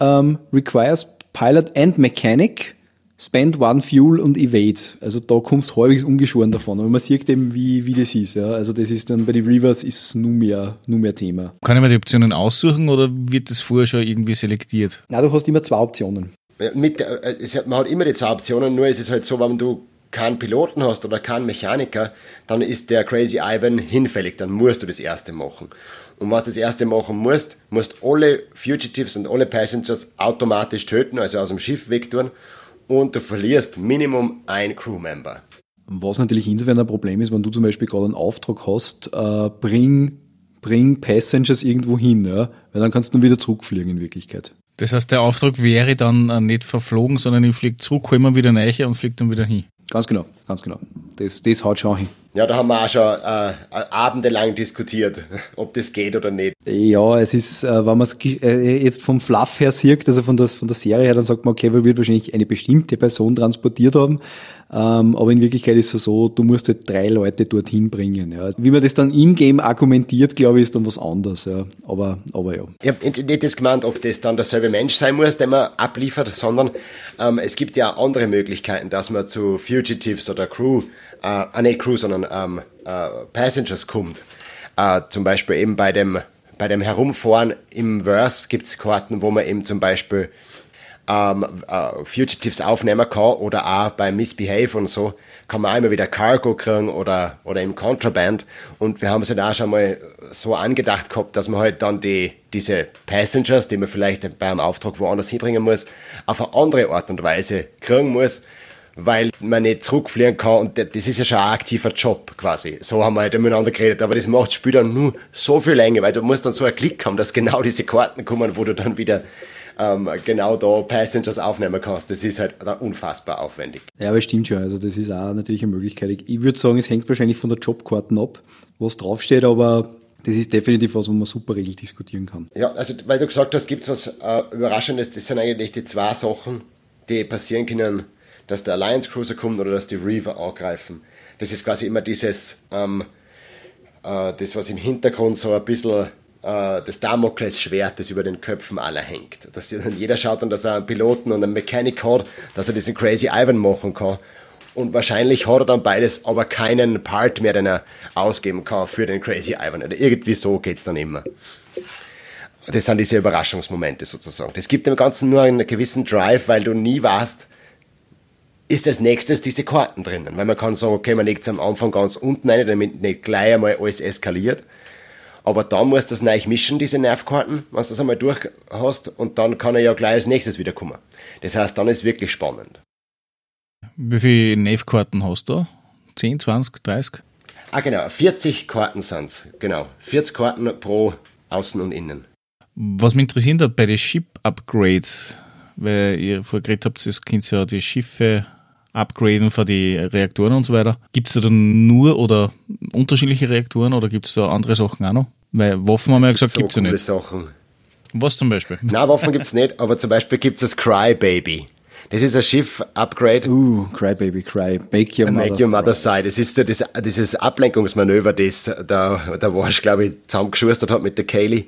ähm, requires Pilot and Mechanic Spend One Fuel und Evade. Also da kommst du halbwegs ungeschoren davon. Aber man sieht eben, wie, wie das ist. Ja. Also das ist dann bei den Rivers ist nur mehr, nur mehr Thema. Kann ich mir die Optionen aussuchen oder wird das vorher schon irgendwie selektiert? Na, du hast immer zwei Optionen. Mit, äh, man hat immer die zwei Optionen, nur ist es halt so, wenn du keinen Piloten hast oder keinen Mechaniker, dann ist der Crazy Ivan hinfällig, dann musst du das erste machen. Und was das erste machen musst, musst alle Fugitives und alle Passengers automatisch töten, also aus dem Schiff wegtun und du verlierst Minimum ein Crewmember. Was natürlich insofern ein Problem ist, wenn du zum Beispiel gerade einen Auftrag hast, äh, bring, bring Passengers irgendwo hin, ja? weil dann kannst du dann wieder zurückfliegen in Wirklichkeit. Das heißt, der Auftrag wäre dann äh, nicht verflogen, sondern ich fliege zurück, hol mir wieder rein und fliege dann wieder hin. Ganz genau, ganz genau. Das, das haut schon hin. Ja, da haben wir auch schon äh, abendelang diskutiert, ob das geht oder nicht. Ja, es ist, äh, wenn man es äh, jetzt vom Fluff her sieht, also von, das, von der Serie her, dann sagt man, okay, wir wird wahrscheinlich eine bestimmte Person transportiert haben. Ähm, aber in Wirklichkeit ist es so, du musst halt drei Leute dorthin bringen. Ja. Wie man das dann in-game argumentiert, glaube ich, ist dann was anderes. Ja. Aber, aber ja. Ich habe nicht das gemeint, ob das dann derselbe Mensch sein muss, den man abliefert, sondern ähm, es gibt ja andere Möglichkeiten, dass man zu Fugitives oder Crew äh, ah, nicht Crew, sondern ähm, äh, Passengers kommt. Äh, zum Beispiel eben bei dem, bei dem Herumfahren im Verse gibt es Karten, wo man eben zum Beispiel ähm, äh, Fugitives aufnehmen kann oder auch bei Misbehave und so kann man auch immer wieder Cargo kriegen oder, oder im Contraband. Und wir haben es halt auch schon mal so angedacht gehabt, dass man halt dann die, diese Passengers, die man vielleicht beim Auftrag woanders hinbringen muss, auf eine andere Art und Weise kriegen muss, weil man nicht zurückfliegen kann und das ist ja schon ein aktiver Job quasi. So haben wir halt miteinander geredet, aber das macht das Spiel dann nur so viel länger, weil du musst dann so einen Klick haben, dass genau diese Karten kommen, wo du dann wieder ähm, genau da Passengers aufnehmen kannst. Das ist halt unfassbar aufwendig. Ja, aber stimmt schon. Also das ist auch natürlich eine Möglichkeit. Ich würde sagen, es hängt wahrscheinlich von der Jobkarten ab, was draufsteht, aber das ist definitiv was, wo man super regel diskutieren kann. Ja, also weil du gesagt hast, gibt es was äh, Überraschendes, das sind eigentlich die zwei Sachen, die passieren können, dass der Alliance Cruiser kommt oder dass die Reaver angreifen. Das ist quasi immer dieses, ähm, äh, das was im Hintergrund so ein bisschen äh, das Damoklesschwert, das über den Köpfen aller hängt. Dass jeder schaut dann, dass er einen Piloten und einen Mechanik hat, dass er diesen Crazy Ivan machen kann. Und wahrscheinlich hat er dann beides, aber keinen Part mehr, den er ausgeben kann für den Crazy Ivan. Oder irgendwie so geht es dann immer. Das sind diese Überraschungsmomente sozusagen. Das gibt dem Ganzen nur einen gewissen Drive, weil du nie weißt, ist als nächstes diese Karten drinnen. Weil man kann sagen, okay, man legt es am Anfang ganz unten rein, damit nicht gleich einmal alles eskaliert. Aber dann musst du das neu mischen, diese Nervkarten, wenn du das einmal durch hast, und dann kann er ja gleich als nächstes wieder kommen. Das heißt, dann ist es wirklich spannend. Wie viele Nervkarten hast du? 10, 20, 30? Ah, genau. 40 Karten sind es. Genau. 40 Karten pro Außen und Innen. Was mich interessiert hat bei den Ship-Upgrades, weil ihr vorher geredet habt, es könnt ja die Schiffe upgraden für die Reaktoren und so weiter. Gibt es da dann nur oder unterschiedliche Reaktoren oder gibt es da andere Sachen auch noch? Weil Waffen haben wir ja gesagt, gibt es ja nicht. Sachen. Was zum Beispiel? Nein, Waffen gibt es nicht, aber zum Beispiel gibt es das Crybaby. Das ist ein Schiff-Upgrade. Uh, Crybaby, Cry. Make your mother, Make your mother cry. Das ist das, dieses Ablenkungsmanöver, das der, der Warsch, glaube ich, zusammengeschustert hat mit der Kaylee.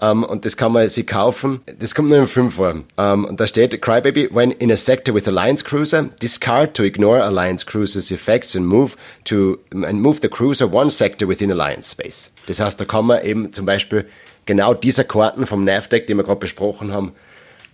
Um, und das kann man sich kaufen. Das kommt nur in fünf vor. Um, und da steht, Crybaby, when in a sector with Alliance Cruiser, discard to ignore Alliance Cruiser's effects and move to, and move the Cruiser one sector within Alliance Space. Das heißt, da kann man eben zum Beispiel genau dieser Karten vom Navdeck, die wir gerade besprochen haben,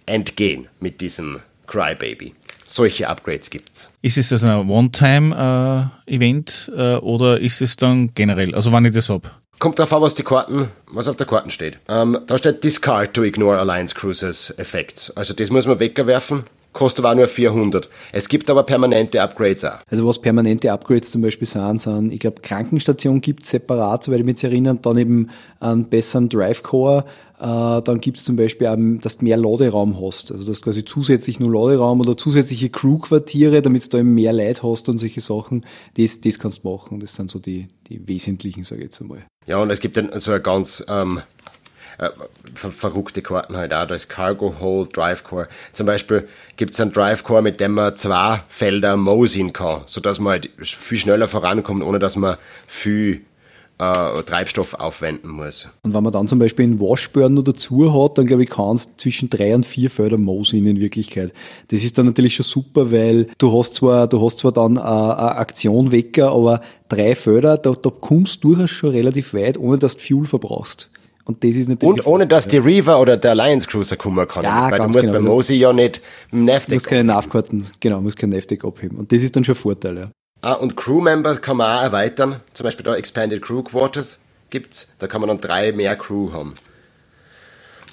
entgehen mit diesem Crybaby. Solche Upgrades gibt's. Ist es also ein One-Time-Event äh, äh, oder ist es dann generell, also wann ich das habe? Kommt darauf an, was die Karten, was auf der Karten steht. Ähm, da steht Discard to ignore Alliance Cruisers Effects. Also das muss man wegwerfen. Kostet aber nur 400. Es gibt aber permanente Upgrades auch. Also was permanente Upgrades zum Beispiel sind, sind, ich glaube, Krankenstation gibt es separat, soweit ich mich erinnere, dann eben einen besseren Drive-Core, äh, dann gibt es zum Beispiel auch, dass du mehr Laderaum hast. Also dass quasi zusätzlich nur Laderaum oder zusätzliche Crew-Quartiere, damit du da eben mehr Leid hast und solche Sachen, das, das kannst du machen. Das sind so die, die wesentlichen, sage ich jetzt einmal. Ja, und es gibt dann so eine ganz ähm, äh, ver verrückte Karten halt auch. Da ist Cargo Hold, Drive Core. Zum Beispiel gibt es einen Drive Core, mit dem man zwei Felder mosin kann, sodass man halt viel schneller vorankommt, ohne dass man viel äh, Treibstoff aufwenden muss. Und wenn man dann zum Beispiel einen Washburn noch dazu hat, dann glaube ich, kannst du zwischen drei und vier Felder mosen in Wirklichkeit. Das ist dann natürlich schon super, weil du hast zwar, du hast zwar dann eine, eine Aktion Wecker, aber drei Felder, da, da kommst du durchaus schon relativ weit, ohne dass du Fuel verbrauchst. Und das ist natürlich. Und ohne dass die Reaver oder der Alliance Cruiser kommen kann. Ja, weil du musst genau. bei Mosi ja nicht mit dem Navdeck. Du musst keine Navkarten, genau, musst kein Navdeck abheben. Und das ist dann schon ein Vorteil, ja. Ah, und Crewmembers kann man auch erweitern. Zum Beispiel da Expanded Crew Quarters gibt's. Da kann man dann drei mehr Crew haben.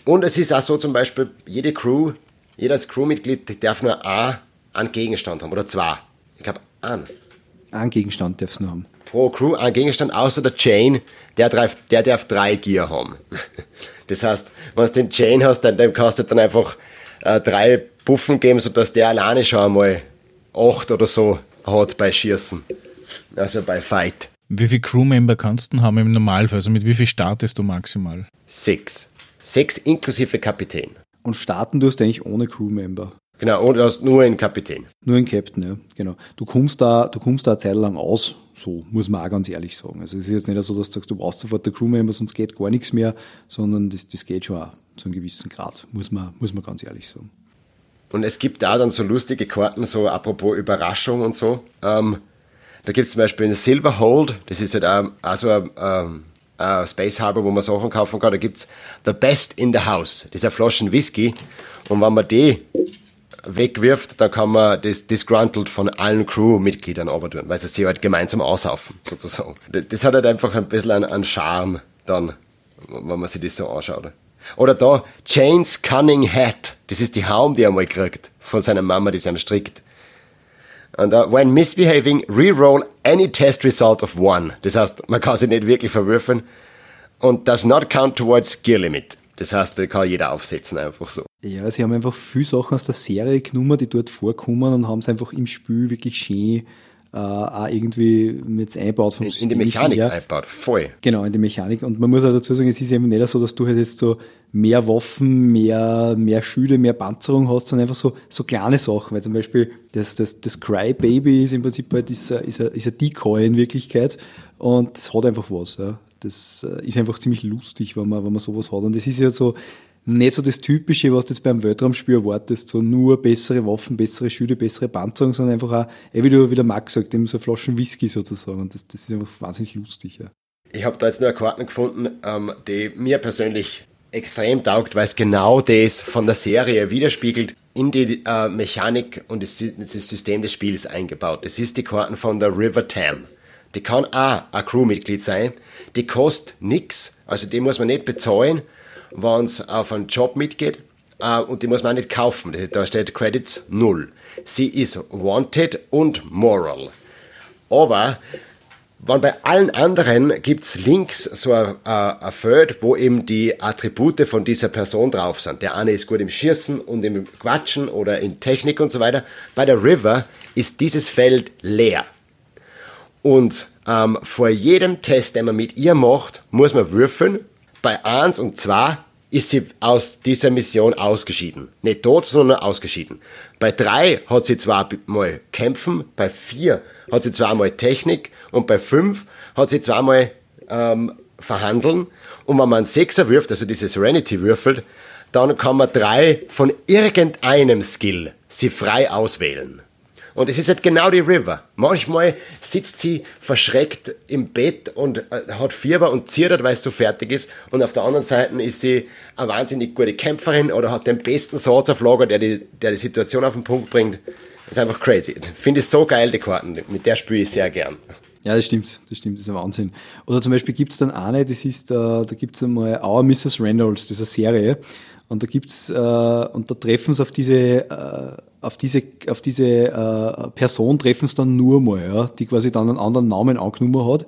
Und es ist auch so zum Beispiel, jede Crew, jedes Crewmitglied darf nur einen Gegenstand haben oder zwei. Ich glaube, einen. Einen Gegenstand darfst du nur haben. Pro Crew einen Gegenstand, außer der Chain, der darf, der darf drei Gear haben. Das heißt, wenn du den Chain hast, dann, dann kannst du dann einfach äh, drei Buffen geben, sodass der alleine schon einmal acht oder so hat bei Schießen. Also bei Fight. Wie viele Crewmember kannst du haben im Normalfall? Also mit wie viel startest du maximal? Sechs. Sechs inklusive Kapitän. Und starten tust du eigentlich ohne Crewmember. Genau, und hast nur einen Kapitän. Nur einen Captain, ja, genau. Du kommst da, du kommst da eine Zeit lang aus, so muss man auch ganz ehrlich sagen. Also es ist jetzt nicht so, dass du sagst, du brauchst sofort der Crewmember, sonst geht gar nichts mehr, sondern das, das geht schon auch zu einem gewissen Grad, muss man, muss man ganz ehrlich sagen. Und es gibt da dann so lustige Karten, so apropos Überraschung und so. Ähm, da gibt es zum Beispiel eine Silverhold, das ist halt auch, auch so ein, ähm, ein Space Harbor, wo man Sachen kaufen kann. Da gibt es The Best in the House, das ist eine Flasche Whisky. Und wenn man die wegwirft, dann kann man das Disgruntled von allen Crew-Mitgliedern tun, weil sie sich halt gemeinsam aussaufen, sozusagen. Das hat halt einfach ein bisschen einen, einen Charme dann, wenn man sich das so anschaut. Oder da, Jane's Cunning Hat. Das ist die Haum, die er mal kriegt. Von seiner Mama, die sie strickt. Und uh, when misbehaving, reroll any test result of one. Das heißt, man kann sie nicht wirklich verwürfen. Und does not count towards gear limit. Das heißt, da kann jeder aufsetzen, einfach so. Ja, sie haben einfach viele Sachen aus der Serie genommen, die dort vorkommen und haben es einfach im Spiel wirklich schön äh, auch irgendwie mit einbaut vom in, System. In die Mechanik her. einbaut, voll. Genau, in die Mechanik. Und man muss auch dazu sagen, es ist eben nicht so, dass du halt jetzt so mehr Waffen, mehr, mehr Schüle, mehr Panzerung hast, sondern einfach so, so kleine Sachen. Weil zum Beispiel das, das, das Cry-Baby ist im Prinzip halt ist, ist, ist ein Decoy in Wirklichkeit und das hat einfach was. Ja. Das äh, ist einfach ziemlich lustig, wenn man, wenn man sowas hat. Und das ist ja so, nicht so das Typische, was du jetzt beim Weltraumspiel erwartest, so nur bessere Waffen, bessere Schüler, bessere Panzerung, sondern einfach auch, wie, du, wie der Max sagt, eben so Flaschen Whisky sozusagen. Und das, das ist einfach wahnsinnig lustig. Ja. Ich habe da jetzt nur eine Karten gefunden, ähm, die mir persönlich extrem taugt, weil es genau das von der Serie widerspiegelt, in die äh, Mechanik und das, das, System des Spiels eingebaut. Das ist die Karten von der River Tam. Die kann auch ein Crewmitglied sein. Die kostet nichts, also die muss man nicht bezahlen wenn es auf einen Job mitgeht. Uh, und die muss man auch nicht kaufen. Da steht Credits null. Sie ist wanted und moral. Aber wenn bei allen anderen gibt es links so ein, ein Feld, wo eben die Attribute von dieser Person drauf sind. Der eine ist gut im Schießen und im Quatschen oder in Technik und so weiter. Bei der River ist dieses Feld leer. Und ähm, vor jedem Test, den man mit ihr macht, muss man würfeln bei 1 und 2 ist sie aus dieser Mission ausgeschieden. Nicht tot, sondern ausgeschieden. Bei 3 hat sie zwar mal kämpfen, bei 4 hat sie zweimal Technik und bei 5 hat sie zweimal ähm, verhandeln. Und wenn man einen Sechser wirft, also diese Serenity würfelt, dann kann man drei von irgendeinem Skill sie frei auswählen. Und es ist halt genau die River. Manchmal sitzt sie verschreckt im Bett und äh, hat Fieber und zittert, weil es so fertig ist. Und auf der anderen Seite ist sie eine wahnsinnig gute Kämpferin oder hat den besten Satz auf Lager, der die, der die Situation auf den Punkt bringt. Das ist einfach crazy. Finde ich so geil, die Karten. Mit der spiele ich sehr gern. Ja, das stimmt, das stimmt, das ist ein Wahnsinn. Oder zum Beispiel gibt es dann eine, das ist, äh, da gibt es einmal Our Mrs. Reynolds, das ist eine Serie. Und da gibt's, äh, und da treffen sie auf diese, äh, auf diese, auf diese äh, Person treffen sie dann nur mal, ja, die quasi dann einen anderen Namen angenommen hat.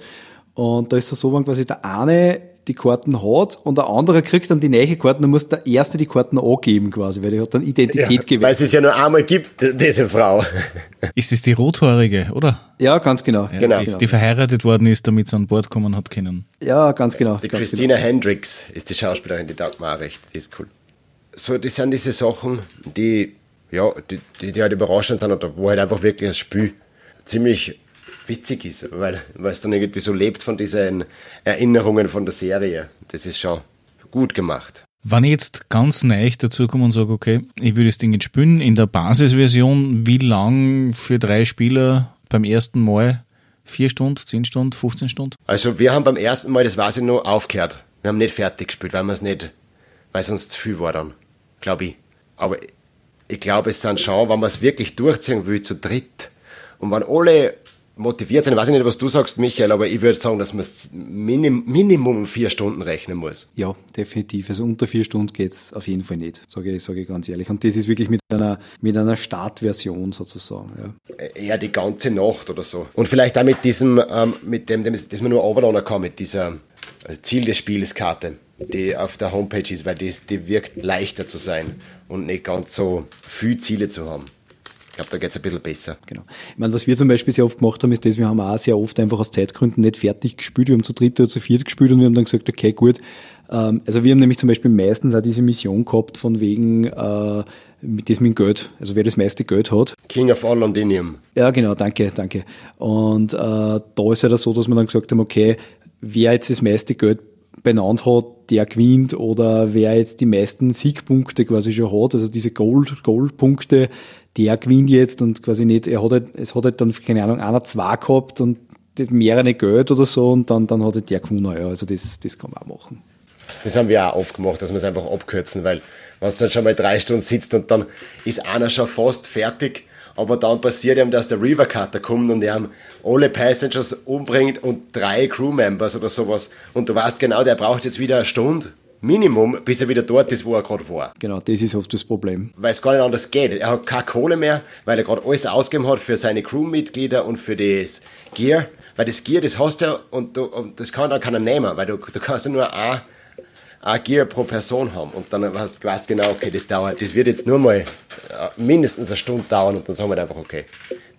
Und da ist es so, wenn quasi der eine die Karten hat und der andere kriegt dann die neue Karten, dann muss der erste die Karten angeben quasi, weil der hat dann Identität ja, gewählt. Weil es es ja nur einmal gibt, diese Frau. Ist es die Rothaarige, oder? Ja, ganz genau. Ja, genau. Die, die, verheiratet worden ist, damit sie an Bord kommen hat können. Ja, ganz genau. Die ganz Christina genau. Hendricks ist die Schauspielerin, die auch recht, die ist cool. So, das sind diese Sachen, die ja, die, die, die halt überraschend sind oder wo halt einfach wirklich das Spiel ziemlich witzig ist, weil, weil es dann irgendwie so lebt von diesen Erinnerungen von der Serie. Das ist schon gut gemacht. Wenn ich jetzt ganz neu dazu komme und sage, okay, ich würde das Ding jetzt spielen, in der Basisversion, wie lang für drei Spieler beim ersten Mal? Vier Stunden, zehn Stunden, 15 Stunden? Also wir haben beim ersten Mal, das weiß ich noch, aufgehört. Wir haben nicht fertig gespielt, weil wir es nicht, weil uns zu viel war dann, glaube ich. Aber ich glaube, es sind schon, wenn man es wirklich durchziehen will, zu dritt. Und wenn alle motiviert sind, ich weiß nicht, was du sagst, Michael, aber ich würde sagen, dass man Minim, Minimum vier Stunden rechnen muss. Ja, definitiv. Also unter vier Stunden geht es auf jeden Fall nicht, sage ich, sage ich ganz ehrlich. Und das ist wirklich mit einer, mit einer Startversion sozusagen. Ja. Eher die ganze Nacht oder so. Und vielleicht auch mit diesem, ähm, mit dem, das man nur overladen kann, mit dieser also Ziel des Spiels Karte, die auf der Homepage ist, weil die, die wirkt leichter zu sein und nicht ganz so viele Ziele zu haben. Ich glaube, da geht es ein bisschen besser. Genau. Ich meine, was wir zum Beispiel sehr oft gemacht haben, ist das, wir haben auch sehr oft einfach aus Zeitgründen nicht fertig gespielt. Wir haben zu dritt oder zu viert gespielt und wir haben dann gesagt, okay, gut. Ähm, also wir haben nämlich zum Beispiel meistens auch diese Mission gehabt, von wegen äh, mit das mit Geld, also wer das meiste Geld hat. King of all Londinium. Ja, genau, danke, danke. Und äh, da ist ja halt so, dass wir dann gesagt haben, okay, wer jetzt das meiste Geld benannt hat, der gewinnt oder wer jetzt die meisten Siegpunkte quasi schon hat, also diese Gold, Goldpunkte, der gewinnt jetzt und quasi nicht, er hat halt, es hat halt dann, keine Ahnung, einer zwei gehabt und mehrere Geld oder so und dann, dann hat halt der gewonnen, ja, also das, das kann man auch machen. Das haben wir auch oft gemacht, dass wir es einfach abkürzen, weil wenn du dann schon mal drei Stunden sitzt und dann ist einer schon fast fertig aber dann passiert ihm, dass der River Cutter kommt und er alle Passengers umbringt und drei Crewmembers oder sowas. Und du weißt genau, der braucht jetzt wieder eine Stunde. Minimum, bis er wieder dort ist, wo er gerade war. Genau, das ist oft das Problem. Weil es gar nicht anders geht. Er hat keine Kohle mehr, weil er gerade alles ausgegeben hat für seine Crewmitglieder und für das Gear. Weil das Gear, das hast du ja und, du, und das kann dann keiner nehmen, weil du, du kannst ja nur ein, ein Gear pro Person haben und dann hast du weißt genau, okay, das dauert, das wird jetzt nur mal äh, mindestens eine Stunde dauern und dann sagen wir einfach, okay,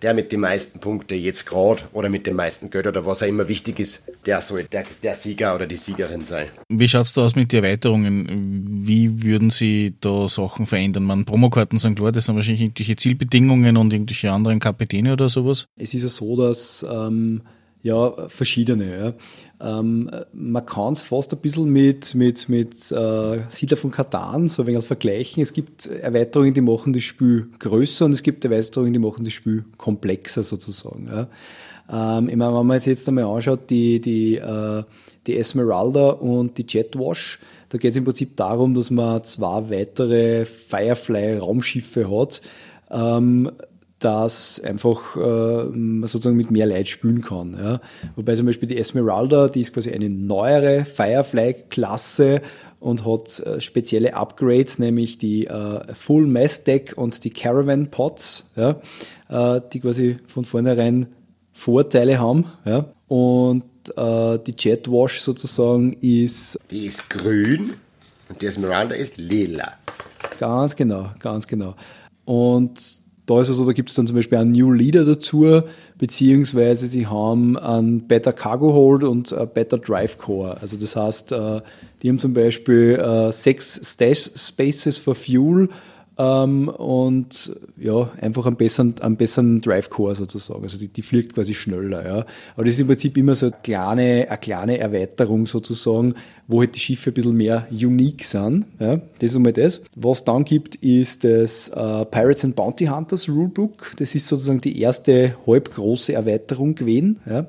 der mit den meisten Punkten jetzt gerade oder mit den meisten Geld oder was auch immer wichtig ist, der soll der, der Sieger oder die Siegerin sein. Wie schaut es da aus mit den Erweiterungen? Wie würden Sie da Sachen verändern? Man Promokarten sind klar, das sind wahrscheinlich irgendwelche Zielbedingungen und irgendwelche anderen Kapitäne oder sowas. Es ist ja so, dass ähm, ja verschiedene. Ja. Ähm, man kann es fast ein bisschen mit, mit, mit äh, Siedler von Katan so ein wenig vergleichen. Es gibt Erweiterungen, die machen das Spiel größer und es gibt Erweiterungen, die machen das Spiel komplexer sozusagen. Ja. Ähm, ich meine, wenn man jetzt einmal anschaut, die, die, äh, die Esmeralda und die Jetwash, da geht es im Prinzip darum, dass man zwei weitere Firefly-Raumschiffe hat. Ähm, das einfach äh, sozusagen mit mehr Leid spielen kann. Ja. Wobei zum Beispiel die Esmeralda, die ist quasi eine neuere Firefly-Klasse und hat äh, spezielle Upgrades, nämlich die äh, Full Mass Deck und die Caravan Pods, ja, äh, die quasi von vornherein Vorteile haben. Ja. Und äh, die Jetwash sozusagen ist. Die ist grün und die Esmeralda ist lila. Ganz genau, ganz genau. Und da ist es so, da gibt es dann zum Beispiel einen New Leader dazu, beziehungsweise sie haben einen Better Cargo Hold und ein Better Drive Core. Also das heißt, äh, die haben zum Beispiel äh, sechs Stash Spaces for Fuel ähm, und ja, einfach einen besseren, einen besseren Drive-Core sozusagen. Also die, die fliegt quasi schneller. Ja. Aber das ist im Prinzip immer so eine kleine, eine kleine Erweiterung sozusagen, wo halt die Schiffe ein bisschen mehr unique sind. Ja. Das ist einmal das. Was dann gibt, ist das äh, Pirates and Bounty Hunters Rulebook. Das ist sozusagen die erste halbgroße Erweiterung gewesen. Ja.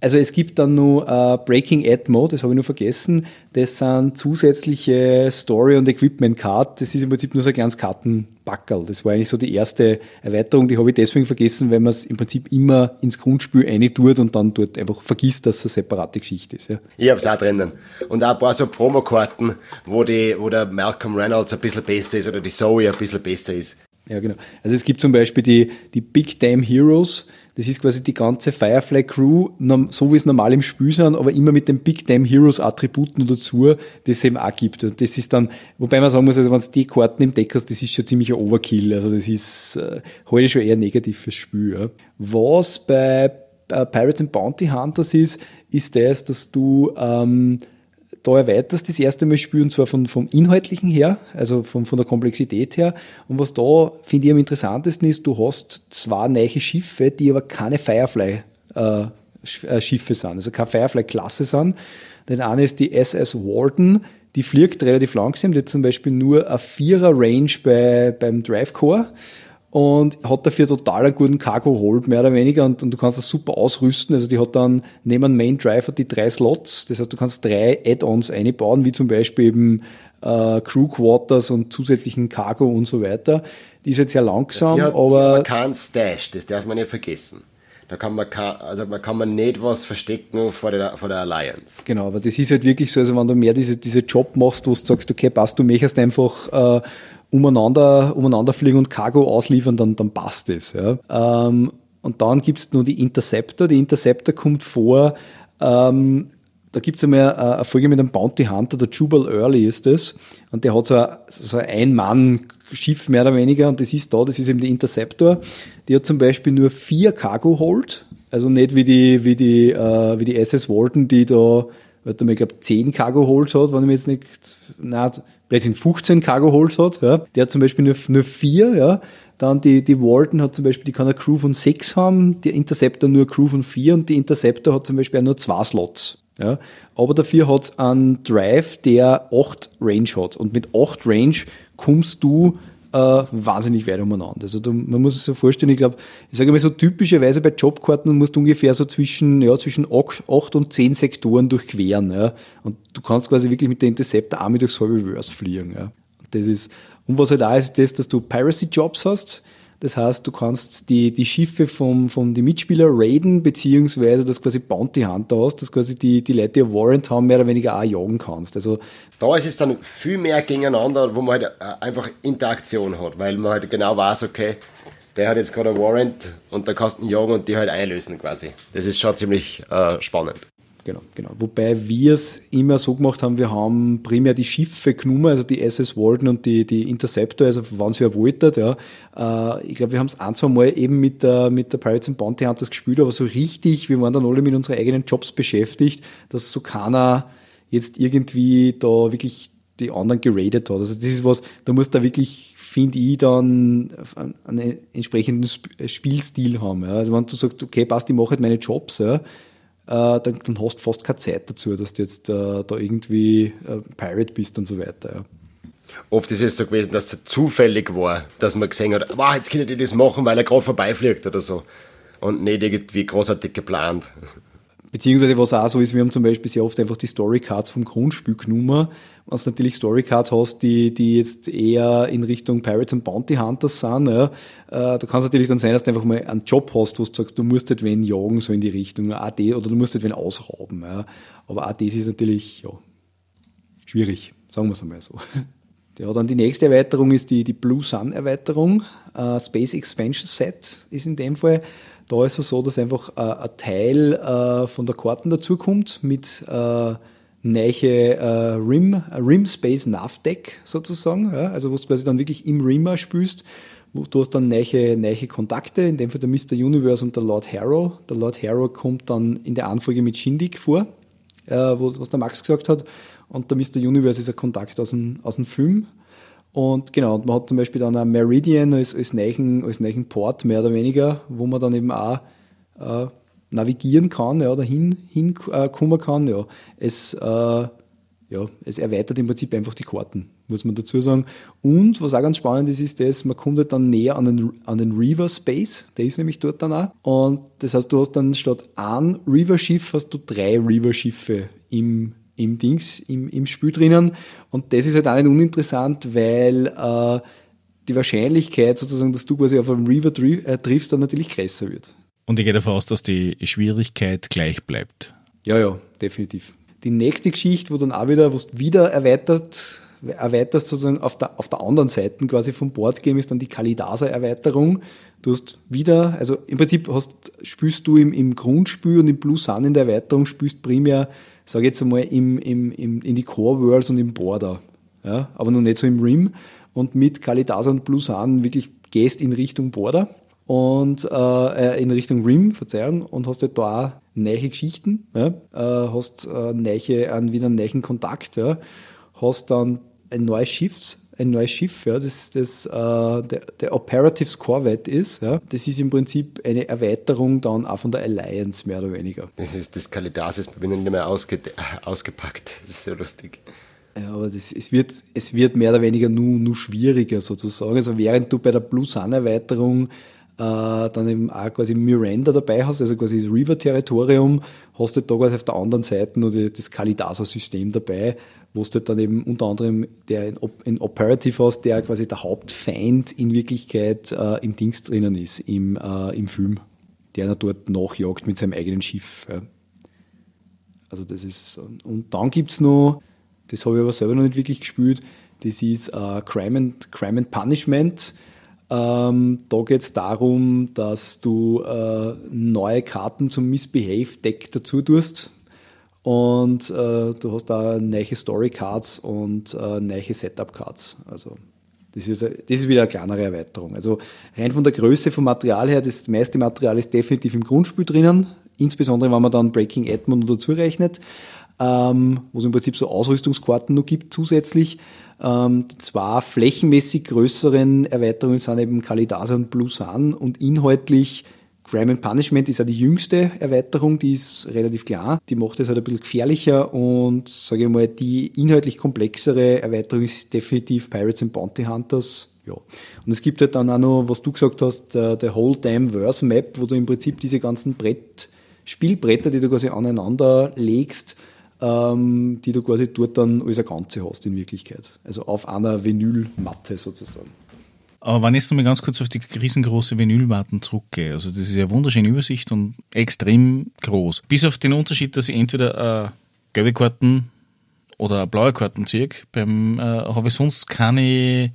Also es gibt dann noch äh, Breaking Atmo, das habe ich nur vergessen. Das sind zusätzliche Story- und Equipment-Card. Das ist im Prinzip nur so ein kleines Kartenbackerl. Das war eigentlich so die erste Erweiterung. Die habe ich deswegen vergessen, weil man es im Prinzip immer ins Grundspiel tut und dann dort einfach vergisst, dass es eine separate Geschichte ist. Ja. Ich habe es auch drinnen. Und auch ein paar so Promokarten, wo, die, wo der Malcolm Reynolds ein bisschen besser ist oder die Zoe ein bisschen besser ist. Ja, genau. Also es gibt zum Beispiel die, die Big Damn Heroes. Das ist quasi die ganze Firefly Crew, so wie es normal im Spiel sind, aber immer mit den Big Damn Heroes Attributen dazu, die es eben auch gibt. Und das ist dann, wobei man sagen muss, also wenn du die Karten im Deck hast, das ist schon ziemlich ein Overkill. Also das ist äh, heute schon eher negativ fürs Spiel. Ja. Was bei äh, Pirates and Bounty Hunters ist, ist das, dass du ähm, da erweiterst das erste Mal spielen, zwar von, vom Inhaltlichen her, also von, von der Komplexität her. Und was da, finde ich, am interessantesten ist, du hast zwei neue Schiffe, die aber keine Firefly-Schiffe äh, sind, also keine Firefly-Klasse sind. Das eine ist die SS Warden, die fliegt relativ langsam, die hat zum Beispiel nur eine Vierer-Range bei, beim Drive Core und hat dafür total einen guten Cargo Hold, mehr oder weniger, und, und, du kannst das super ausrüsten. Also die hat dann neben Main Driver die drei Slots, das heißt, du kannst drei Add-ons einbauen, wie zum Beispiel eben äh, Crew Quarters und zusätzlichen Cargo und so weiter. Die ist jetzt sehr langsam, aber. Man kann Stash, das darf man nicht vergessen. Da kann man, also man kann man nicht was verstecken vor der, vor der Alliance. Genau, aber das ist halt wirklich so, also wenn du mehr diese, diese Job machst, wo du sagst, okay, passt, du möchtest einfach äh, umeinander, umeinander fliegen und Cargo ausliefern, dann, dann passt es. Ja. Ähm, und dann gibt's nur die Interceptor. Die Interceptor kommt vor, ähm, da gibt's einmal eine Folge mit einem Bounty Hunter, der Jubal Early ist das. Und der hat so ein, so ein Mann-Schiff mehr oder weniger. Und das ist da, das ist eben die Interceptor. Die hat zum Beispiel nur vier Cargo Hold. Also nicht wie die, wie die, äh, wie die SS Walton, die da, warte mal, ich glaube, zehn Cargo Holds hat, wenn ich mir jetzt nicht, nein, plötzlich 15 Cargo Holds hat, ja. Der hat zum Beispiel nur, nur vier, ja. Dann die, die Walton hat zum Beispiel, die kann eine Crew von sechs haben, die Interceptor nur eine Crew von vier und die Interceptor hat zum Beispiel auch nur zwei Slots. Ja. Aber dafür hat es einen Drive, der acht Range hat. Und mit acht Range kommst du äh, wahnsinnig weit umeinander. Also du, man muss sich so vorstellen, ich glaube, ich sage mal so typischerweise bei Jobkarten musst du ungefähr so zwischen, ja, zwischen acht und zehn Sektoren durchqueren. Ja. Und du kannst quasi wirklich mit der Interceptor Army durchs halbe Verse fliegen. Ja. Das ist, und was halt da ist, ist das, dass du Piracy-Jobs hast, das heißt, du kannst die, die Schiffe vom, von die Mitspieler raiden, beziehungsweise das quasi Bounty Hunter hast, dass quasi die, die Leute, die Warrant haben, mehr oder weniger auch jagen kannst. Also, da ist es dann viel mehr gegeneinander, wo man halt äh, einfach Interaktion hat, weil man halt genau weiß, okay, der hat jetzt gerade ein Warrant und da kannst du ihn jagen und die halt einlösen quasi. Das ist schon ziemlich äh, spannend. Genau, genau. Wobei wir es immer so gemacht haben, wir haben primär die Schiffe genommen, also die SS Walden und die, die Interceptor, also wann es wer wollte, ja. Äh, ich glaube, wir haben es ein, zwei Mal eben mit der, mit der Pirates and Bounty Hunters gespielt, aber so richtig, wir waren dann alle mit unseren eigenen Jobs beschäftigt, dass so keiner jetzt irgendwie da wirklich die anderen geradet hat. Also das ist was, da muss da wirklich finde ich, dann einen entsprechenden Spielstil haben. Ja. Also wenn du sagst, okay, passt, ich mache halt meine Jobs, ja, dann, dann, hast du fast keine Zeit dazu, dass du jetzt äh, da irgendwie äh, Pirate bist und so weiter. Ja. Oft ist es so gewesen, dass es zufällig war, dass man gesehen hat, wow, jetzt kann ich das machen, weil er gerade vorbeifliegt oder so. Und nicht irgendwie großartig geplant. Beziehungsweise was auch so ist, wir haben zum Beispiel sehr oft einfach die Storycards vom Grundspiel genommen. Wenn du natürlich Storycards hast, die, die jetzt eher in Richtung Pirates and Bounty Hunters sind, ja, äh, da kann es natürlich dann sein, dass du einfach mal einen Job hast, wo du sagst, du musst halt wen jagen, so in die Richtung, AD, oder du musst halt wen ausrauben. Ja. Aber auch das ist natürlich ja, schwierig, sagen wir es einmal so. Ja, dann die nächste Erweiterung ist die, die Blue Sun Erweiterung. Uh, Space Expansion Set ist in dem Fall. Da ist es so, dass einfach äh, ein Teil äh, von der Karten dazukommt mit äh, neue äh, Rim, Rim Space Nav Deck sozusagen. Ja? Also wo du quasi dann wirklich im Rimmer spielst. Du hast dann neue, neue Kontakte, in dem Fall der Mr. Universe und der Lord Harrow. Der Lord Harrow kommt dann in der Anfolge mit Shindig vor, äh, wo, was der Max gesagt hat. Und der Mr. Universe ist ein Kontakt aus dem, aus dem Film. Und genau, man hat zum Beispiel dann ein Meridian als, als, neuen, als neuen Port, mehr oder weniger, wo man dann eben auch äh, navigieren kann, ja, oder hin, hinkommen äh, kann. Ja. Es, äh, ja, es erweitert im Prinzip einfach die Karten, muss man dazu sagen. Und was auch ganz spannend ist, ist das, man kommt halt dann näher an den, an den River Space, der ist nämlich dort dann auch. Und das heißt, du hast dann statt ein River-Schiff, hast du drei River-Schiffe im im Dings, im, im Spiel drinnen. Und das ist halt auch nicht uninteressant, weil äh, die Wahrscheinlichkeit sozusagen, dass du quasi auf einen Reaver äh, triffst, dann natürlich größer wird. Und ich gehe davon aus, dass die Schwierigkeit gleich bleibt. Ja, ja, definitiv. Die nächste Geschichte, wo dann auch wieder, wo du wieder erweitert, erweiterst sozusagen auf der, auf der anderen Seite quasi vom Boardgame ist dann die Kalidasa-Erweiterung. Du hast wieder, also im Prinzip hast, spielst du im, im Grundspiel und im Blue Sun in der Erweiterung spielst primär sage jetzt einmal, im, im, im, in die Core Worlds und im Border. Ja, aber noch nicht so im Rim. Und mit Kalidasa und Blusan wirklich gehst in Richtung Border und äh, in Richtung Rim, Verzeihung, und hast halt da auch neue Geschichten, ja, äh, hast äh, neue, wieder einen neuen Kontakt, ja, hast dann ein neues Schiffs, ein neues Schiff, ja, das, das äh, der, der Operatives Corvette ist. Ja. Das ist im Prinzip eine Erweiterung dann auch von der Alliance, mehr oder weniger. Das ist das Kalidasis, bin ich nicht mehr ausge, ausgepackt. Das ist sehr lustig. Ja, aber das, es, wird, es wird mehr oder weniger nur, nur schwieriger sozusagen. Also während du bei der Blue Sun Erweiterung äh, dann eben auch quasi Miranda dabei hast, also quasi das River-Territorium, hast du da quasi auf der anderen Seite nur das Kalidasa-System dabei, wo du dann eben unter anderem der in Operative hast, der quasi der Hauptfeind in Wirklichkeit äh, im Dings drinnen ist, im, äh, im Film, der ihn dort nachjagt mit seinem eigenen Schiff. Ja. Also das ist so. Und dann gibt es noch, das habe ich aber selber noch nicht wirklich gespielt, das ist äh, Crime, and, Crime and Punishment. Ähm, da geht es darum, dass du äh, neue Karten zum Misbehave-Deck dazu tust. Und äh, du hast da neue Story-Cards und äh, neue Setup-Cards. Also das ist, das ist wieder eine kleinere Erweiterung. Also rein von der Größe vom Material her, das meiste Material ist definitiv im Grundspiel drinnen, insbesondere wenn man dann Breaking Edmund dazu rechnet, ähm, wo es im Prinzip so Ausrüstungskarten noch gibt zusätzlich. Ähm, die zwei flächenmäßig größeren Erweiterungen sind eben Kalidasa und Blue Sun und inhaltlich Crime and Punishment ist ja die jüngste Erweiterung, die ist relativ klar. Die macht es halt ein bisschen gefährlicher und sage ich mal, die inhaltlich komplexere Erweiterung ist definitiv Pirates and Bounty Hunters. Ja. Und es gibt halt dann auch noch, was du gesagt hast, der, der Whole Damn Verse Map, wo du im Prinzip diese ganzen Brett, Spielbretter, die du quasi aneinander legst, ähm, die du quasi dort dann als ein Ganze hast in Wirklichkeit. Also auf einer Vinylmatte sozusagen. Aber wenn ich jetzt noch mal ganz kurz auf die riesengroße Vinylwarten zurückgehe, also das ist ja wunderschöne Übersicht und extrem groß. Bis auf den Unterschied, dass ich entweder äh, gelbe Karten oder blaue Karten ziehe, äh, habe ich sonst keine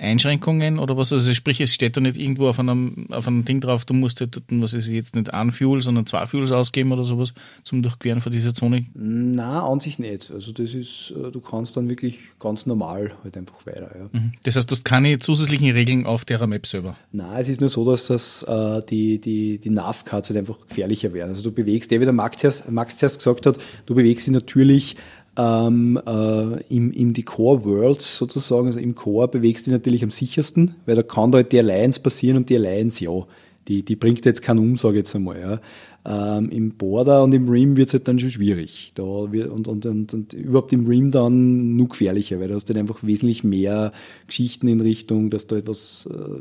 Einschränkungen oder was? Also sprich, es steht da nicht irgendwo auf einem, auf einem Ding drauf, du musst halt, was ist jetzt nicht ein Fuel, sondern zwei Fuels ausgeben oder sowas zum Durchqueren von dieser Zone? Na, an sich nicht. Also das ist, äh, du kannst dann wirklich ganz normal halt einfach weiter. Ja. Mhm. Das heißt, du hast keine zusätzlichen Regeln auf der Map selber? Na, es ist nur so, dass das, äh, die, die, die Nav-Cards halt einfach gefährlicher werden. Also du bewegst, der wie der Max zuerst, Max zuerst gesagt hat, du bewegst sie natürlich ähm, äh, im, im die Core Worlds sozusagen, also im Core bewegst du dich natürlich am sichersten, weil da kann da halt die Alliance passieren und die Alliance, ja, die, die bringt jetzt keinen Umsage jetzt einmal. Ja. Ähm, Im Border und im Rim wird es halt dann schon schwierig. Da wird, und, und, und, und, überhaupt im Rim dann nur gefährlicher, weil du hast dann einfach wesentlich mehr Geschichten in Richtung, dass da etwas äh,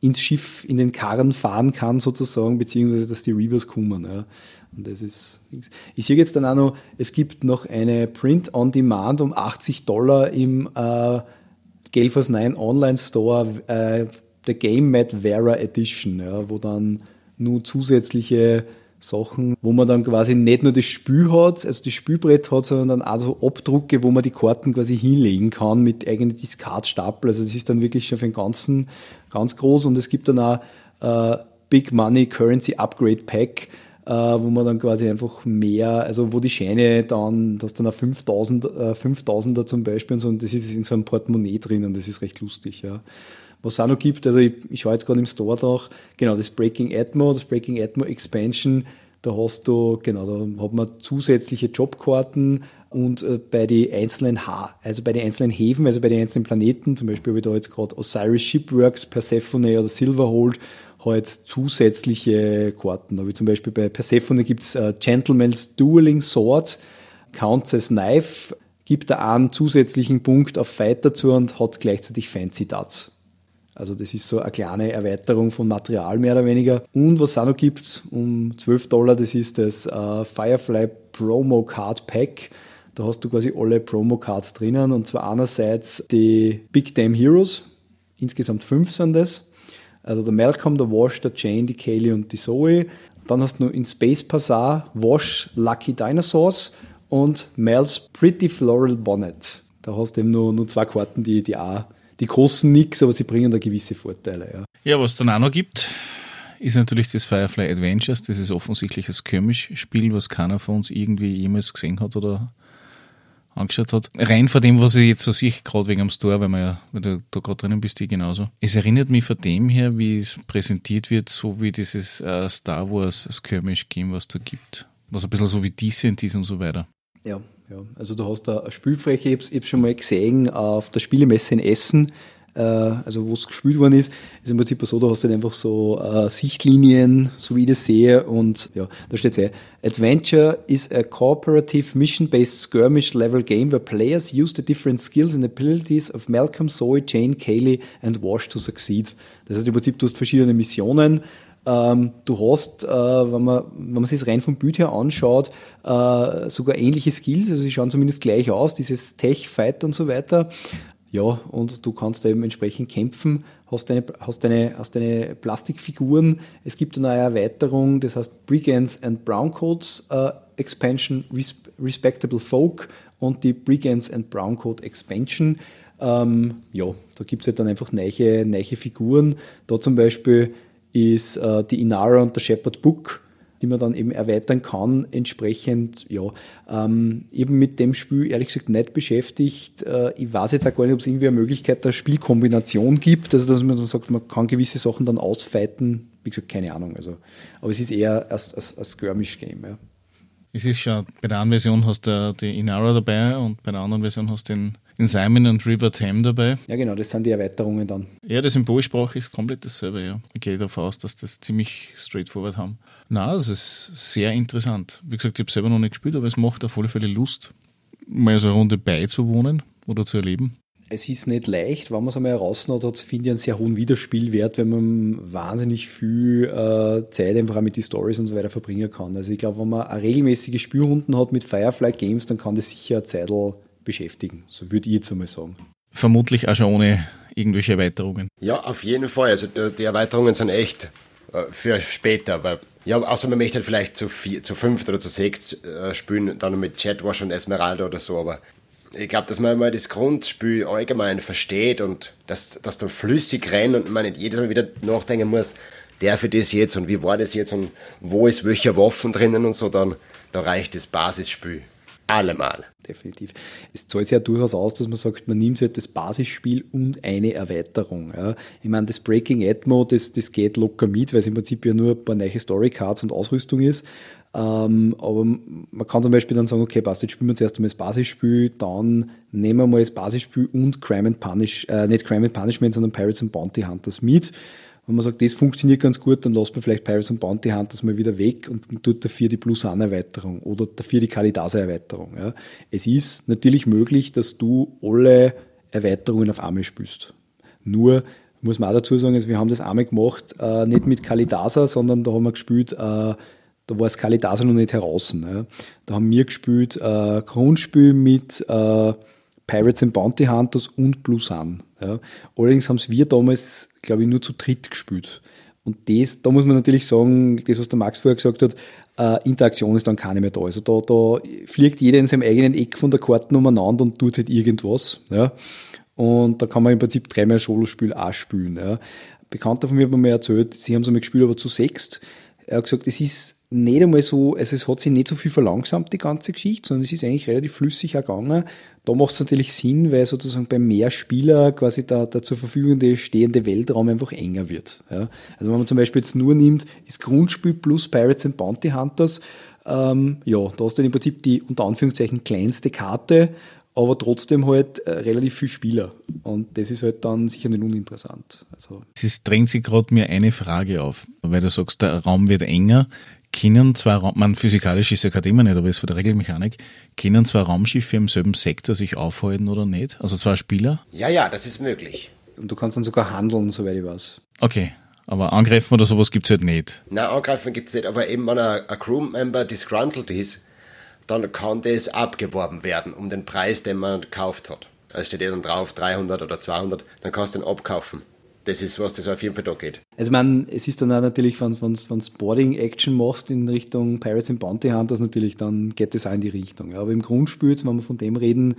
ins Schiff, in den Karren fahren kann sozusagen, beziehungsweise dass die Reavers kommen. Ja. Und das ist, ich sehe jetzt dann auch noch, es gibt noch eine Print on Demand um 80 Dollar im äh, Force 9 Online Store, äh, der Game Mat Vera Edition, ja, wo dann nur zusätzliche Sachen, wo man dann quasi nicht nur das Spiel hat, also das Spielbrett hat, sondern auch so Abdrucke, wo man die Karten quasi hinlegen kann mit eigenen Diskatstapel. Also das ist dann wirklich schon für den ganzen ganz groß und es gibt dann auch äh, Big Money Currency Upgrade Pack, wo man dann quasi einfach mehr, also wo die Scheine dann, dass dann auf 5000, äh, 5000er zum Beispiel und so, und das ist in so einem Portemonnaie drin und das ist recht lustig, ja. Was es auch noch gibt, also ich, ich schaue jetzt gerade im Store nach, genau, das Breaking Atmo, das Breaking Atmo Expansion, da hast du, genau, da hat man zusätzliche Jobkarten und äh, bei den einzelnen ha also bei den einzelnen Häfen, also bei den einzelnen Planeten, zum Beispiel habe ich da jetzt gerade Osiris Shipworks, Persephone oder Silverhold, halt zusätzliche Karten. Aber zum Beispiel bei Persephone gibt es äh, Gentleman's Dueling Sword, Counts as Knife, gibt da einen zusätzlichen Punkt auf Fight dazu und hat gleichzeitig Fancy Darts. Also das ist so eine kleine Erweiterung von Material mehr oder weniger. Und was es auch noch gibt, um 12 Dollar, das ist das äh, Firefly Promo Card Pack. Da hast du quasi alle Promo Cards drinnen und zwar einerseits die Big Damn Heroes, insgesamt fünf sind das. Also der Malcolm, der Wash, der Jane, die Kaylee und die Zoe. Dann hast du noch in Space Bazaar Wash Lucky Dinosaurs und Mel's Pretty Floral Bonnet. Da hast du eben nur, nur zwei Karten, die, die auch, die kosten nichts, aber sie bringen da gewisse Vorteile. Ja. ja, was es dann auch noch gibt, ist natürlich das Firefly Adventures. Das ist offensichtlich das Skirmish-Spiel, was keiner von uns irgendwie jemals gesehen hat oder angeschaut hat. Rein von dem, was ich jetzt so sehe, gerade wegen am Store, weil, man ja, weil du da gerade drinnen bist, die genauso. Es erinnert mich von dem her, wie es präsentiert wird, so wie dieses äh, Star Wars Skirmish-Game, was da gibt. Was ein bisschen so wie Decent ist und so weiter. Ja, ja. Also du hast da eine Spielfläche, ich habe es schon mal gesehen, auf der Spielemesse in Essen also wo es gespielt worden ist, ist im Prinzip so, da hast du halt einfach so äh, Sichtlinien, so wie ich das sehe und ja, da steht es eh, Adventure is a cooperative mission-based skirmish level game where players use the different skills and abilities of Malcolm, Zoe, Jane, Kaylee and Wash to succeed. Das heißt im Prinzip, du hast verschiedene Missionen, ähm, du hast, äh, wenn, man, wenn man sich das rein vom Bild her anschaut, äh, sogar ähnliche Skills, also sie schauen zumindest gleich aus, dieses Tech, Fight und so weiter. Ja, und du kannst eben entsprechend kämpfen, hast deine, hast deine, hast deine Plastikfiguren. Es gibt eine neue Erweiterung, das heißt Brigands and Browncoats uh, Expansion Respectable Folk und die Brigands and Browncoat Expansion. Ähm, ja, da gibt es halt dann einfach neue, neue Figuren. Da zum Beispiel ist äh, die Inara und der Shepherd Book die man dann eben erweitern kann. Entsprechend, ja, ähm, eben mit dem Spiel ehrlich gesagt nicht beschäftigt. Äh, ich weiß jetzt auch gar nicht, ob es irgendwie eine Möglichkeit der Spielkombination gibt, also dass man dann sagt, man kann gewisse Sachen dann ausfeiten. Wie gesagt, keine Ahnung. Also, aber es ist eher ein, ein, ein Skirmish-Game. Ja. Es ist schon, bei der einen Version hast du die Inara dabei und bei der anderen Version hast du den, den Simon und River Tam dabei. Ja, genau, das sind die Erweiterungen dann. Ja, die Symbolsprache ist komplett dasselbe, ja. Ich gehe davon aus, dass das ziemlich straightforward haben. Na, das ist sehr interessant. Wie gesagt, ich habe selber noch nicht gespielt, aber es macht auf alle Fälle Lust, mal so eine Runde beizuwohnen oder zu erleben. Es ist nicht leicht, wenn man es einmal heraus hat, hat es, finde ich, einen sehr hohen Wiederspielwert, wenn man wahnsinnig viel äh, Zeit einfach auch mit den Stories und so weiter verbringen kann. Also ich glaube, wenn man eine regelmäßige Spielrunden hat mit Firefly Games, dann kann das sicher eine Zeit beschäftigen. So würde ich jetzt einmal sagen. Vermutlich auch schon ohne irgendwelche Erweiterungen. Ja, auf jeden Fall. Also die Erweiterungen sind echt äh, für später, weil ja, außer man möchte halt vielleicht zu, vier, zu fünft oder zu sechs äh, spielen, dann mit Chatwash und Esmeralda oder so, aber Ich glaube, dass man mal das Grundspiel allgemein versteht und dass das dann flüssig rennt und man nicht jedes Mal wieder nachdenken muss, der für das jetzt und wie war das jetzt und wo ist welcher Waffen drinnen und so, dann da reicht das Basisspiel allemal. Definitiv. Es zahlt sich ja durchaus aus, dass man sagt, man nimmt halt das Basisspiel und eine Erweiterung. Ja. Ich meine, das Breaking Atmo, das, das geht locker mit, weil es im Prinzip ja nur ein paar neue Storycards und Ausrüstung ist. Ähm, aber man kann zum Beispiel dann sagen, okay, passt, jetzt spielen wir zuerst einmal das Basisspiel, dann nehmen wir mal das Basisspiel und Crime and Punish, äh, nicht Crime and Punishment, sondern Pirates and Bounty Hunters mit. Wenn man sagt, das funktioniert ganz gut, dann lässt man vielleicht Pirates and Bounty Hunters mal wieder weg und tut dafür die Plus-An-Erweiterung oder dafür die Kalidase-Erweiterung. Ja. Es ist natürlich möglich, dass du alle Erweiterungen auf einmal spielst. Nur muss man auch dazu sagen, also wir haben das einmal gemacht, äh, nicht mit Kalidasa, sondern da haben wir gespielt, äh, da war das Kalidasa noch nicht heraus. Ja. Da haben wir gespielt äh, Grundspiel mit äh, Pirates and Bounty Hunters und Blue Sun. Ja. Allerdings haben es wir damals, glaube ich, nur zu dritt gespielt. Und das, da muss man natürlich sagen, das, was der Max vorher gesagt hat, äh, Interaktion ist dann keine mehr da. Also da, da fliegt jeder in seinem eigenen Eck von der Karten umeinander und tut halt irgendwas. Ja. Und da kann man im Prinzip dreimal Solo-Spiel auch spielen. Ja. Bekannter von mir hat mir erzählt, sie haben es einmal gespielt, aber zu sechst. Er hat gesagt, es ist nicht einmal so, also es hat sich nicht so viel verlangsamt, die ganze Geschichte, sondern es ist eigentlich relativ flüssig ergangen. Da macht es natürlich Sinn, weil sozusagen bei mehr Spieler quasi der, der zur Verfügung stehende Weltraum einfach enger wird. Ja. Also wenn man zum Beispiel jetzt nur nimmt, ist Grundspiel plus Pirates and Bounty Hunters, ähm, ja, da hast du im Prinzip die unter Anführungszeichen kleinste Karte, aber trotzdem halt äh, relativ viele Spieler. Und das ist halt dann sicher nicht uninteressant. Also. Es drängt sich gerade mir eine Frage auf, weil du sagst, der Raum wird enger können zwar, man physikalisch ist ja kein Thema nicht, aber ist von der Regelmechanik, können zwei Raumschiffe im selben Sektor sich aufhalten oder nicht? Also zwei Spieler? Ja, ja, das ist möglich. Und du kannst dann sogar handeln, soweit ich weiß. Okay, aber angreifen oder sowas gibt es halt nicht. Nein, angreifen gibt es nicht, aber eben wenn ein, ein Crewmember disgruntled ist, dann kann das abgeworben werden um den Preis, den man gekauft hat. Da steht ja dann drauf 300 oder 200, dann kannst du den abkaufen das ist was, das auf jeden Fall da geht. Also, man, es ist dann auch natürlich, wenn du Boarding-Action machst in Richtung Pirates and Bounty Hunters, natürlich, dann geht das auch in die Richtung. Ja. Aber im Grundspiel, wenn wir von dem reden,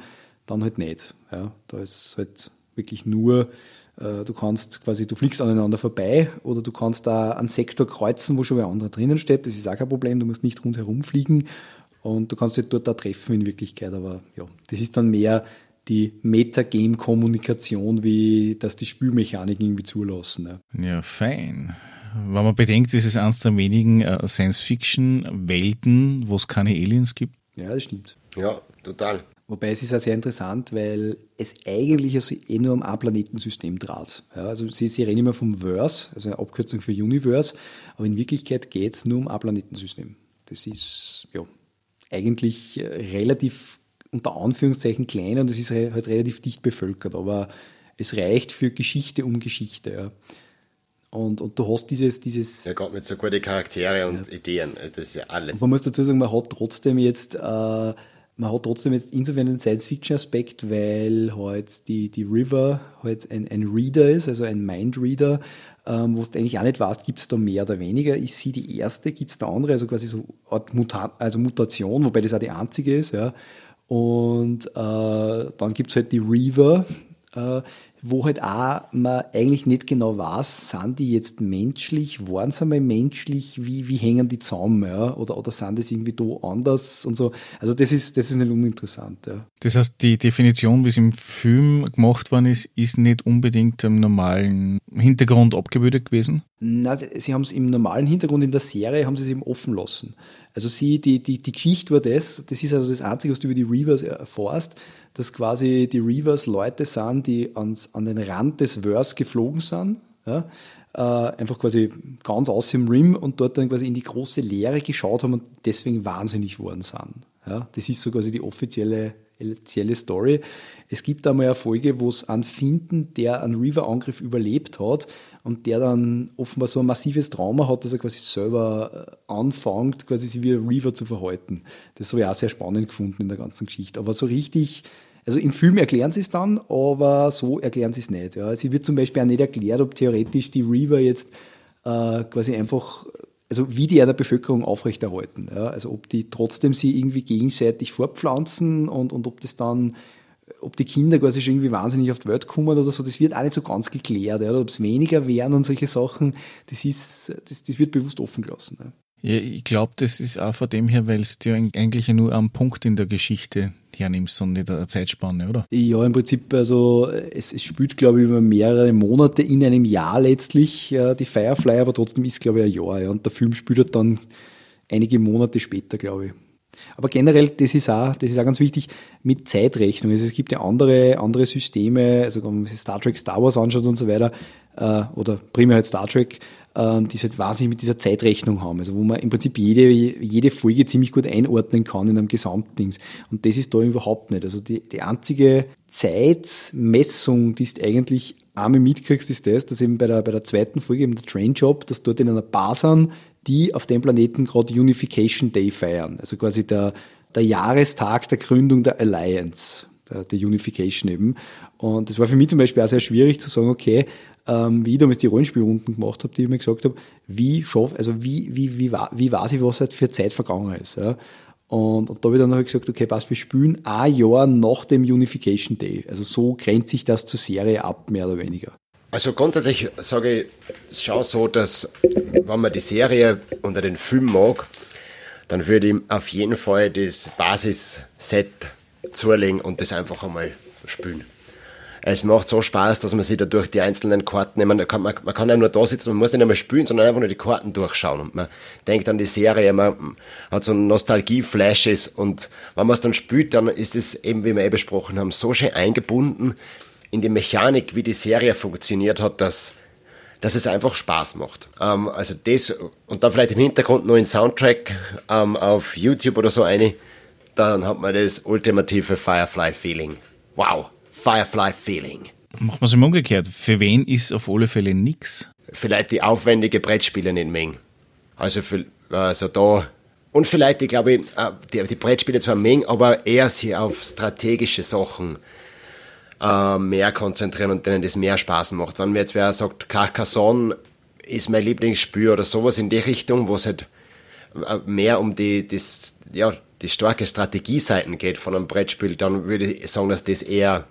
dann halt nicht. Ja. Da ist halt wirklich nur, äh, du kannst quasi, du fliegst aneinander vorbei oder du kannst da einen Sektor kreuzen, wo schon wer anderer drinnen steht. Das ist auch kein Problem, du musst nicht rundherum fliegen und du kannst dich dort da treffen in Wirklichkeit. Aber ja, das ist dann mehr die Metagame-Kommunikation, wie das die Spielmechanik irgendwie zulassen. Ja, ja fein. Wenn man bedenkt, ist es eines der wenigen äh, Science-Fiction-Welten, wo es keine Aliens gibt. Ja, das stimmt. Ja, total. Wobei es ist ja sehr interessant, weil es eigentlich also eh nur um ein Planetensystem draht. Ja, also sie, sie reden immer vom Verse, also eine Abkürzung für Universe, aber in Wirklichkeit geht es nur um ein Planetensystem. Das ist ja eigentlich äh, relativ unter Anführungszeichen klein und es ist halt relativ dicht bevölkert, aber es reicht für Geschichte um Geschichte. Ja. Und, und du hast dieses. dieses ja, Gott, mit so gute Charaktere und ja. Ideen. Das ist ja alles. Und man muss dazu sagen, man hat trotzdem jetzt. Äh, man hat trotzdem jetzt insofern den Science-Fiction-Aspekt, weil halt die, die River halt ein, ein Reader ist, also ein Mind-Reader, ähm, wo du eigentlich auch nicht weißt, gibt es da mehr oder weniger. Ist sie die erste, gibt es da andere, also quasi so Art Muta also Mutation, wobei das auch die einzige ist, ja. Und äh, dann gibt es halt die Reaver, äh, wo halt auch man eigentlich nicht genau weiß, sind die jetzt menschlich, waren sie einmal menschlich, wie, wie hängen die zusammen, ja? oder, oder sind das irgendwie da anders und so. Also das ist, das ist nicht uninteressant. Ja. Das heißt, die Definition, wie es im Film gemacht worden ist, ist nicht unbedingt im normalen Hintergrund abgebildet gewesen? Nein, sie haben es im normalen Hintergrund in der Serie, haben sie es eben offen lassen. Also sie, die, die, die Geschichte war das, das ist also das Einzige, was du über die Reavers erfährst, dass quasi die Reavers Leute sind, die ans, an den Rand des Verse geflogen sind, ja, äh, einfach quasi ganz aus dem Rim und dort dann quasi in die große Leere geschaut haben und deswegen wahnsinnig geworden sind. Ja, das ist so quasi die offizielle, offizielle Story. Es gibt da mal eine Folge, wo es einen finden, der einen Reaver-Angriff überlebt hat und der dann offenbar so ein massives Trauma hat, dass er quasi selber äh, anfängt, quasi sich wie ein Reaver zu verhalten. Das habe ich auch sehr spannend gefunden in der ganzen Geschichte. Aber so richtig, also im Film erklären sie es dann, aber so erklären sie es nicht. Ja. Sie wird zum Beispiel auch nicht erklärt, ob theoretisch die Reaver jetzt äh, quasi einfach, also wie die in der Bevölkerung aufrechterhalten. Ja. Also ob die trotzdem sie irgendwie gegenseitig fortpflanzen und, und ob das dann ob die Kinder quasi schon irgendwie wahnsinnig auf die Welt kommen oder so, das wird auch nicht so ganz geklärt. Ja. Ob es weniger wären und solche Sachen, das, ist, das, das wird bewusst offen gelassen. Ja. Ja, ich glaube, das ist auch von dem her, weil es dir eigentlich nur am Punkt in der Geschichte hernimmst und nicht eine Zeitspanne, oder? Ja, im Prinzip, also es, es spielt, glaube ich, über mehrere Monate in einem Jahr letztlich äh, die Firefly, aber trotzdem ist, glaube ich, ein Jahr. Ja, und der Film spielt dann einige Monate später, glaube ich. Aber generell, das ist auch, das ist auch ganz wichtig, mit Zeitrechnung. Also es gibt ja andere, andere Systeme, also wenn man sich Star Trek, Star Wars anschaut und so weiter, äh, oder primär halt Star Trek, ähm, die halt wahnsinnig mit dieser Zeitrechnung haben. Also wo man im Prinzip jede, jede Folge ziemlich gut einordnen kann in einem Gesamtdings. Und das ist da überhaupt nicht. Also die, die einzige Zeitmessung, die du eigentlich einmal mitkriegst, ist das, dass eben bei der, bei der zweiten Folge, eben der Train Job, dass dort in einer Bar sind, die auf dem Planeten gerade Unification Day feiern. Also quasi der, der Jahrestag der Gründung der Alliance, der, der Unification eben. Und das war für mich zum Beispiel auch sehr schwierig zu sagen, okay, ähm, wie ich damals die Rollenspielrunden gemacht habe, die ich mir gesagt habe, wie schaff, also wie, wie, wie, wie weiß ich, was halt für Zeit vergangen ist. Ja? Und, und da habe ich dann halt gesagt, okay, passt, wir spielen ein Jahr nach dem Unification Day. Also so grenzt sich das zur Serie ab, mehr oder weniger. Also grundsätzlich sage ich schon so, dass wenn man die Serie oder den Film mag, dann würde ich auf jeden Fall das Basisset zulegen und das einfach einmal spielen. Es macht so Spaß, dass man sich da durch die einzelnen Karten, man kann, man, man kann ja nur da sitzen, man muss nicht einmal spielen, sondern einfach nur die Karten durchschauen. Und man denkt an die Serie, man hat so Nostalgie-Flashes und wenn man es dann spielt, dann ist es eben, wie wir eh besprochen haben, so schön eingebunden in die Mechanik, wie die Serie funktioniert hat, dass dass es einfach Spaß macht. Ähm, also das und dann vielleicht im Hintergrund noch ein Soundtrack ähm, auf YouTube oder so eine, dann hat man das ultimative Firefly-Feeling. Wow! Firefly-Feeling. Machen wir es im umgekehrt. Für wen ist auf alle Fälle nichts? Vielleicht die aufwendige Brettspiele nicht Menge. Also, für, also da. Und vielleicht, ich glaube, äh, die, die Brettspiele zwar Menge, aber eher sich auf strategische Sachen äh, mehr konzentrieren und denen das mehr Spaß macht. Wenn mir jetzt wer sagt, Carcassonne ist mein Lieblingsspiel oder sowas in die Richtung, wo es halt äh, mehr um die, das, ja, die starke Strategieseiten geht von einem Brettspiel, dann würde ich sagen, dass das eher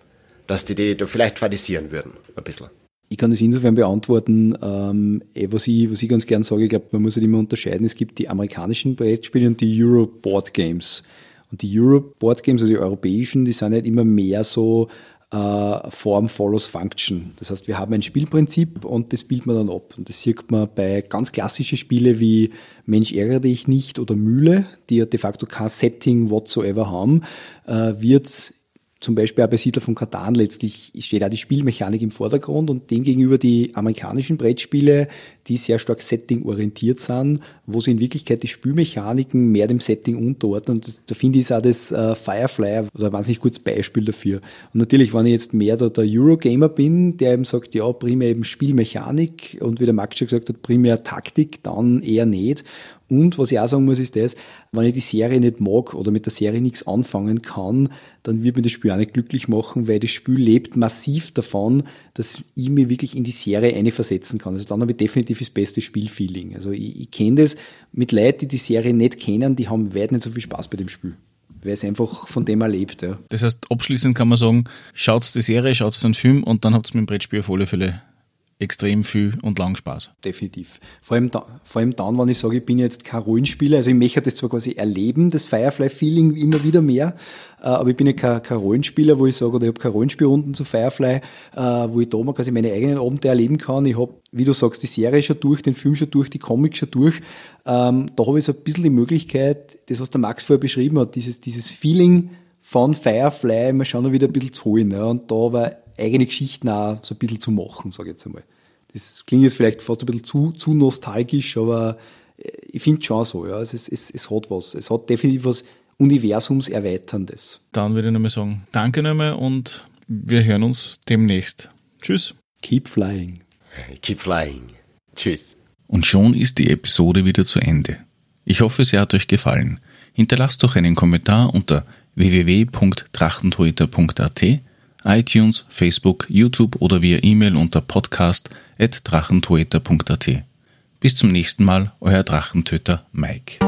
dass die die da vielleicht fadisieren würden, ein bisschen. Ich kann das insofern beantworten, ähm, eh, was, ich, was ich ganz gern sage, ich glaube, man muss halt immer unterscheiden, es gibt die amerikanischen Brettspiele und die Euro Board Games. Und die Euro Board Games, also die europäischen, die sind halt immer mehr so äh, Form follows Function. Das heißt, wir haben ein Spielprinzip und das bildet man dann ab. Und das sieht man bei ganz klassischen Spielen wie Mensch ärgere dich nicht oder Mühle, die ja de facto kein Setting whatsoever haben, äh, wird zum Beispiel auch bei Siedler von Katan letztlich steht auch die Spielmechanik im Vordergrund und demgegenüber die amerikanischen Brettspiele, die sehr stark setting-orientiert sind, wo sie in Wirklichkeit die Spielmechaniken mehr dem Setting unterordnen. Und das, da finde ich ist auch das äh, Firefly also ein wahnsinnig gutes Beispiel dafür. Und natürlich, wenn ich jetzt mehr der, der Eurogamer bin, der eben sagt, ja, primär eben Spielmechanik und wie der Max schon gesagt hat, primär Taktik, dann eher nicht. Und was ich auch sagen muss, ist das, wenn ich die Serie nicht mag oder mit der Serie nichts anfangen kann, dann wird mir das Spiel auch nicht glücklich machen, weil das Spiel lebt massiv davon, dass ich mich wirklich in die Serie einversetzen kann. Also dann habe ich definitiv das beste Spielfeeling. Also ich, ich kenne das mit Leuten, die die Serie nicht kennen, die haben weit nicht so viel Spaß bei dem Spiel weil es einfach von dem erlebt. Ja. Das heißt, abschließend kann man sagen, schaut die Serie, schaut den Film und dann habt ihr mit dem Brettspiel auf alle Fälle extrem viel und lang Spaß. Definitiv. Vor allem, da, vor allem dann, wenn ich sage, ich bin jetzt kein Rollenspieler, also ich möchte das zwar quasi erleben, das Firefly-Feeling immer wieder mehr, äh, aber ich bin ja kein, kein Rollenspieler, wo ich sage, oder ich habe keine Rollenspielrunden zu Firefly, äh, wo ich da mal quasi meine eigenen Abende erleben kann. Ich habe, wie du sagst, die Serie schon durch, den Film schon durch, die Comics schon durch. Ähm, da habe ich so ein bisschen die Möglichkeit, das, was der Max vorher beschrieben hat, dieses, dieses Feeling von Firefly mal schauen wieder ein bisschen zu holen. Und da war eigene Geschichten auch so ein bisschen zu machen, sage ich jetzt einmal. Das klingt jetzt vielleicht fast ein bisschen zu, zu nostalgisch, aber äh, ich finde schon so, ja. Es, es, es, es hat was. Es hat definitiv was Universumserweiterndes. Dann würde ich nochmal sagen, danke nochmal und wir hören uns demnächst. Tschüss. Keep flying. Keep flying. Tschüss. Und schon ist die Episode wieder zu Ende. Ich hoffe, sie hat euch gefallen. Hinterlasst doch einen Kommentar unter www.drachentoeter.at iTunes, Facebook, YouTube oder via E-Mail unter podcast.drachentoeter.at. Bis zum nächsten Mal, euer Drachentöter Mike.